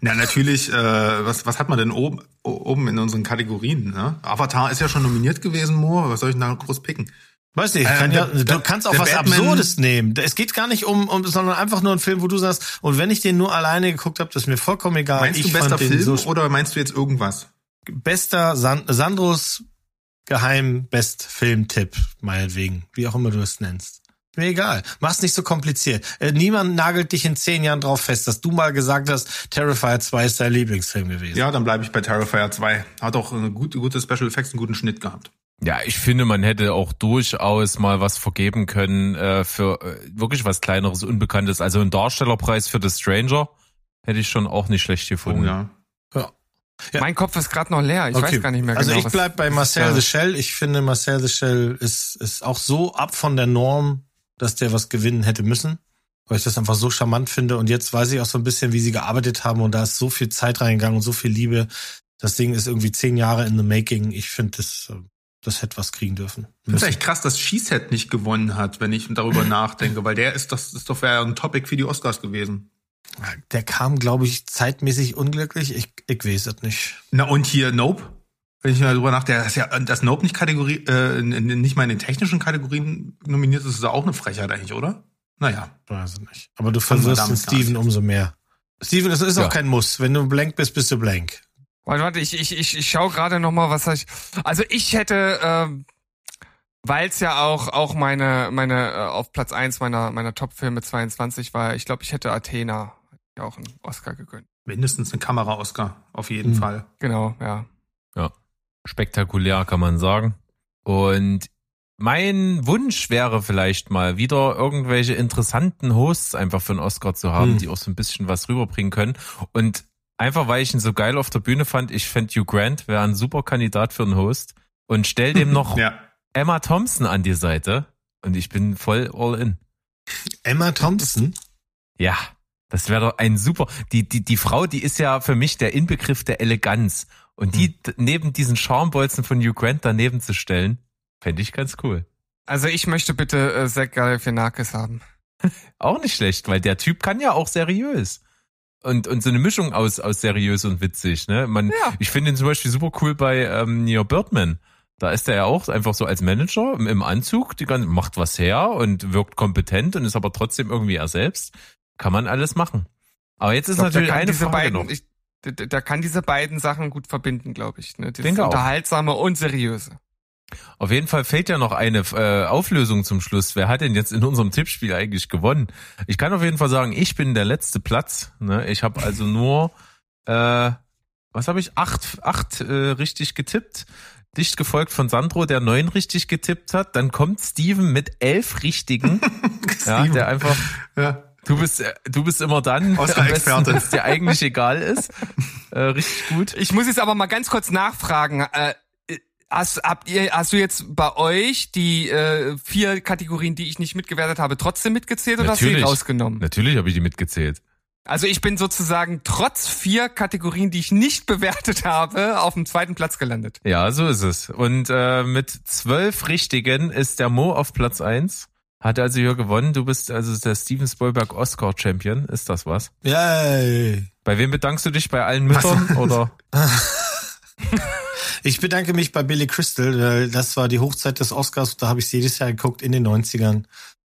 Na, natürlich, äh, was, was hat man denn oben, oben in unseren Kategorien? Ne? Avatar ist ja schon nominiert gewesen, Mo. Was soll ich denn da groß picken? Weiß nicht, Ähm, kann ja, der- du der- kannst auch was Batman- Absurdes nehmen. Es geht gar nicht um, um, sondern einfach nur ein Film, wo du sagst, und wenn ich den nur alleine geguckt habe, das ist mir vollkommen egal. Meinst ich du bester Film so oder meinst du jetzt irgendwas? Bester San Sandros Geheim Best Filmtipp, meinetwegen, wie auch immer du es nennst. Mir egal. Mach's nicht so kompliziert. Äh, niemand nagelt dich in zehn Jahren drauf fest, dass du mal gesagt hast, Terrifier 2 ist dein Lieblingsfilm gewesen. Ja, dann bleibe ich bei Terrifier 2. Hat auch eine gute, gute Special Effects, einen guten Schnitt gehabt. Ja, ich finde, man hätte auch durchaus mal was vergeben können äh, für äh, wirklich was kleineres, unbekanntes. Also ein Darstellerpreis für The Stranger hätte ich schon auch nicht schlecht gefunden. Oh ja. Ja. Mein Kopf ist gerade noch leer. Ich Okay. weiß gar nicht mehr also genau. ich was- bleib bei Marcel the Shell. Ich finde, Marcel the Shell ist, ist auch so ab von der Norm, dass der was gewinnen hätte müssen. Weil ich das einfach so charmant finde. Und jetzt weiß ich auch so ein bisschen, wie sie gearbeitet haben. Und da ist so viel Zeit reingegangen und so viel Liebe. Das Ding ist irgendwie zehn Jahre in the making. Ich finde, das, das hätte was kriegen dürfen. Das ist echt krass, dass Sheset nicht gewonnen hat, wenn ich darüber *clears throat* nachdenke, weil der ist, das ist doch ein Topic für die Oscars gewesen. Der kam, glaube ich, zeitmäßig unglücklich. Ich, ich weiß es nicht. Na und hier Nope. Wenn ich mal darüber nachdenke, dass ja dass Nope nicht Kategorie, äh, nicht mal in den technischen Kategorien nominiert ist, ist ja auch eine Frechheit eigentlich, oder? Naja. Weiß ich nicht. Aber du verwirrst den Steven umso mehr. Steven, es ist Ja. auch kein Muss. Wenn du blank bist, bist du blank. Warte, warte, ich, ich, ich, ich schau gerade noch mal, was ich. Also ich hätte, ähm, Weil es ja auch auch meine meine äh, auf Platz eins meiner meiner Top-Filme 22 war. Ich glaube, ich hätte Athena ja auch einen Oscar gegönnt. Mindestens ein Kamera-Oscar, auf jeden Hm. Fall. Genau, ja. spektakulär, kann man sagen. Und mein Wunsch wäre vielleicht mal wieder irgendwelche interessanten Hosts einfach für einen Oscar zu haben, Hm. die auch so ein bisschen was rüberbringen können. Und einfach, weil ich ihn so geil auf der Bühne fand, ich fände Hugh Grant wäre ein super Kandidat für einen Host. Und stell dem *laughs* noch Ja. Emma Thompson an die Seite. Und ich bin voll all in. Emma Thompson. Ja, das wäre doch ein super. Die, die, die Frau, die ist ja für mich der Inbegriff der Eleganz. Und die d- neben diesen Charmbolzen von Hugh Grant daneben zu stellen, fände ich ganz cool. Also ich möchte bitte äh, Zach Galifianakis haben. *laughs* Auch nicht schlecht, weil der Typ kann ja auch seriös. Und, und so eine Mischung aus, aus seriös und witzig, ne? Man, Ja. ich finde ihn zum Beispiel super cool bei ähm, Neil Birdman. Da ist er ja auch einfach so als Manager im, Anzug, die ganze, macht was her und wirkt kompetent und ist aber trotzdem irgendwie er selbst. Kann man alles machen. Aber jetzt ist glaub, natürlich eine Frage beiden, noch. ich, der, der kann diese beiden Sachen gut verbinden, glaube ich. Ne? Dieses Denke auch. unterhaltsame und seriöse. Auf jeden Fall fehlt ja noch eine äh, Auflösung zum Schluss. Wer hat denn jetzt in unserem Tippspiel eigentlich gewonnen? Ich kann auf jeden Fall sagen, ich bin der letzte Platz. Ne? Ich habe also nur, äh, was habe ich? Acht, acht äh, richtig getippt. Dicht gefolgt von Sandro, der neun richtig getippt hat. Dann kommt Steven mit elf richtigen. *laughs* ja, der einfach, Ja. du bist, äh, du bist immer dann, wenn es dir eigentlich egal ist. Äh, richtig gut. Ich muss jetzt aber mal ganz kurz nachfragen. Äh, hast, habt ihr, hast du jetzt bei euch die äh, vier Kategorien, die ich nicht mitgewertet habe, trotzdem mitgezählt oder hast du die Natürlich. rausgenommen? Natürlich habe ich die mitgezählt. Also ich bin sozusagen trotz vier Kategorien, die ich nicht bewertet habe, auf dem zweiten Platz gelandet. Ja, so ist es. Und äh, mit zwölf Richtigen ist der Mo auf Platz eins. Hat also hier gewonnen. Du bist also der Steven Spielberg Oscar Champion. Ist das was? Yay. Bei wem bedankst du dich? Bei allen Müttern *laughs* oder? *laughs* Ich bedanke mich bei Billy Crystal. weil Das war die Hochzeit des Oscars. Da habe ich jedes Jahr geguckt in den 90ern.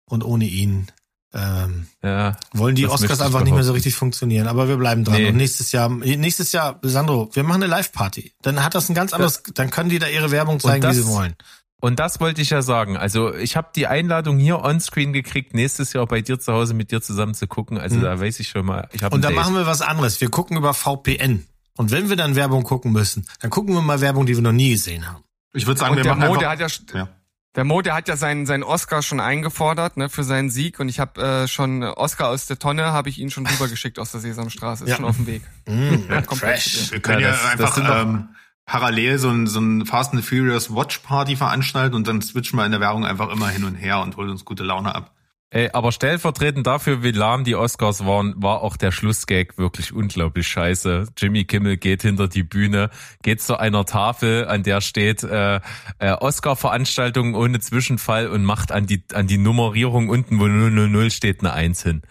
Und ohne ihn ähm, Ja. wollen die Oscars einfach nicht mehr so richtig funktionieren. Aber wir bleiben dran. Nee. Und nächstes Jahr, nächstes Jahr, Sandro, wir machen eine Live-Party. Dann hat das ein ganz anderes, dann können die da ihre Werbung zeigen, das- wie sie wollen. Und das wollte ich ja sagen. Also ich habe die Einladung hier onscreen gekriegt, nächstes Jahr bei dir zu Hause mit dir zusammen zu gucken. Also Mhm. da weiß ich schon mal. Ich habe Und dann machen wir was anderes. Wir gucken über VPN. Und wenn wir dann Werbung gucken müssen, dann gucken wir mal Werbung, die wir noch nie gesehen haben. Ich würde sagen, Und wir der machen Mo, der einfach, hat ja, ja. Der Mo, der hat ja seinen, seinen Oscar schon eingefordert, ne, für seinen Sieg. Und ich habe äh, schon äh, Oscar aus der Tonne, habe ich ihn schon rübergeschickt aus der Sesamstraße. Ist Ja. schon auf dem Weg. Mm, Kommt fresh. Wir können Ja, ja, das- das einfach ähm, parallel so ein, so ein Fast and Furious Watch Party veranstalten und dann switchen wir in der Werbung einfach immer hin und her und holen uns gute Laune ab. Ey, aber stellvertretend dafür, wie lahm die Oscars waren, war auch der Schlussgag wirklich unglaublich scheiße. Jimmy Kimmel geht hinter die Bühne, geht zu einer Tafel, an der steht äh, äh, Oscar-Veranstaltung ohne Zwischenfall und macht an die an die Nummerierung unten, wo 000 steht, eine Eins hin.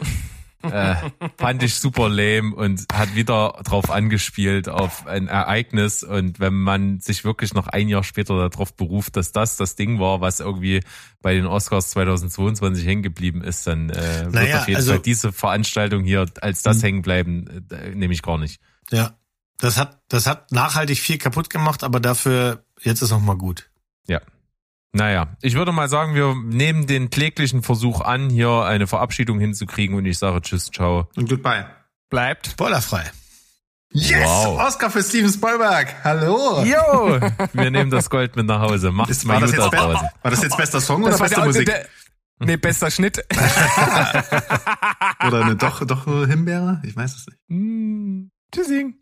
Äh, fand ich super lame und hat wieder drauf angespielt auf ein Ereignis und wenn man sich wirklich noch ein Jahr später darauf beruft, dass das das Ding war, was irgendwie bei den Oscars 2022 hängen geblieben ist, dann äh, wird Naja, auf jeden also- Fall diese Veranstaltung hier als das Mhm. hängen bleiben, äh, nehme ich gar nicht. Ja. Das hat, das hat nachhaltig viel kaputt gemacht, aber dafür, jetzt ist noch mal gut. Ja. Naja, ich würde mal sagen, wir nehmen den kläglichen Versuch an, hier eine Verabschiedung hinzukriegen und ich sage Tschüss, ciao. Und goodbye. Bleibt. Spoilerfrei. Yes! Wow. Oscar für Steven Spielberg. Hallo! Jo, *laughs* wir nehmen das Gold mit nach Hause. Macht's Ist, mal gut da draußen. war das jetzt bester Song oder Das war beste der, Musik? der, nee, bester Schnitt. *laughs* oder eine doch, doch Himbeere? Ich weiß es nicht. Mm, Tschüssing.